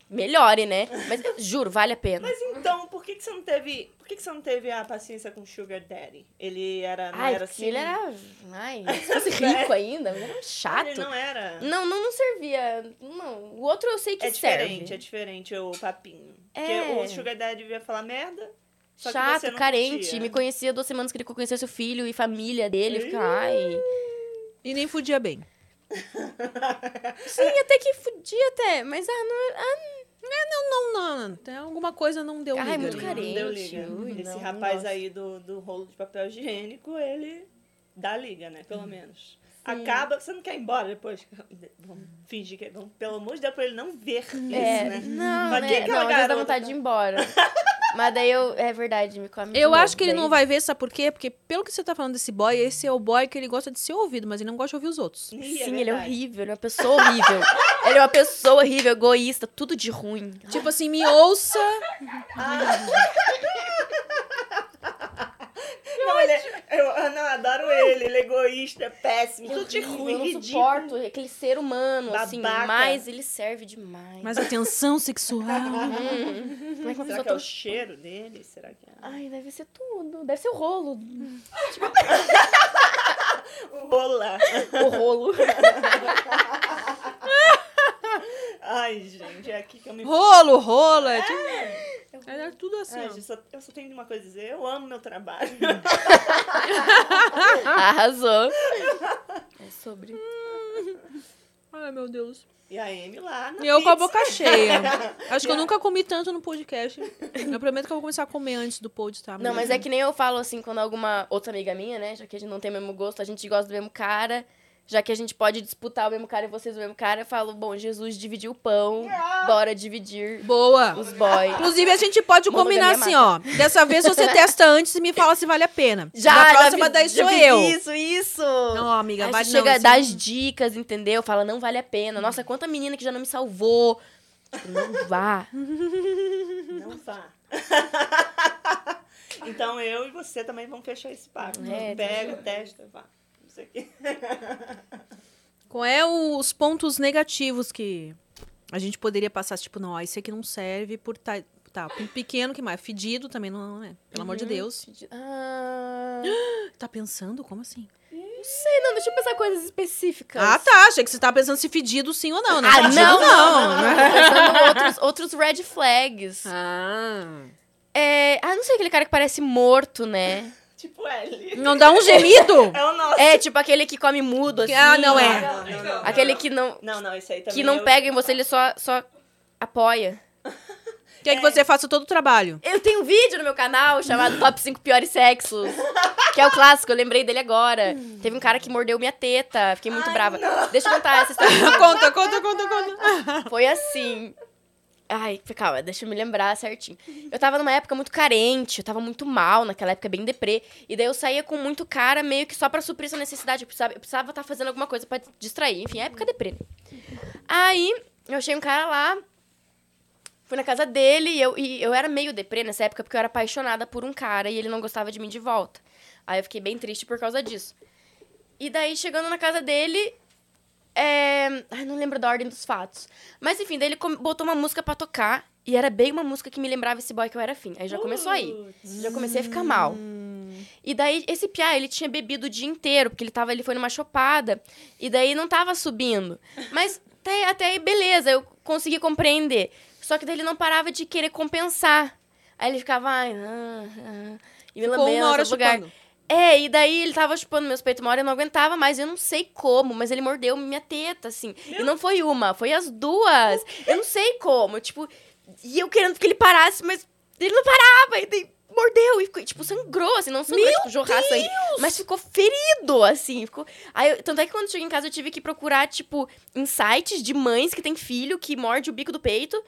Speaker 2: melhore, né? Mas eu juro, vale a pena.
Speaker 4: Mas então, por que, que você não teve. Por que, que você não teve a paciência com o Sugar Daddy? Ele era. Não
Speaker 2: Ai,
Speaker 4: era assim.
Speaker 2: ele era. Ai, se fosse rico ainda, mas era um chato.
Speaker 4: Ele não era.
Speaker 2: Não, não, não servia. Não. O outro eu sei que
Speaker 4: É diferente,
Speaker 2: serve.
Speaker 4: é diferente o papinho.
Speaker 2: É.
Speaker 4: Porque o Sugar Daddy devia falar merda. Só que
Speaker 2: Chato,
Speaker 4: você não
Speaker 2: carente. Me conhecia duas semanas que ele conhecia seu filho e família dele. Fica, ai.
Speaker 1: E nem fudia bem.
Speaker 2: Sim, até que fudia até. Mas ah, não. Ah,
Speaker 1: Não, não, não. Tem alguma coisa não deu
Speaker 2: Ai,
Speaker 1: liga
Speaker 2: muito
Speaker 1: ali.
Speaker 4: Não
Speaker 2: carente.
Speaker 4: deu liga.
Speaker 2: Ui,
Speaker 4: Esse
Speaker 2: não,
Speaker 4: rapaz
Speaker 2: nossa.
Speaker 4: aí do, do rolo de papel higiênico, ele dá liga, né?
Speaker 2: Hum.
Speaker 4: Pelo menos. Acaba, você não quer ir embora depois? Vamos fingir que. Vamos, pelo amor de Deus, pra ele não ver isso,
Speaker 2: é.
Speaker 4: né?
Speaker 2: Não,
Speaker 4: Mas
Speaker 2: né?
Speaker 4: que é
Speaker 2: não, dá vontade de ir
Speaker 4: então?
Speaker 2: embora. Mas daí eu. É verdade, me come de
Speaker 1: Eu
Speaker 2: novo,
Speaker 1: acho que ele
Speaker 2: daí-
Speaker 1: não vai ver, sabe por quê? Porque pelo que você tá falando desse boy, esse é o boy que ele gosta de ser ouvido, mas ele não gosta de ouvir os outros.
Speaker 4: Ih,
Speaker 2: Sim, ele é
Speaker 4: verdade.
Speaker 2: horrível, ele é uma pessoa horrível. ele é uma pessoa horrível, egoísta, tudo de ruim.
Speaker 1: Tipo assim, me ouça.
Speaker 4: Não, ele é, eu, eu não, adoro ele, ele é egoísta, é péssimo, tudo de
Speaker 2: Horrível,
Speaker 4: ruim,
Speaker 2: eu não
Speaker 4: ridículo.
Speaker 2: suporto aquele ser humano, assim,
Speaker 4: Babaca.
Speaker 2: mas ele serve demais.
Speaker 1: Mas atenção sexual.
Speaker 2: Hum, como é que uma
Speaker 4: Será que é
Speaker 2: tão...
Speaker 4: o cheiro dele? Será que é?
Speaker 2: Ai, deve ser tudo. Deve ser o rolo.
Speaker 4: O rola.
Speaker 2: O rolo.
Speaker 4: Ai, gente, é aqui que eu me...
Speaker 1: Rolo, rola. É, tipo- é tudo assim,
Speaker 4: Ai,
Speaker 1: ó.
Speaker 4: gente, só- eu só tenho uma coisa a dizer, eu amo meu trabalho.
Speaker 2: Arrasou. É sobre.
Speaker 1: Ai, meu Deus.
Speaker 4: E a Amy lá na
Speaker 1: E eu com a
Speaker 4: pizza.
Speaker 1: boca cheia. Acho que eu nunca comi tanto no podcast. Eu prometo que eu vou começar a comer antes do pod, tá?
Speaker 2: Não, mas é que nem eu falo assim, quando alguma outra amiga minha, né? Já que a gente não tem o mesmo gosto, a gente gosta do mesmo cara. Já que a gente pode disputar o mesmo cara e vocês o mesmo cara, eu falo, bom, Jesus dividiu o pão, bora dividir
Speaker 1: Boa.
Speaker 2: os boys.
Speaker 1: Inclusive, a gente pode combinar assim, ó. Dessa vez você testa antes e me fala se vale a pena.
Speaker 2: Já,
Speaker 1: Na
Speaker 2: já
Speaker 1: próxima
Speaker 2: fiz-
Speaker 1: daí
Speaker 2: já
Speaker 1: sou eu.
Speaker 2: Isso, isso.
Speaker 1: Não, amiga,
Speaker 2: Aí
Speaker 1: vai
Speaker 2: você
Speaker 1: não.
Speaker 2: chega,
Speaker 1: assim-
Speaker 2: dá as dicas, entendeu? Fala, não vale a pena. Nossa, quanta menina que já não me salvou. Tipo, não vá.
Speaker 4: Não vá. então eu e você também vamos fechar esse papo.
Speaker 2: É,
Speaker 4: Pega, testa, vá. Não sei o quê.
Speaker 1: Qual é os pontos negativos que a gente poderia passar? Tipo, não, esse aqui não serve por tá, tá pequeno que mais. Fedido também não, né? Pelo amor de Deus.
Speaker 2: Ah,
Speaker 1: Tá pensando? Como assim?
Speaker 2: não sei, não. Deixa eu pensar coisas específicas.
Speaker 1: Ah, tá. Achei que você tava pensando se fedido sim ou não, né?
Speaker 2: Ah,
Speaker 1: Fedido,
Speaker 2: não, não,
Speaker 1: não.
Speaker 2: não. Tô pensando outros, outros red flags.
Speaker 1: Ah.
Speaker 2: É, ah, não sei, aquele cara que parece morto, né?
Speaker 4: Tipo L.
Speaker 1: Não dá um gemido?
Speaker 4: É o nosso.
Speaker 2: É, tipo aquele que come mudo, assim.
Speaker 1: Ah, não é.
Speaker 4: Não, não, não.
Speaker 2: Aquele que não,
Speaker 4: Não, não, isso aí também.
Speaker 2: que não
Speaker 4: eu-
Speaker 2: pega em você, ele só, só apoia.
Speaker 1: Quer que você faça todo o trabalho.
Speaker 2: Eu tenho um vídeo no meu canal chamado Top 5 Piores Sexos. Que é o clássico, eu lembrei dele agora. Teve um cara que mordeu minha teta, fiquei muito
Speaker 4: Ai,
Speaker 2: brava.
Speaker 4: não.
Speaker 2: Deixa eu contar essa história.
Speaker 1: conta, conta, conta, conta.
Speaker 2: Foi assim. Ai, calma, deixa eu me lembrar certinho. Eu tava numa época muito carente, eu tava muito mal, naquela época bem deprê. E daí eu saía com muito cara meio que só pra suprir essa necessidade. Eu precisava estar tá fazendo alguma coisa pra distrair. Enfim, época deprê. Aí, eu achei um cara lá, fui na casa dele e eu, e eu era meio deprê nessa época porque eu era apaixonada por um cara e ele não gostava de mim de volta. Aí eu fiquei bem triste por causa disso. E daí, chegando na casa dele, é... Ai, não lembro da ordem dos fatos. Mas enfim, daí ele botou uma música pra tocar. E era bem uma música que me lembrava esse boy que eu era afim. Aí já começou aí. Já comecei a ficar mal. E daí, esse piá, ele tinha bebido o dia inteiro, porque ele, tava, ele foi numa chopada. E daí não tava subindo. Mas até, até aí, beleza, eu consegui compreender. Só que daí ele não parava de querer compensar. Aí ele ficava, ai, ah, ah, e me
Speaker 1: Ficou
Speaker 2: lambendo
Speaker 1: uma hora
Speaker 2: lugar.
Speaker 1: chupando.
Speaker 2: É, e daí ele tava chupando meus peitos uma hora, eu não aguentava mais, eu não sei como, mas ele mordeu minha teta, assim. E não foi uma, foi as duas. Eu não sei como, tipo, e eu querendo que ele parasse, mas ele não parava, e daí mordeu, e ficou, tipo, sangrou, assim, não sangrou, tipo, jorrar sangue. Mas ficou ferido, assim. Ficou... Aí, eu- tanto é que quando eu cheguei em casa eu tive que procurar, tipo, em sites de mães que têm filho que morde o bico do peito.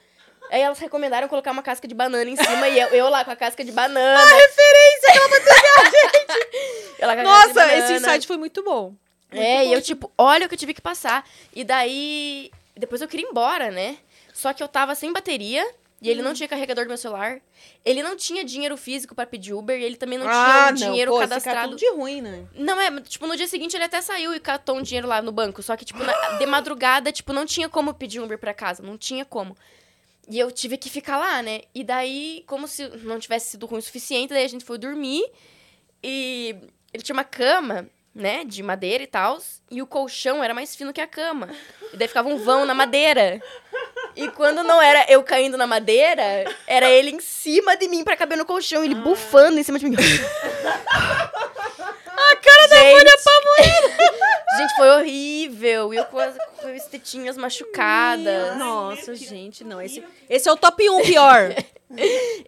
Speaker 2: Aí elas recomendaram colocar uma casca de banana em cima e eu, eu lá com a casca de banana. A referência que ela gente! A casca de
Speaker 1: Nossa, esse insight foi muito bom.
Speaker 2: É, e eu, tipo, olha o que eu tive que passar. E daí. Depois eu queria ir embora, né? Só que eu tava sem bateria e ele
Speaker 1: Hum.
Speaker 2: não tinha carregador do meu celular. Ele não tinha dinheiro físico pra pedir Uber e ele também não
Speaker 1: ah,
Speaker 2: tinha o dinheiro
Speaker 1: não, pô, esse
Speaker 2: cadastrado.
Speaker 1: tudo de ruim, né?
Speaker 2: Não, é, tipo, no dia seguinte ele até saiu e catou um dinheiro lá no banco. Só que, tipo, na- de madrugada, tipo, não tinha como pedir Uber pra casa. Não tinha como. E eu tive que ficar lá, né? E daí, como se não tivesse sido ruim o suficiente, daí a gente foi dormir. E ele tinha uma cama, né? De madeira e tal. E o colchão era mais fino que a cama. E daí ficava um vão na madeira. E quando não era eu caindo na madeira, era ele em cima de mim pra caber no colchão. Ele bufando em cima de mim. a cara da Folha Gente, foi horrível. E eu com as, com as tetinhas machucadas.
Speaker 1: Nossa, gente, não. Esse, esse é o top 1 pior.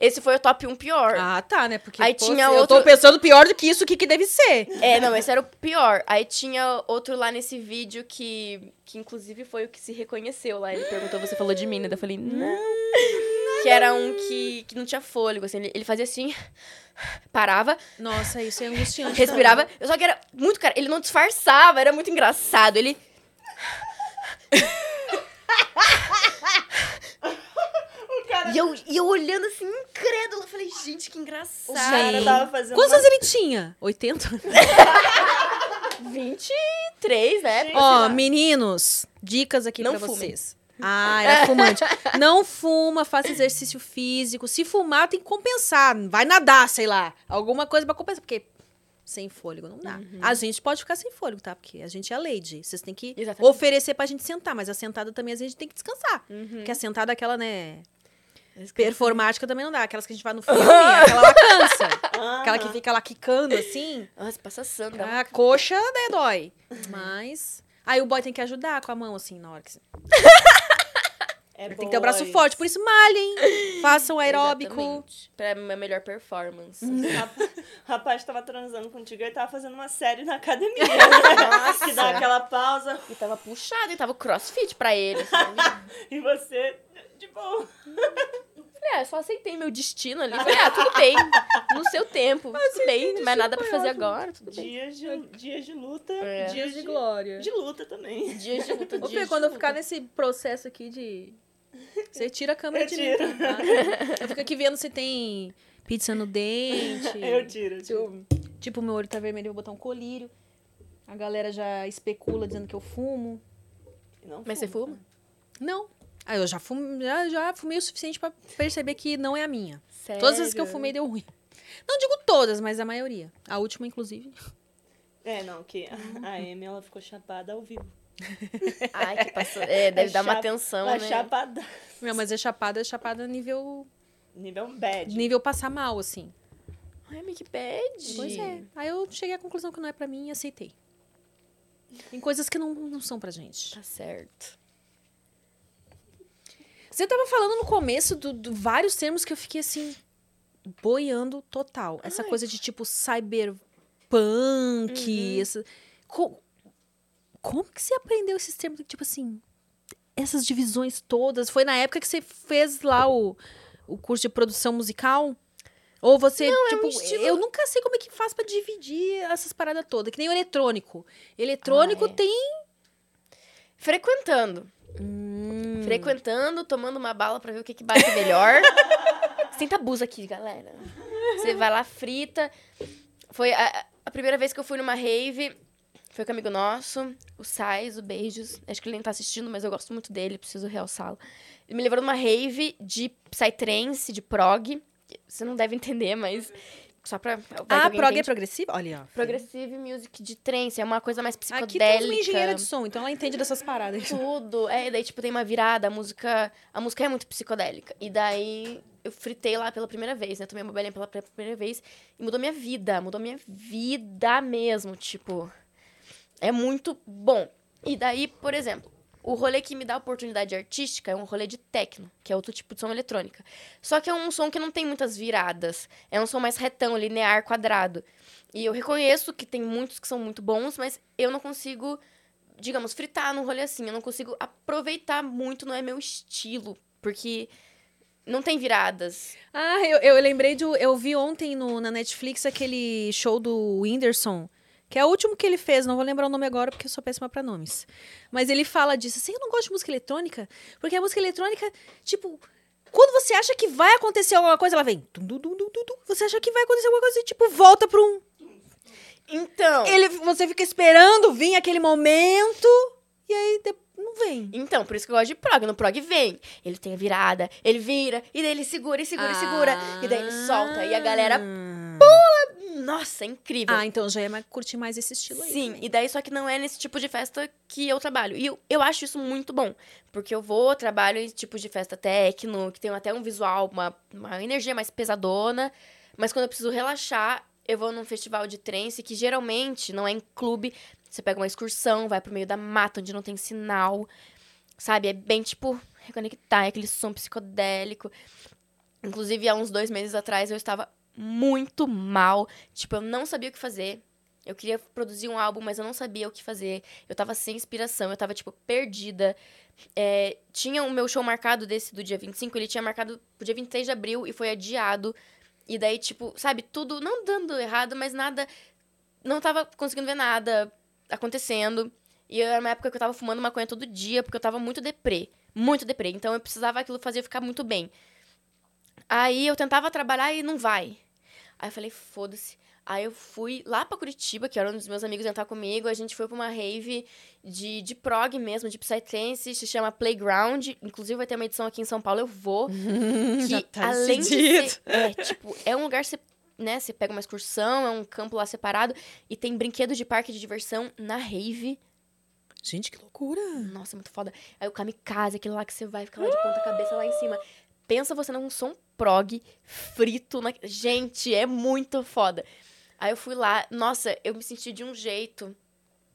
Speaker 2: Esse foi o top 1 pior.
Speaker 1: ah, tá, né? Porque
Speaker 2: Aí
Speaker 1: pô,
Speaker 2: tinha
Speaker 1: eu
Speaker 2: outro-
Speaker 1: tô pensando pior do que isso, o que, que deve ser?
Speaker 2: É, não, esse era o pior. Aí tinha outro lá nesse vídeo que, que inclusive foi o que se reconheceu lá. Ele perguntou, você falou de mim, né? Daí Eu falei, não. Que era um que, que não tinha fôlego, assim. Ele, ele fazia assim, parava,
Speaker 1: Nossa, isso é angustiante.
Speaker 2: respirava. Eu só que era muito, cara, ele não disfarçava, era muito engraçado. Ele...
Speaker 4: O cara,
Speaker 2: E eu, e eu olhando assim, incrédula. Eu falei, gente, que engraçado.
Speaker 4: o cara
Speaker 1: Gente.
Speaker 4: tava fazendo
Speaker 1: Quantos
Speaker 4: uma-
Speaker 1: anos ele tinha? 80?
Speaker 2: 23, né?
Speaker 1: Ó, meninos, dicas aqui
Speaker 2: Não
Speaker 1: pra
Speaker 2: fumem.
Speaker 1: vocês. Ah, era fumante. Não fuma, faça exercício físico. Se fumar, tem que compensar. Vai nadar, sei lá. Alguma coisa pra compensar. Porque sem fôlego não dá.
Speaker 2: Uhum.
Speaker 1: A gente pode ficar sem fôlego, tá? Porque a gente é lady. Vocês têm que
Speaker 2: Exatamente.
Speaker 1: oferecer pra gente sentar. Mas a sentada também, às vezes, a gente tem que descansar.
Speaker 2: Uhum.
Speaker 1: Porque a sentada, aquela, né... Performática também não dá. Aquelas que a gente vai no filme, aquela lá cansa. Aquela que fica lá quicando, assim.
Speaker 2: Nossa, passa sanda.
Speaker 1: A coxa, né, dói. Mas... Aí o boy tem que ajudar com a mão, assim, na hora que...
Speaker 4: É
Speaker 1: Tem que ter o braço
Speaker 4: boys.
Speaker 1: forte, por isso malhem. Façam aeróbico.
Speaker 2: Exatamente. Pra minha melhor performance.
Speaker 4: Rap- Rapaz tava transando contigo e tava fazendo uma série na academia. Né? Que dá aquela pausa
Speaker 2: E tava puxado, e tava o crossfit pra ele. sabe?
Speaker 4: e você, de boa.
Speaker 2: Falei, ah, eu só aceitei meu destino ali. Falei, ah, tudo bem. No seu tempo. Tudo bem. Não mais nada pra fazer agora. Tudo bem.
Speaker 4: Dias de, dias de luta.
Speaker 2: É.
Speaker 4: Dias de,
Speaker 1: glória.
Speaker 4: de luta também.
Speaker 2: Dias de luta,
Speaker 1: Ô,
Speaker 2: dias
Speaker 1: Fê, quando eu
Speaker 2: luta.
Speaker 1: ficar nesse processo aqui de. Você tira a câmera
Speaker 4: Eu
Speaker 1: de mim. tá? Eu fico aqui vendo se tem pizza no dente.
Speaker 4: Eu tiro, eu tiro.
Speaker 1: Tipo, tipo, meu olho tá vermelho, eu vou botar um colírio. A galera já especula dizendo que eu fumo.
Speaker 4: Não
Speaker 2: Mas você
Speaker 4: fumo.
Speaker 2: fuma?
Speaker 1: Não. Ah, eu já, fum, já, já fumei o suficiente pra perceber que não é a minha.
Speaker 2: Sério?
Speaker 1: Todas as que eu fumei deu ruim. Não digo todas, mas a maioria. A última, inclusive.
Speaker 4: É, não, que a, a Amy, ela ficou chapada ao vivo.
Speaker 2: Ai, que passou. É, deve
Speaker 4: É
Speaker 2: dar uma tensão, né?
Speaker 4: chapada.
Speaker 1: Não, mas é chapada, é chapada nível.
Speaker 4: Nível bad.
Speaker 1: Nível passar mal, assim.
Speaker 2: Ai, mas que bad.
Speaker 1: Pois é. Aí eu cheguei à conclusão que não é pra mim e aceitei. Tem coisas que não, não são pra gente.
Speaker 2: Tá certo.
Speaker 1: Você tava falando no começo do, do vários termos que eu fiquei assim, boiando total. Essa coisa de tipo cyberpunk, essa... Co- como que você aprendeu esses termos? Tipo assim, essas divisões todas. Foi na época que você fez lá o, o curso de produção musical? Ou você, tipo,
Speaker 2: estilo-
Speaker 1: eu nunca sei como é que faz pra dividir essas paradas todas. Que nem o eletrônico. Eletrônico
Speaker 2: Ah, é.
Speaker 1: tem.
Speaker 2: Frequentando.
Speaker 1: Hum.
Speaker 2: Frequentando, tomando uma bala pra ver o que, que bate melhor. Sem tabus aqui, galera. Você vai lá, frita. Foi a, a primeira vez que eu fui numa rave. Foi com um amigo nosso, o Sais, o Beijos. Acho que ele nem tá assistindo, mas eu gosto muito dele, preciso realçá-lo. Ele me levou numa rave de psytrance, de prog. Você não deve entender, mas só pra...
Speaker 1: Ah, prog é
Speaker 2: entende.
Speaker 1: progressivo? Olha, ó.
Speaker 2: Progressive music de trance, é uma coisa mais psicodélica.
Speaker 1: Aqui temos uma engenheira de som, então ela entende dessas paradas.
Speaker 2: Tudo. É, daí, tipo, tem uma virada, a música. A música é muito psicodélica. E daí eu fritei lá pela primeira vez, né? Tomei uma belinha pela primeira vez e mudou minha vida. Mudou minha vida mesmo. Tipo. É muito bom. E daí, por exemplo, o rolê que me dá oportunidade artística é um rolê de techno, que é outro tipo de som eletrônica. Só que é um som que não tem muitas viradas. É um som mais retão, linear, quadrado. E eu reconheço que tem muitos que são muito bons, mas eu não consigo, digamos, fritar num rolê assim. Eu não consigo aproveitar muito, não é meu estilo. Porque não tem viradas.
Speaker 1: Ah, eu, eu lembrei de. Eu vi ontem no, na Netflix aquele show do Whindersson. Que é o último que ele fez, não vou lembrar o nome agora porque eu sou péssima pra nomes. Mas ele fala disso, assim, eu não gosto de música eletrônica, porque a música eletrônica, tipo, quando você acha que vai acontecer alguma coisa, ela vem. tum, tum, tum. Você acha que vai acontecer alguma coisa e, tipo, volta pra um.
Speaker 2: Então.
Speaker 1: Ele, você fica esperando vir aquele momento e aí de- não vem.
Speaker 2: Então, por isso que eu gosto de prog. No prog vem. Ele tem a virada, ele vira, e daí ele segura, e segura, e segura. E daí ele solta. E a galera. Nossa, é incrível.
Speaker 1: Ah, então já é mais, curtir mais esse estilo aí.
Speaker 2: Sim,
Speaker 1: também.
Speaker 2: e daí só que não é nesse tipo de festa que eu trabalho. E eu, eu acho isso muito bom. Porque eu vou, trabalho em tipos de festa techno, que tem até um visual, uma, uma energia mais pesadona. Mas quando eu preciso relaxar, eu vou num festival de trance, que geralmente não é em clube. Você pega uma excursão, vai pro meio da mata, onde não tem sinal. Sabe? É bem tipo reconectar, é aquele som psicodélico. Inclusive, há uns dois meses atrás, eu estava muito mal. Tipo, eu não sabia o que fazer. Eu queria produzir um álbum, mas eu não sabia o que fazer. Eu tava sem inspiração, eu tava, tipo, perdida. É, tinha o meu show marcado desse do dia 25, ele tinha marcado pro dia 23 de abril e foi adiado. E daí, tipo, sabe, tudo não dando errado, mas nada. Não tava conseguindo ver nada acontecendo. E era uma época que eu tava fumando maconha todo dia, porque eu tava muito deprê. Muito deprê. Então eu precisava aquilo fazer eu ficar muito bem. Aí eu tentava trabalhar e não vai. Aí eu falei, foda-se. Aí eu fui lá pra Curitiba, que era um dos meus amigos entrar comigo. A gente foi pra uma rave de, de prog mesmo, de Psytrance, se chama Playground. Inclusive vai ter uma edição aqui em São Paulo, eu vou. Que
Speaker 1: tá
Speaker 2: além de
Speaker 1: decidido.
Speaker 2: ser, é, tipo, é um lugar, você, né, você pega uma excursão, é um campo lá separado. E tem brinquedo de parque de diversão na rave.
Speaker 1: Gente, que loucura.
Speaker 2: Nossa, é muito foda. Aí o kamikaze, aquele lá que você vai ficar lá de ponta cabeça lá em cima. Pensa você num som prog frito. Na... Gente, é muito foda. Aí eu fui lá, nossa, eu me senti de um jeito.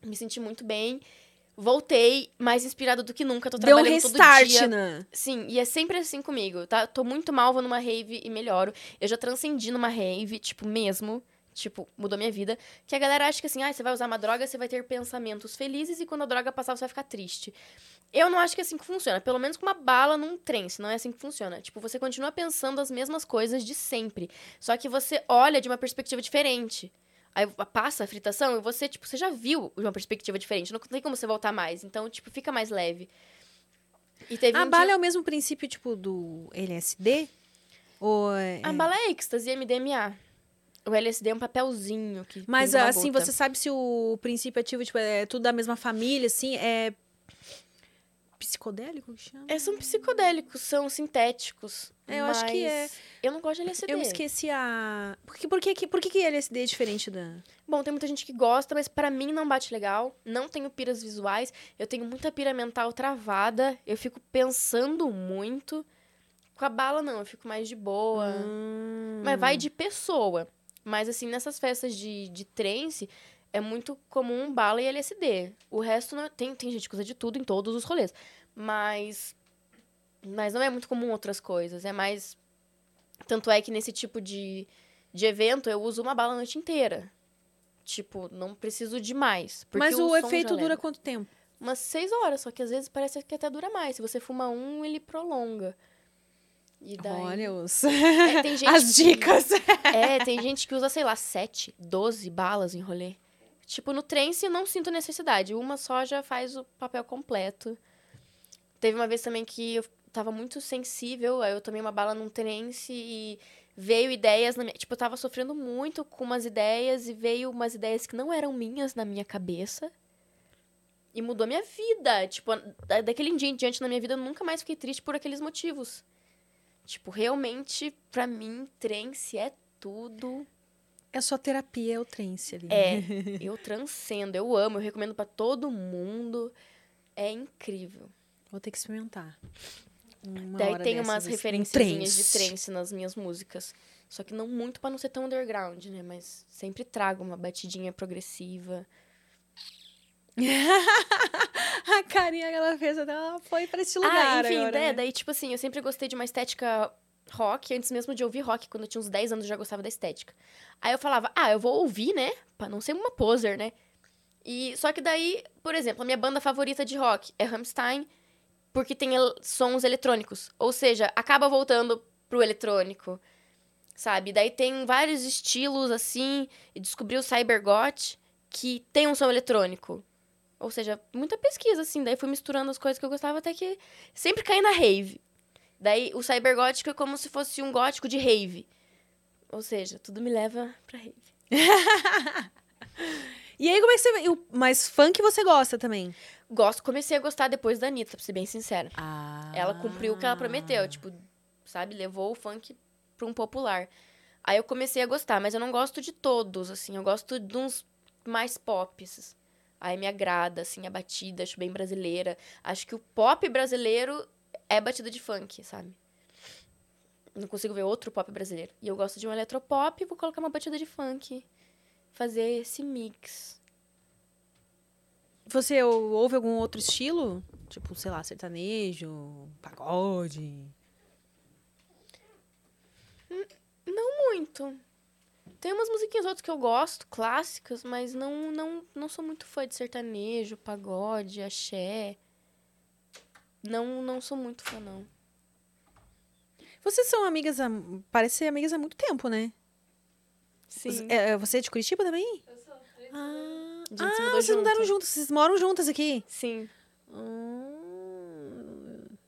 Speaker 2: Me senti muito bem. Voltei mais inspirada do que nunca. Tô
Speaker 1: Deu um
Speaker 2: trabalhando todo
Speaker 1: restart,
Speaker 2: dia.
Speaker 1: né?
Speaker 2: Sim, e é sempre assim comigo, tá? Tô muito mal, vou numa rave e melhoro. Eu já transcendi numa rave, tipo, mesmo. Tipo, mudou minha vida. Que a galera acha que assim, ah, você vai usar uma droga, você vai ter pensamentos felizes e quando a droga passar, você vai ficar triste. Eu não acho que é assim que funciona. Pelo menos com uma bala num trance, não é assim que funciona. Tipo, você continua pensando as mesmas coisas de sempre. Só que você olha de uma perspectiva diferente. Aí passa a fritação e você, tipo, você já viu de uma perspectiva diferente. Não tem como você voltar mais. Então, tipo, fica mais leve. E teve
Speaker 1: A
Speaker 2: um
Speaker 1: bala
Speaker 2: dia-
Speaker 1: é o mesmo princípio, tipo, do LSD? Ou é...
Speaker 2: A bala é êxtase e MDMA. O LSD é um papelzinho que.
Speaker 1: Mas assim,
Speaker 2: gota.
Speaker 1: você sabe se o princípio ativo tipo, é tudo da mesma família, assim, é psicodélico que chama?
Speaker 2: É, são psicodélicos, são sintéticos.
Speaker 1: É, eu acho que é.
Speaker 2: Eu não gosto de LSD.
Speaker 1: Eu me esqueci a. Por que, por que, por que, que LSD é diferente da.
Speaker 2: Bom, tem muita gente que gosta, mas pra mim não bate legal. Não tenho piras visuais. Eu tenho muita pira mental travada. Eu fico pensando muito. Com a bala, não. Eu fico mais de boa.
Speaker 1: Hum.
Speaker 2: Mas vai de pessoa. Mas, assim, nessas festas de, de trance, é muito comum bala e LSD. O resto, não é- tem, tem gente que usa de tudo em todos os rolês. Mas, mas não é muito comum outras coisas. É mais... Tanto é que nesse tipo de, de evento, eu uso uma bala a noite inteira. Tipo, não preciso de mais.
Speaker 1: Mas o,
Speaker 2: som
Speaker 1: efeito dura
Speaker 2: leva.
Speaker 1: quanto tempo?
Speaker 2: Umas seis horas, só que às vezes parece que até dura mais. Se você fuma um, ele prolonga. E daí...
Speaker 1: Olha os.
Speaker 2: É, tem gente
Speaker 1: As
Speaker 2: que-
Speaker 1: dicas.
Speaker 2: é, tem gente que usa, sei lá, 7, 12 balas em rolê. Tipo, no trance eu não sinto necessidade. Uma só já faz o papel completo. Teve uma vez também que eu tava muito sensível, aí eu tomei uma bala num trance e veio ideias na minha... Tipo, eu tava sofrendo muito com umas ideias e veio umas ideias que não eram minhas na minha cabeça. E mudou a minha vida. Tipo, da- daquele dia em diante na minha vida eu nunca mais fiquei triste por aqueles motivos. Tipo, realmente, pra mim, trance é tudo.
Speaker 1: É só terapia, é o trance ali.
Speaker 2: É, eu transcendo, eu amo, eu recomendo pra todo mundo. É incrível.
Speaker 1: Vou ter que experimentar. Uma
Speaker 2: Daí tem umas referenciazinhas de
Speaker 1: trance.
Speaker 2: nas minhas músicas. Só que não muito pra não ser tão underground, né? Mas sempre trago uma batidinha progressiva.
Speaker 1: A carinha que ela fez, ela foi pra esse lugar
Speaker 2: ah, enfim,
Speaker 1: agora,
Speaker 2: né?
Speaker 1: né?
Speaker 2: daí, tipo assim, eu sempre gostei de uma estética rock, antes mesmo de ouvir rock, quando eu tinha uns 10 anos eu já gostava da estética. Aí eu falava, ah, eu vou ouvir, né? Pra não ser uma poser, né? E só que daí, por exemplo, a minha banda favorita de rock é Rammstein, porque tem el- sons eletrônicos. Ou seja, acaba voltando pro eletrônico, sabe? Daí tem vários estilos assim, e descobri o Cybergot, que tem um som eletrônico. Ou seja, muita pesquisa, assim. Daí fui misturando as coisas que eu gostava até que sempre caí na rave. Daí o cybergótico é como se fosse um gótico de rave. Ou seja, tudo me leva pra rave.
Speaker 1: E aí, como é que você... Mas funk você gosta também?
Speaker 2: Gosto, comecei a gostar depois da Anitta, pra ser bem sincera.
Speaker 1: Ah.
Speaker 2: Ela cumpriu o que ela prometeu, tipo, sabe, levou o funk pra um popular. Aí eu comecei a gostar, mas eu não gosto de todos, assim, eu gosto de uns mais pops. Aí me agrada, assim, a batida, acho bem brasileira. Acho que o pop brasileiro é batida de funk, sabe? Não consigo ver outro pop brasileiro. E eu gosto de um eletropop, vou colocar uma batida de funk. Fazer esse mix.
Speaker 1: Você ou- ouve algum outro estilo? Tipo, sei lá, sertanejo, pagode.
Speaker 2: Muito. Tem umas musiquinhas outras que eu gosto, clássicas, mas não, não, não sou muito fã de sertanejo, pagode, axé. Não, não sou muito fã, não.
Speaker 1: Vocês são amigas há... Parece ser amigas há muito tempo, né?
Speaker 2: Sim.
Speaker 1: É, você é de Curitiba também?
Speaker 3: Eu sou.
Speaker 1: Ah,
Speaker 2: se
Speaker 1: ah
Speaker 2: mudou
Speaker 1: vocês
Speaker 2: junto.
Speaker 1: mudaram juntos. Vocês moram juntas aqui?
Speaker 2: Sim.
Speaker 1: Hum.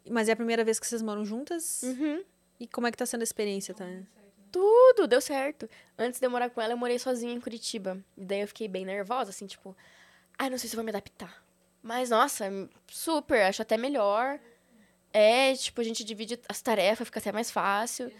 Speaker 1: Mas é a primeira vez que vocês moram juntas?
Speaker 2: Uhum.
Speaker 1: E como é que tá sendo a experiência, tá?
Speaker 2: Tudo, deu certo. Antes de eu morar com ela, eu morei sozinha em Curitiba. E daí eu fiquei bem nervosa, assim, tipo... Ai, não sei se eu vou me adaptar. Mas, nossa, super, acho até melhor. É, tipo, a gente divide as tarefas, fica até mais fácil.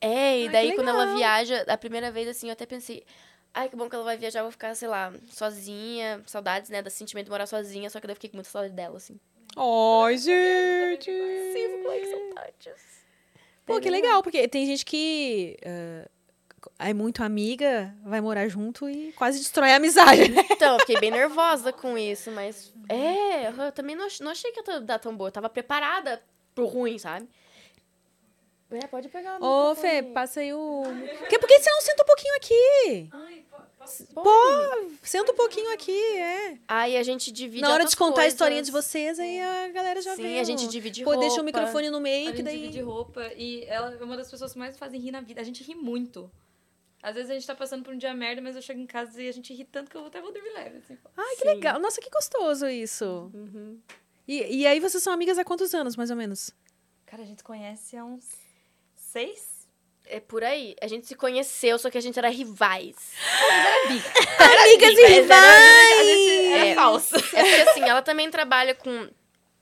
Speaker 2: É, e
Speaker 1: Ai,
Speaker 2: daí
Speaker 1: que
Speaker 2: quando ela viaja, a primeira vez, assim, eu até pensei... Ai, que bom que ela vai viajar, eu vou ficar, sei lá, sozinha. Saudades, né, do sentimento de morar sozinha. Só que daí eu fiquei com muita saudade dela, assim.
Speaker 1: Ai, gente!
Speaker 2: Sim, com saudades.
Speaker 1: Pô, que legal, porque tem gente que ah, é muito amiga, vai morar junto e quase destrói a amizade, né?
Speaker 2: Então, eu fiquei bem nervosa com isso, mas. É, eu também não, não achei que ia dar tão boa. Eu tava preparada pro ruim, sabe? É, pode pegar. o
Speaker 1: Ô. Fê, passa aí o. Que, por que você não senta um pouquinho aqui?
Speaker 3: Ai.
Speaker 1: Pô, senta um pouquinho aqui, é.
Speaker 2: Aí a gente divide.
Speaker 1: Na hora de contar a
Speaker 2: coisas.
Speaker 1: historinha de vocês, aí a galera já
Speaker 2: Sim,
Speaker 1: vê.
Speaker 2: a gente divide
Speaker 1: Pô,
Speaker 2: roupa.
Speaker 1: deixa o microfone no
Speaker 3: A
Speaker 1: meio, que
Speaker 3: gente
Speaker 1: daí.
Speaker 3: divide roupa e ela é uma das pessoas que mais fazem rir na vida. A gente ri muito. Às vezes a gente tá passando por um dia merda, mas eu chego em casa e a gente ri tanto que eu até vou dormir leve. Assim.
Speaker 1: Ai, que
Speaker 2: Sim.
Speaker 1: legal. Nossa, que gostoso isso.
Speaker 2: Uhum.
Speaker 1: E, e aí vocês são amigas há quantos anos, mais ou menos?
Speaker 3: Cara, a gente se conhece há uns seis?
Speaker 2: É por aí. A gente se conheceu, só que a gente era rivais.
Speaker 1: Amigas e
Speaker 2: Mas era-
Speaker 1: rivais!
Speaker 3: A gente era
Speaker 2: É.
Speaker 3: falsa.
Speaker 2: É porque assim, ela também trabalha com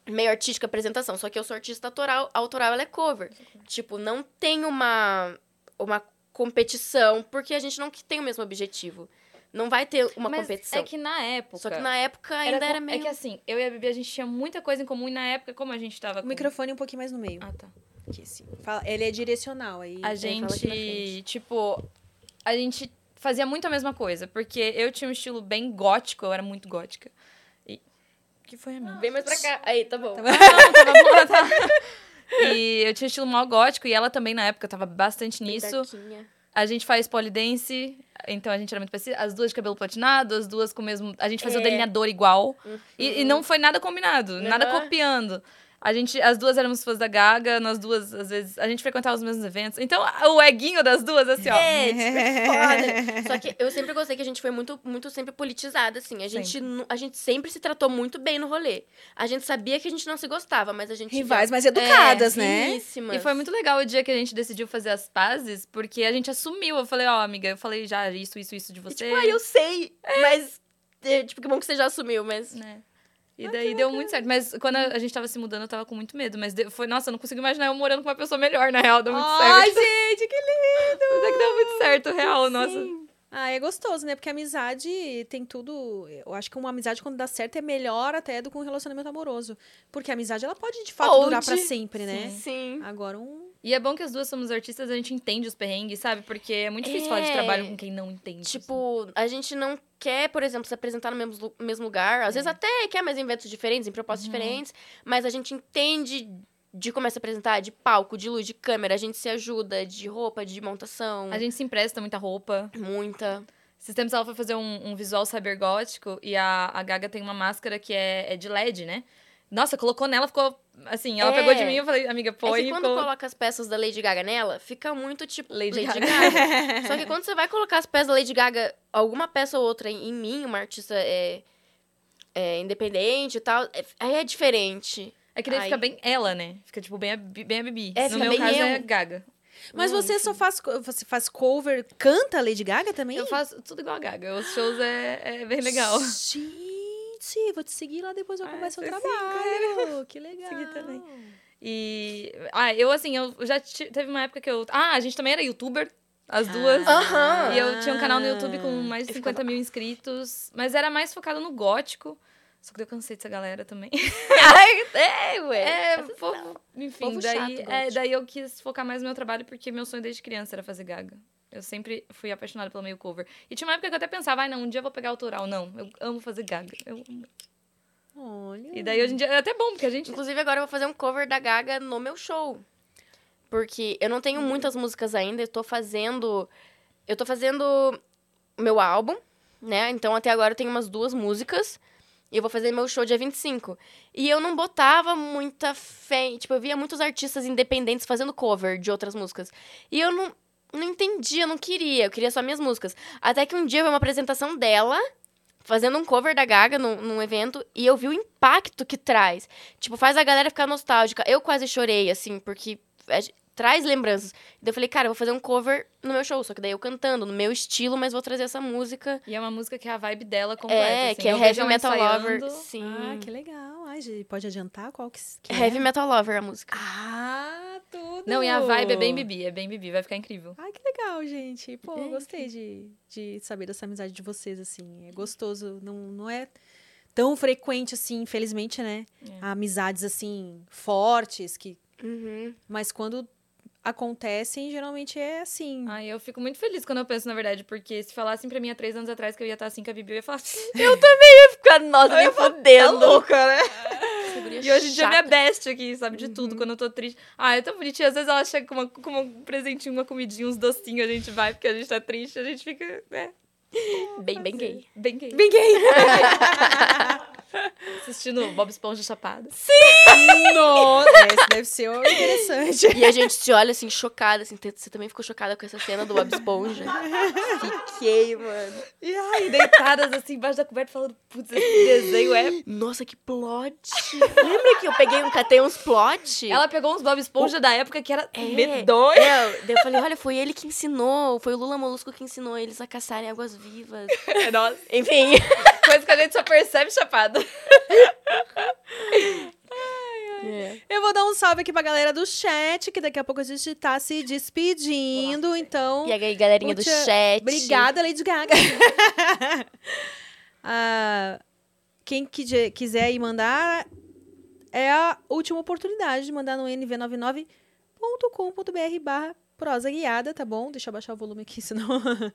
Speaker 2: meio artística apresentação, só que eu sou artista autoral, a autoral ela é cover. Tipo, não tem uma uma competição, porque a gente não tem o mesmo objetivo. Não vai ter uma
Speaker 3: Mas
Speaker 2: competição.
Speaker 3: é que na época...
Speaker 2: Só que na época ainda
Speaker 3: era,
Speaker 2: era,
Speaker 3: com-
Speaker 2: meio
Speaker 3: É que assim, eu e a Bibi, a gente tinha muita coisa em comum e na época, como a gente tava
Speaker 1: O
Speaker 3: com...
Speaker 1: microfone um pouquinho mais no meio.
Speaker 3: Ah, tá.
Speaker 1: Aqui, sim. Fala- ele é direcional aí.
Speaker 3: A gente, tipo, a gente fazia muito a mesma coisa, porque eu tinha um estilo bem gótico, eu era muito gótica. E que foi a minha?
Speaker 2: Vem mais pra cá. Aí, tá bom.
Speaker 3: Não, tava bom, tá. E eu tinha estilo mal gótico e ela também na época tava bastante nisso. A gente faz polidense, então a gente era muito parecida. As duas de cabelo platinado, as duas com o mesmo. A gente fazia o
Speaker 2: É.
Speaker 3: delineador igual. E, e não foi nada combinado, nada
Speaker 2: Aham.
Speaker 3: copiando. A gente, as duas éramos fãs da Gaga, nós duas, às vezes, a gente frequentava os mesmos eventos. Então, o eguinho das duas, assim, ó.
Speaker 2: É, tipo, é foda. Só que eu sempre gostei que a gente foi muito, muito sempre politizada, assim. A gente,
Speaker 3: Sempre.
Speaker 2: a gente sempre se tratou muito bem no rolê. A gente sabia que a gente não se gostava, mas a gente...
Speaker 1: Rivais, mas educadas,
Speaker 2: é,
Speaker 1: né?
Speaker 3: E foi muito legal o dia que a gente decidiu fazer as pazes, porque a gente assumiu. Eu falei, ó, amiga, eu falei já isso, isso, isso de
Speaker 2: E,
Speaker 3: você.
Speaker 2: tipo, ah, eu sei, mas... é, tipo, que bom que você já assumiu, mas...
Speaker 3: né? E daí deu muito certo. Mas quando a a gente tava se mudando, eu tava com muito medo. Mas foi, nossa, eu não consigo imaginar eu morando com uma pessoa melhor, na real. Deu muito
Speaker 1: Ai,
Speaker 3: certo.
Speaker 1: gente, que lindo!
Speaker 3: Mas é que deu muito certo, real, nossa.
Speaker 1: Ah, é gostoso, né? Porque amizade tem tudo. Eu acho que uma amizade, quando dá certo, é melhor até do que um relacionamento amoroso. Porque a amizade, ela pode, de fato, durar pra sempre, né?
Speaker 2: Sim.
Speaker 1: Agora, um
Speaker 3: E é bom que as duas somos artistas, a gente entende os perrengues, sabe? Porque é muito difícil falar de
Speaker 2: É.
Speaker 3: trabalho com quem não entende. assim.
Speaker 2: Tipo, a gente não quer, por exemplo, se apresentar no mesmo, mesmo lugar. Às vezes até quer, mas em eventos diferentes, em propostas diferentes. Mas a gente entende de como é se apresentar, de palco, de luz, de câmera. A gente se ajuda, de roupa, de montação.
Speaker 3: A gente se empresta muita roupa.
Speaker 2: Muita.
Speaker 3: Esses tempos ela foi fazer um, um visual cybergótico e a, a Gaga tem uma máscara que é, é de LED, né? Nossa, colocou nela, ficou assim, ela
Speaker 2: É.
Speaker 3: pegou de mim e eu falei, amiga,
Speaker 2: É
Speaker 3: põe
Speaker 2: que
Speaker 3: e
Speaker 2: quando
Speaker 3: ficou...
Speaker 2: coloca as peças da Lady Gaga nela, fica muito tipo
Speaker 3: Lady
Speaker 2: Lady,
Speaker 3: Gaga.
Speaker 2: Gaga. Só que quando você vai colocar as peças da Lady Gaga, alguma peça ou outra em, mim, uma artista é, é, independente e tal, é- aí é diferente.
Speaker 3: É que daí
Speaker 2: Ai.
Speaker 3: fica bem ela, né? Fica tipo bem a, bem a Bibi.
Speaker 2: É,
Speaker 3: no
Speaker 2: fica
Speaker 3: meu
Speaker 2: bem
Speaker 3: caso
Speaker 2: eu.
Speaker 3: é a Gaga.
Speaker 1: Mas
Speaker 2: Hum,
Speaker 1: você só faz, você faz cover, canta Lady Gaga também?
Speaker 3: Eu faço tudo igual a Gaga. Os shows é, é bem legal.
Speaker 1: Gente, vou te seguir lá depois eu
Speaker 3: Ah,
Speaker 1: acompanhar seu
Speaker 3: você
Speaker 1: trabalho. Que legal.
Speaker 3: Seguir também. E. Ah, eu assim, eu já teve uma época que eu. Ah, a gente também era youtuber, as duas.
Speaker 2: Aham.
Speaker 3: E eu tinha um canal no YouTube com
Speaker 1: Ah.
Speaker 3: mais de
Speaker 2: Eu
Speaker 3: 50 mil inscritos. Mas era mais focado no gótico. Só que eu cansei dessa galera também.
Speaker 2: Ai, é, ué.
Speaker 3: É, povo, enfim,
Speaker 2: Povo
Speaker 3: daí,
Speaker 2: chato,
Speaker 3: é, daí eu quis focar mais no meu trabalho porque meu sonho desde criança era fazer gaga. Eu sempre fui apaixonada pelo meio cover. E tinha uma época que eu até pensava, ai não, um dia eu vou pegar autoral. Não, eu amo fazer gaga. Eu amo.
Speaker 1: Olha.
Speaker 3: E daí hoje em dia é até bom, porque a gente.
Speaker 2: Inclusive, agora eu vou fazer um cover da Gaga no meu show. Porque eu não tenho muitas músicas ainda, eu tô fazendo. Eu tô fazendo meu álbum, né? Então até agora eu tenho umas duas músicas. E eu vou fazer meu show dia 25. E eu não botava muita fé. Tipo, eu via muitos artistas independentes fazendo cover de outras músicas. E eu não, não entendia, não queria. Eu queria só minhas músicas. Até que um dia eu vi uma apresentação dela fazendo um cover da Gaga num, num evento e eu vi o impacto que traz. Tipo, faz a galera ficar nostálgica. Eu quase chorei, assim, porque traz lembranças. Daí eu falei, cara, eu vou fazer um cover no meu show, só que daí eu cantando, no meu estilo, mas vou trazer essa música.
Speaker 3: E é uma música que é a vibe dela completa.
Speaker 2: é,
Speaker 3: assim.
Speaker 2: que é
Speaker 3: Eu
Speaker 2: Heavy Metal
Speaker 3: ensaiando.
Speaker 2: Lover. Sim.
Speaker 1: Ah, que legal. Ai, pode adiantar qual que, que
Speaker 2: Heavy
Speaker 1: é?
Speaker 2: Metal Lover a música.
Speaker 1: Ah, tudo.
Speaker 3: Não, e a vibe é bem Bibi, é bem Bibi, vai ficar incrível.
Speaker 1: Ai, que legal, gente. Pô,
Speaker 2: É,
Speaker 1: gostei de, de saber dessa amizade de vocês, assim. É gostoso. Não, não é tão frequente, assim, infelizmente, né?
Speaker 3: É.
Speaker 1: Amizades, assim, fortes, que...
Speaker 2: Uhum.
Speaker 1: Mas quando acontecem, geralmente é assim.
Speaker 3: Ai, eu fico muito feliz quando eu penso, na verdade, porque se falassem pra mim há três anos atrás que eu ia estar assim com a Bibi, eu ia falar assim,
Speaker 2: Ficar, nossa, me
Speaker 3: tá
Speaker 2: fodendo.
Speaker 3: louca, né? E hoje em dia é minha best aqui, sabe? De tudo, quando eu tô triste. Ah, é tão bonitinho. Às vezes ela chega com, uma, com um presentinho, uma comidinha, uns docinhos, a gente vai, porque a gente tá triste, a gente fica, né?
Speaker 2: Bem, bem gay.
Speaker 3: Bem gay.
Speaker 1: Bem gay.
Speaker 3: Assistindo Bob Esponja Chapada.
Speaker 1: Nossa, esse deve ser interessante.
Speaker 2: E a gente se olha assim, chocada, assim. Você também ficou chocada com essa cena do Bob Esponja? Fiquei, mano.
Speaker 3: E ai, deitadas assim embaixo da coberta falando, putz, esse desenho é.
Speaker 2: Nossa, que plot. Lembra que eu peguei um, catei uns plot?
Speaker 3: Ela pegou uns Bob Esponja da época que era
Speaker 2: É,
Speaker 3: medonho.
Speaker 2: É, daí eu falei, olha, foi ele que ensinou, foi o Lula Molusco que ensinou eles a caçarem águas vivas.
Speaker 3: Nossa,
Speaker 2: Enfim.
Speaker 3: coisa que a gente só percebe chapada.
Speaker 2: É.
Speaker 1: Eu vou dar um salve aqui pra galera do chat, que daqui a pouco a gente tá se despedindo. Então,
Speaker 2: E aí, galerinha do chat.
Speaker 1: obrigada, Lady Gaga. Ah, quem quide- quiser ir mandar, é a última oportunidade de mandar no nv99.com.br barra prosa guiada, tá bom? Deixa eu baixar o volume aqui, senão...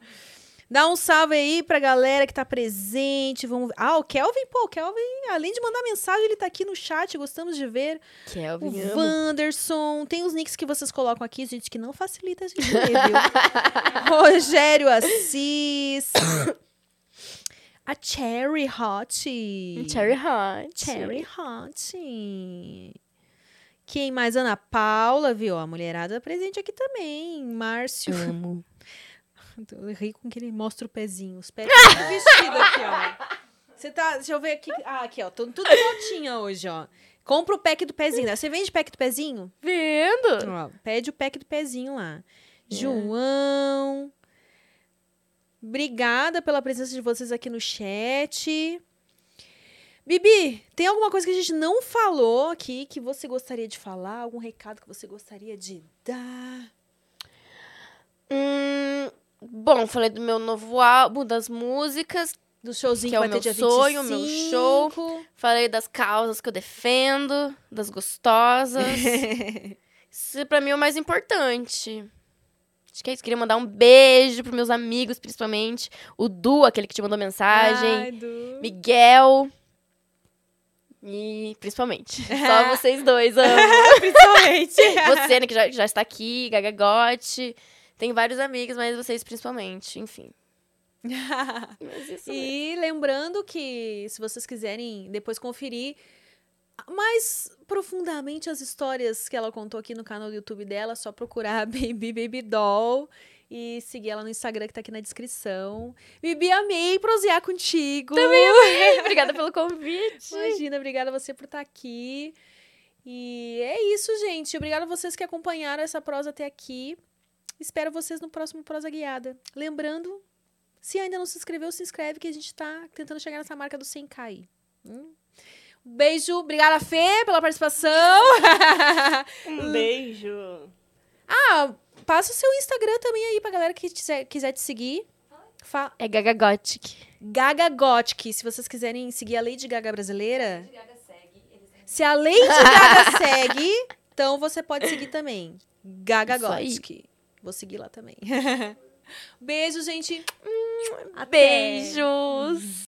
Speaker 1: Dá um salve aí pra galera que tá presente. Vamos... Ah, o Kelvin, pô, o Kelvin, além de mandar mensagem, ele tá aqui no chat, gostamos de ver. O
Speaker 2: Kelvin, amo.
Speaker 1: Wanderson, tem os nicks que vocês colocam aqui, gente, que não facilita a gente ler, viu? Rogério Assis. a Cherry Hot.
Speaker 2: Cherry Hot.
Speaker 1: Cherry Hot. Quem mais? Ana Paula, viu? A mulherada presente aqui também. Márcio.
Speaker 2: Amo.
Speaker 1: Eu ri com que ele mostra o pezinho. Os pés tudo vestido aqui, ó. Você tá. Deixa eu ver aqui. Ah, aqui, ó. Tô tudo notinha hoje, ó. Compra o pack do pezinho. né? Você vende pack do pezinho?
Speaker 2: Vendo?
Speaker 1: Ó, pede o pack do pezinho lá. João. Obrigada pela presença de vocês aqui no chat. Bibi, tem alguma coisa que a gente não falou aqui que você gostaria de falar? Algum recado que você gostaria de dar?
Speaker 2: Hum, bom, falei do meu novo álbum, das músicas.
Speaker 1: Do showzinho
Speaker 2: Que é o meu sonho, o meu
Speaker 1: 25.
Speaker 2: show. Falei das causas que eu defendo, das gostosas. Isso pra mim é o mais importante. Acho que é isso. Queria mandar um beijo pros meus amigos, principalmente. O Du, aquele que te mandou mensagem.
Speaker 1: Ai, Du.
Speaker 2: Miguel. E principalmente. Só vocês dois, amo.
Speaker 1: Principalmente.
Speaker 2: Você, né, que já, já está aqui, Gagagote. Tem vários amigos, mas vocês principalmente. Enfim. Mas isso mesmo.
Speaker 1: E lembrando que se vocês quiserem depois conferir mais profundamente as histórias que ela contou aqui no canal do YouTube dela, é só procurar Baby Baby Doll e seguir ela no Instagram que tá aqui na descrição. Bibi, amei prosear contigo. Também
Speaker 2: Obrigada pelo convite.
Speaker 1: Imagina, obrigada a você por estar aqui. E é isso, gente. Obrigada a vocês que acompanharam essa prosa até aqui. Espero vocês no próximo Prosa Guiada. Lembrando, se ainda não se inscreveu, se inscreve que a gente tá tentando chegar nessa marca do 100k aí. Hum? Beijo, obrigada Fê pela participação.
Speaker 4: Um beijo.
Speaker 1: ah, passa o seu Instagram também aí pra galera que quiser, quiser te seguir. Fa
Speaker 2: É Gagagotic.
Speaker 1: Gaga Gothic, se vocês quiserem seguir a Lady Gaga brasileira. Se a Lady Gaga segue, então você pode seguir também. Gaga
Speaker 2: Isso aí.
Speaker 1: Vou seguir lá também. Beijo, gente. Até.
Speaker 2: Beijos!